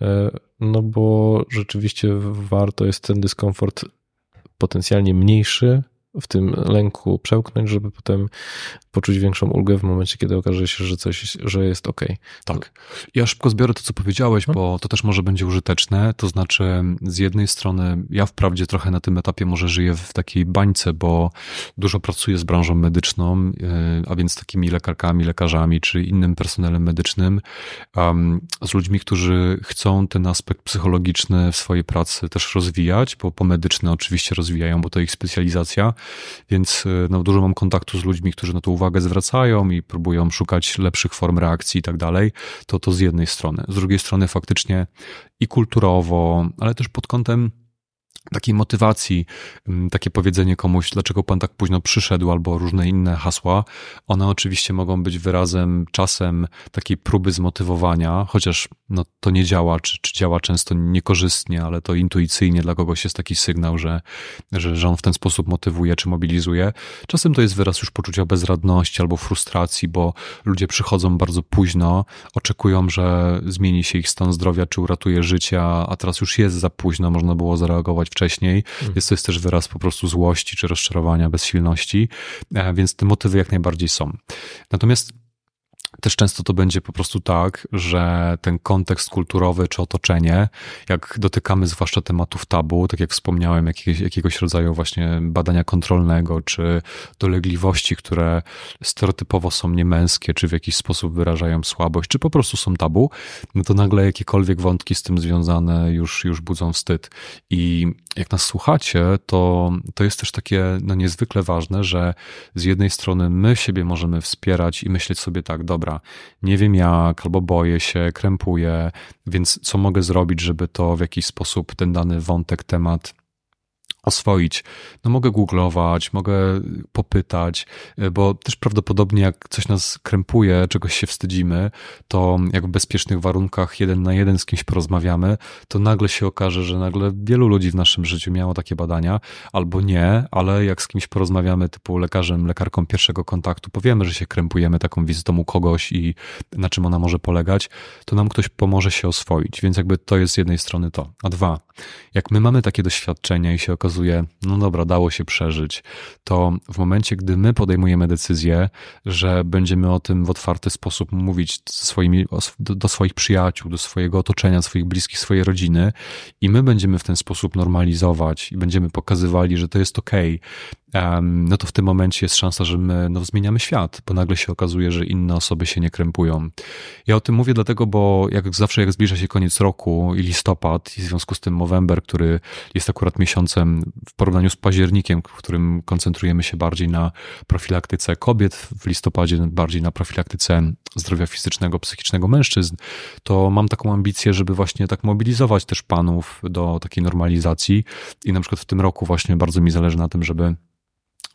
e, no bo rzeczywiście warto jest ten dyskomfort potencjalnie mniejszy w tym lęku przełknąć, żeby potem poczuć większą ulgę w momencie, kiedy okaże się, że coś, że jest ok. Tak. Ja szybko zbiorę to, co powiedziałeś, bo to też może będzie użyteczne. To znaczy, z jednej strony, ja wprawdzie trochę na tym etapie może żyję w takiej bańce, bo dużo pracuję z branżą medyczną, e, a więc takimi lekarkami, lekarzami czy innym personelem medycznym, z ludźmi, którzy chcą ten aspekt psychologiczny w swojej pracy też rozwijać, bo pomedyczne oczywiście rozwijają, bo to ich specjalizacja, więc e, no, dużo mam kontaktu z ludźmi, którzy na to uwagę zwracają i próbują szukać lepszych form reakcji i tak dalej, to to z jednej strony. Z drugiej strony faktycznie i kulturowo, ale też pod kątem takiej motywacji, mm, takie powiedzenie komuś, dlaczego pan tak późno przyszedł, albo różne inne hasła, one oczywiście mogą być wyrazem czasem takiej próby zmotywowania, chociaż no, to nie działa, czy, czy działa często niekorzystnie, ale to intuicyjnie dla kogoś jest taki sygnał, że, że, że on w ten sposób motywuje, czy mobilizuje. Czasem to jest wyraz już poczucia bezradności albo frustracji, bo ludzie przychodzą bardzo późno, oczekują, że zmieni się ich stan zdrowia, czy uratuje życie, a teraz już jest za późno, można było zareagować wcześniej, mhm. jest to jest też wyraz po prostu złości czy rozczarowania, bezsilności, e, więc te motywy jak najbardziej są. Natomiast też często to będzie po prostu tak, że ten kontekst kulturowy czy otoczenie, jak dotykamy zwłaszcza tematów tabu, tak jak wspomniałem, jakiegoś, jakiegoś rodzaju właśnie badania kontrolnego, czy dolegliwości, które stereotypowo są niemęskie, czy w jakiś sposób wyrażają słabość, czy po prostu są tabu, no to nagle jakiekolwiek wątki z tym związane już, już budzą wstyd. I jak nas słuchacie, to, to jest też takie no, niezwykle ważne, że z jednej strony my siebie możemy wspierać i myśleć sobie tak, dobra, nie wiem jak, albo boję się, krępuję, więc co mogę zrobić, żeby to w jakiś sposób ten dany wątek, temat oswoić. No mogę googlować, mogę popytać, e, bo też prawdopodobnie jak coś nas krępuje, czegoś się wstydzimy, to jak w bezpiecznych warunkach jeden na jeden z kimś porozmawiamy, to nagle się okaże, że nagle wielu ludzi w naszym życiu miało takie badania, albo nie, ale jak z kimś porozmawiamy typu lekarzem, lekarką pierwszego kontaktu, powiemy, że się krępujemy taką wizytą u kogoś i na czym ona może polegać, to nam ktoś pomoże się oswoić, więc jakby to jest z jednej strony to. A dwa, jak my mamy takie doświadczenia i się okazuje, okazuje, no dobra, dało się przeżyć, to w momencie, gdy my podejmujemy decyzję, że będziemy o tym w otwarty sposób mówić swoimi, do, swoich przyjaciół, do swojego otoczenia, swoich bliskich, swojej rodziny i my będziemy w ten sposób normalizować i będziemy pokazywali, że to jest okej, no to w tym momencie jest szansa, że my no, zmieniamy świat, bo nagle się okazuje, że inne osoby się nie krępują. Ja o tym mówię dlatego, bo jak zawsze, jak zbliża się koniec roku i listopad, i w związku z tym November, który jest akurat miesiącem w porównaniu z październikiem, w którym koncentrujemy się bardziej na profilaktyce kobiet, w listopadzie bardziej na profilaktyce zdrowia fizycznego, psychicznego mężczyzn, to mam taką ambicję, żeby właśnie tak mobilizować też panów do takiej normalizacji i na przykład w tym roku właśnie bardzo mi zależy na tym, żeby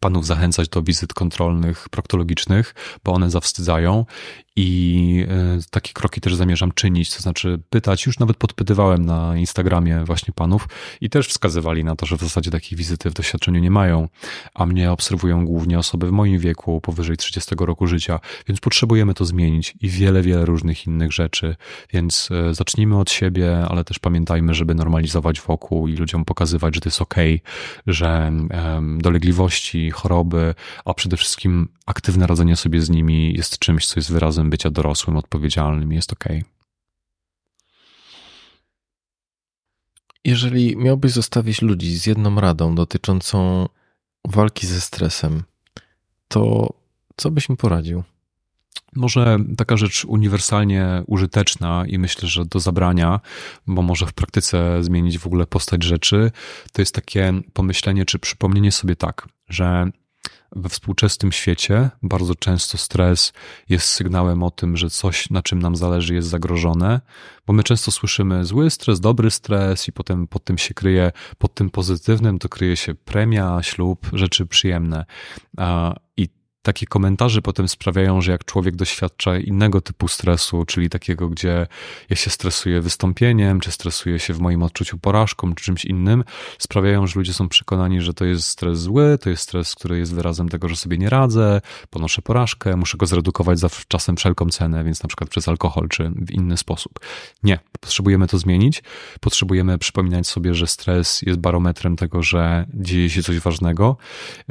panów zachęcać do wizyt kontrolnych, proktologicznych, bo one zawstydzają. I e, takie kroki też zamierzam czynić, to znaczy pytać, już nawet podpytywałem na Instagramie właśnie panów i też wskazywali na to, że w zasadzie takiej wizyty w doświadczeniu nie mają, a mnie obserwują głównie osoby w moim wieku, powyżej 30 roku życia, więc potrzebujemy to zmienić i wiele, wiele różnych innych rzeczy, więc e, zacznijmy od siebie, ale też pamiętajmy, żeby normalizować wokół i ludziom pokazywać, że to jest ok, że dolegliwości, choroby, a przede wszystkim aktywne radzenie sobie z nimi jest czymś, co jest wyrazem bycia dorosłym, odpowiedzialnym jest ok. Jeżeli miałbyś zostawić ludzi z jedną radą dotyczącą walki ze stresem, to co byś im poradził? Może taka rzecz uniwersalnie użyteczna i myślę, że do zabrania, bo może w praktyce zmienić w ogóle postać rzeczy, to jest takie pomyślenie czy przypomnienie sobie tak, że we współczesnym świecie bardzo często stres jest sygnałem o tym, że coś, na czym nam zależy, jest zagrożone, bo my często słyszymy zły stres, dobry stres i potem pod tym się kryje, pod tym pozytywnym to kryje się premia, ślub, rzeczy przyjemne. Takie komentarze potem sprawiają, że jak człowiek doświadcza innego typu stresu, czyli takiego, gdzie ja się stresuję wystąpieniem, czy stresuję się w moim odczuciu porażką, czy czymś innym, sprawiają, że ludzie są przekonani, że to jest stres zły, to jest stres, który jest wyrazem tego, że sobie nie radzę, ponoszę porażkę, muszę go zredukować za czasem wszelką cenę, więc na przykład przez alkohol, czy w inny sposób. Nie, potrzebujemy to zmienić, potrzebujemy przypominać sobie, że stres jest barometrem tego, że dzieje się coś ważnego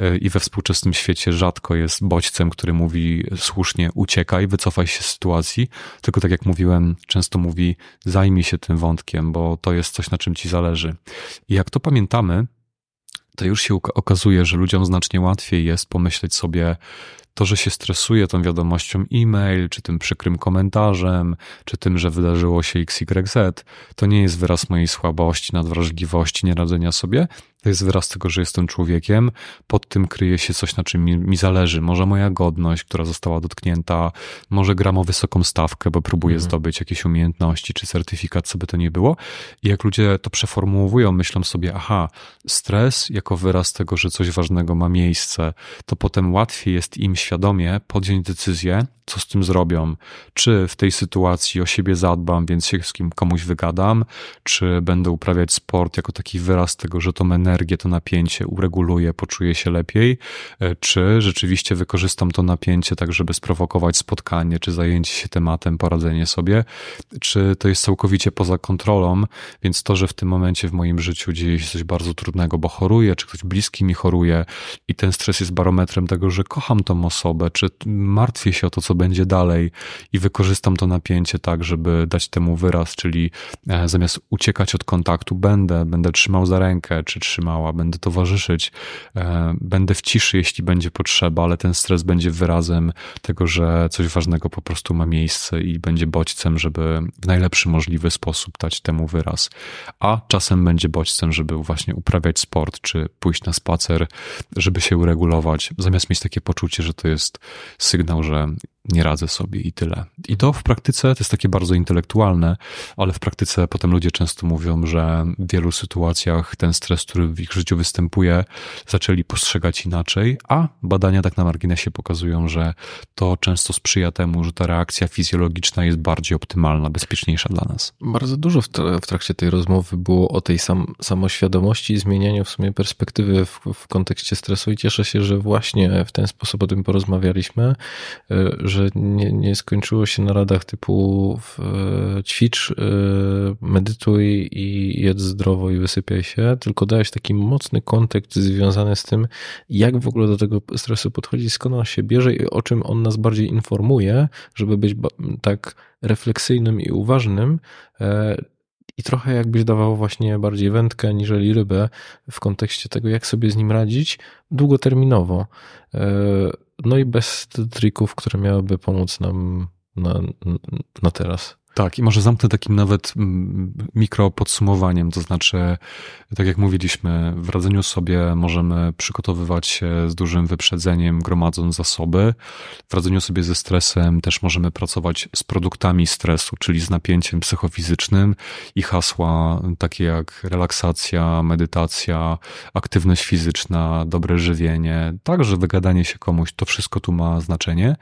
y, i we współczesnym świecie rzadko jest bodźcem, który mówi słusznie uciekaj, wycofaj się z sytuacji, tylko tak jak mówiłem, często mówi zajmij się tym wątkiem, bo to jest coś, na czym ci zależy. I jak to pamiętamy, to już się okazuje, że ludziom znacznie łatwiej jest pomyśleć sobie, to, że się stresuje tą wiadomością e-mail, czy tym przykrym komentarzem, czy tym, że wydarzyło się XYZ, to nie jest wyraz mojej słabości, nadwrażliwości, nieradzenia sobie, to jest wyraz tego, że jestem człowiekiem, pod tym kryje się coś, na czym mi, mi, zależy. Może moja godność, która została dotknięta, może gram o wysoką stawkę, bo próbuję mhm. zdobyć jakieś umiejętności czy certyfikat, co by to nie było. I jak ludzie to przeformułowują, myślą sobie, aha, stres jako wyraz tego, że coś ważnego ma miejsce, to potem łatwiej jest im świadomie podjąć decyzję, co z tym zrobią. Czy w tej sytuacji o siebie zadbam, więc się z kim komuś wygadam, czy będę uprawiać sport jako taki wyraz tego, że tą energię, to napięcie ureguluję, poczuję się lepiej, e, czy rzeczywiście wykorzystam to napięcie tak, żeby sprowokować spotkanie, czy zajęcie się tematem, poradzenie sobie, czy to jest całkowicie poza kontrolą, więc to, że w tym momencie w moim życiu dzieje się coś bardzo trudnego, bo choruję, czy ktoś bliski mi choruje i ten stres jest barometrem tego, że kocham tą osobę, czy martwię się o to, co będzie dalej i wykorzystam to napięcie tak, żeby dać temu wyraz, czyli e, zamiast uciekać od kontaktu, będę, będę trzymał za rękę, czy trzymała, będę towarzyszyć, e, będę w ciszy, jeśli będzie potrzeba, ale ten stres będzie wyrazem tego, że coś ważnego po prostu ma miejsce i będzie bodźcem, żeby w najlepszy możliwy sposób dać temu wyraz. A czasem będzie bodźcem, żeby właśnie uprawiać sport, czy pójść na spacer, żeby się uregulować, zamiast mieć takie poczucie, że to jest sygnał, że nie radzę sobie i tyle. I to w praktyce to jest takie bardzo intelektualne, ale w praktyce potem ludzie często mówią, że w wielu sytuacjach ten stres, który w ich życiu występuje, zaczęli postrzegać inaczej, a badania tak na marginesie pokazują, że to często sprzyja temu, że ta reakcja fizjologiczna jest bardziej optymalna, bezpieczniejsza dla nas. Bardzo dużo w, trakcie tej rozmowy było o tej sam, samoświadomości i zmienianiu w sumie perspektywy w, w kontekście stresu i cieszę się, że właśnie w ten sposób o tym porozmawialiśmy, y, że nie, nie skończyło się na radach typu e, ćwicz, e, medytuj i jedz zdrowo i wysypiaj się, tylko dałeś taki mocny kontekst związany z tym, jak w ogóle do tego stresu podchodzić, skąd on się bierze i o czym on nas bardziej informuje, żeby być tak refleksyjnym i uważnym, e, i trochę jakbyś dawał właśnie bardziej wędkę niżeli rybę w kontekście tego, jak sobie z nim radzić długoterminowo. No i bez trików, które miałyby pomóc nam na, na teraz. Tak, i może zamknę takim nawet mm, mikro podsumowaniem, to znaczy, tak jak mówiliśmy, w radzeniu sobie możemy przygotowywać się z dużym wyprzedzeniem, gromadząc zasoby. W radzeniu sobie ze stresem też możemy pracować z produktami stresu, czyli z napięciem psychofizycznym i hasła takie jak relaksacja, medytacja, aktywność fizyczna, dobre żywienie, także wygadanie się komuś, to wszystko tu ma znaczenie,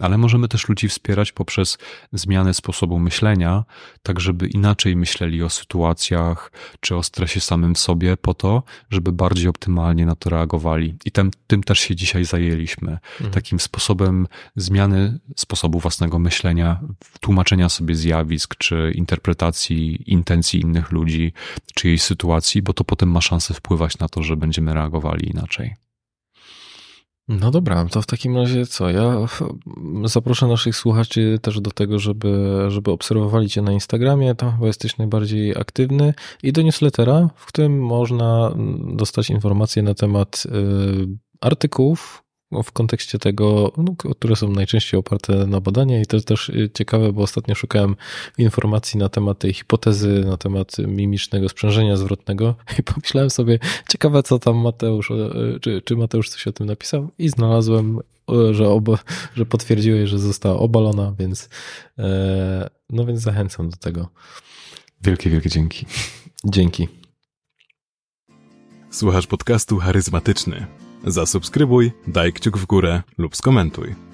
ale możemy też ludzi wspierać poprzez zmianę sposobu myślenia, myślenia, tak żeby inaczej myśleli o sytuacjach czy o stresie samym w sobie, po to, żeby bardziej optymalnie na to reagowali. I tym, tym też się dzisiaj zajęliśmy. Mhm. Takim sposobem zmiany sposobu własnego myślenia, tłumaczenia sobie zjawisk, czy interpretacji intencji innych ludzi, czy jej sytuacji, bo to potem ma szansę wpływać na to, że będziemy reagowali inaczej. No dobra, to w takim razie co? Ja zaproszę naszych słuchaczy też do tego, żeby, żeby obserwowali Cię na Instagramie, tam chyba jesteś najbardziej aktywny i do newslettera, w którym można dostać informacje na temat y, artykułów, w kontekście tego, no, które są najczęściej oparte na badania i to jest też ciekawe, bo ostatnio szukałem informacji na temat tej hipotezy, na temat mimicznego sprzężenia zwrotnego i pomyślałem sobie, ciekawe co tam Mateusz, y, czy, czy Mateusz coś o tym napisał i znalazłem, y, że, ob, że potwierdziłeś, że została obalona, więc e, no więc zachęcam do tego. Wielkie, wielkie dzięki. Dzięki. Słuchasz podcastu charyzmatyczny. Zasubskrybuj, daj kciuk w górę lub skomentuj.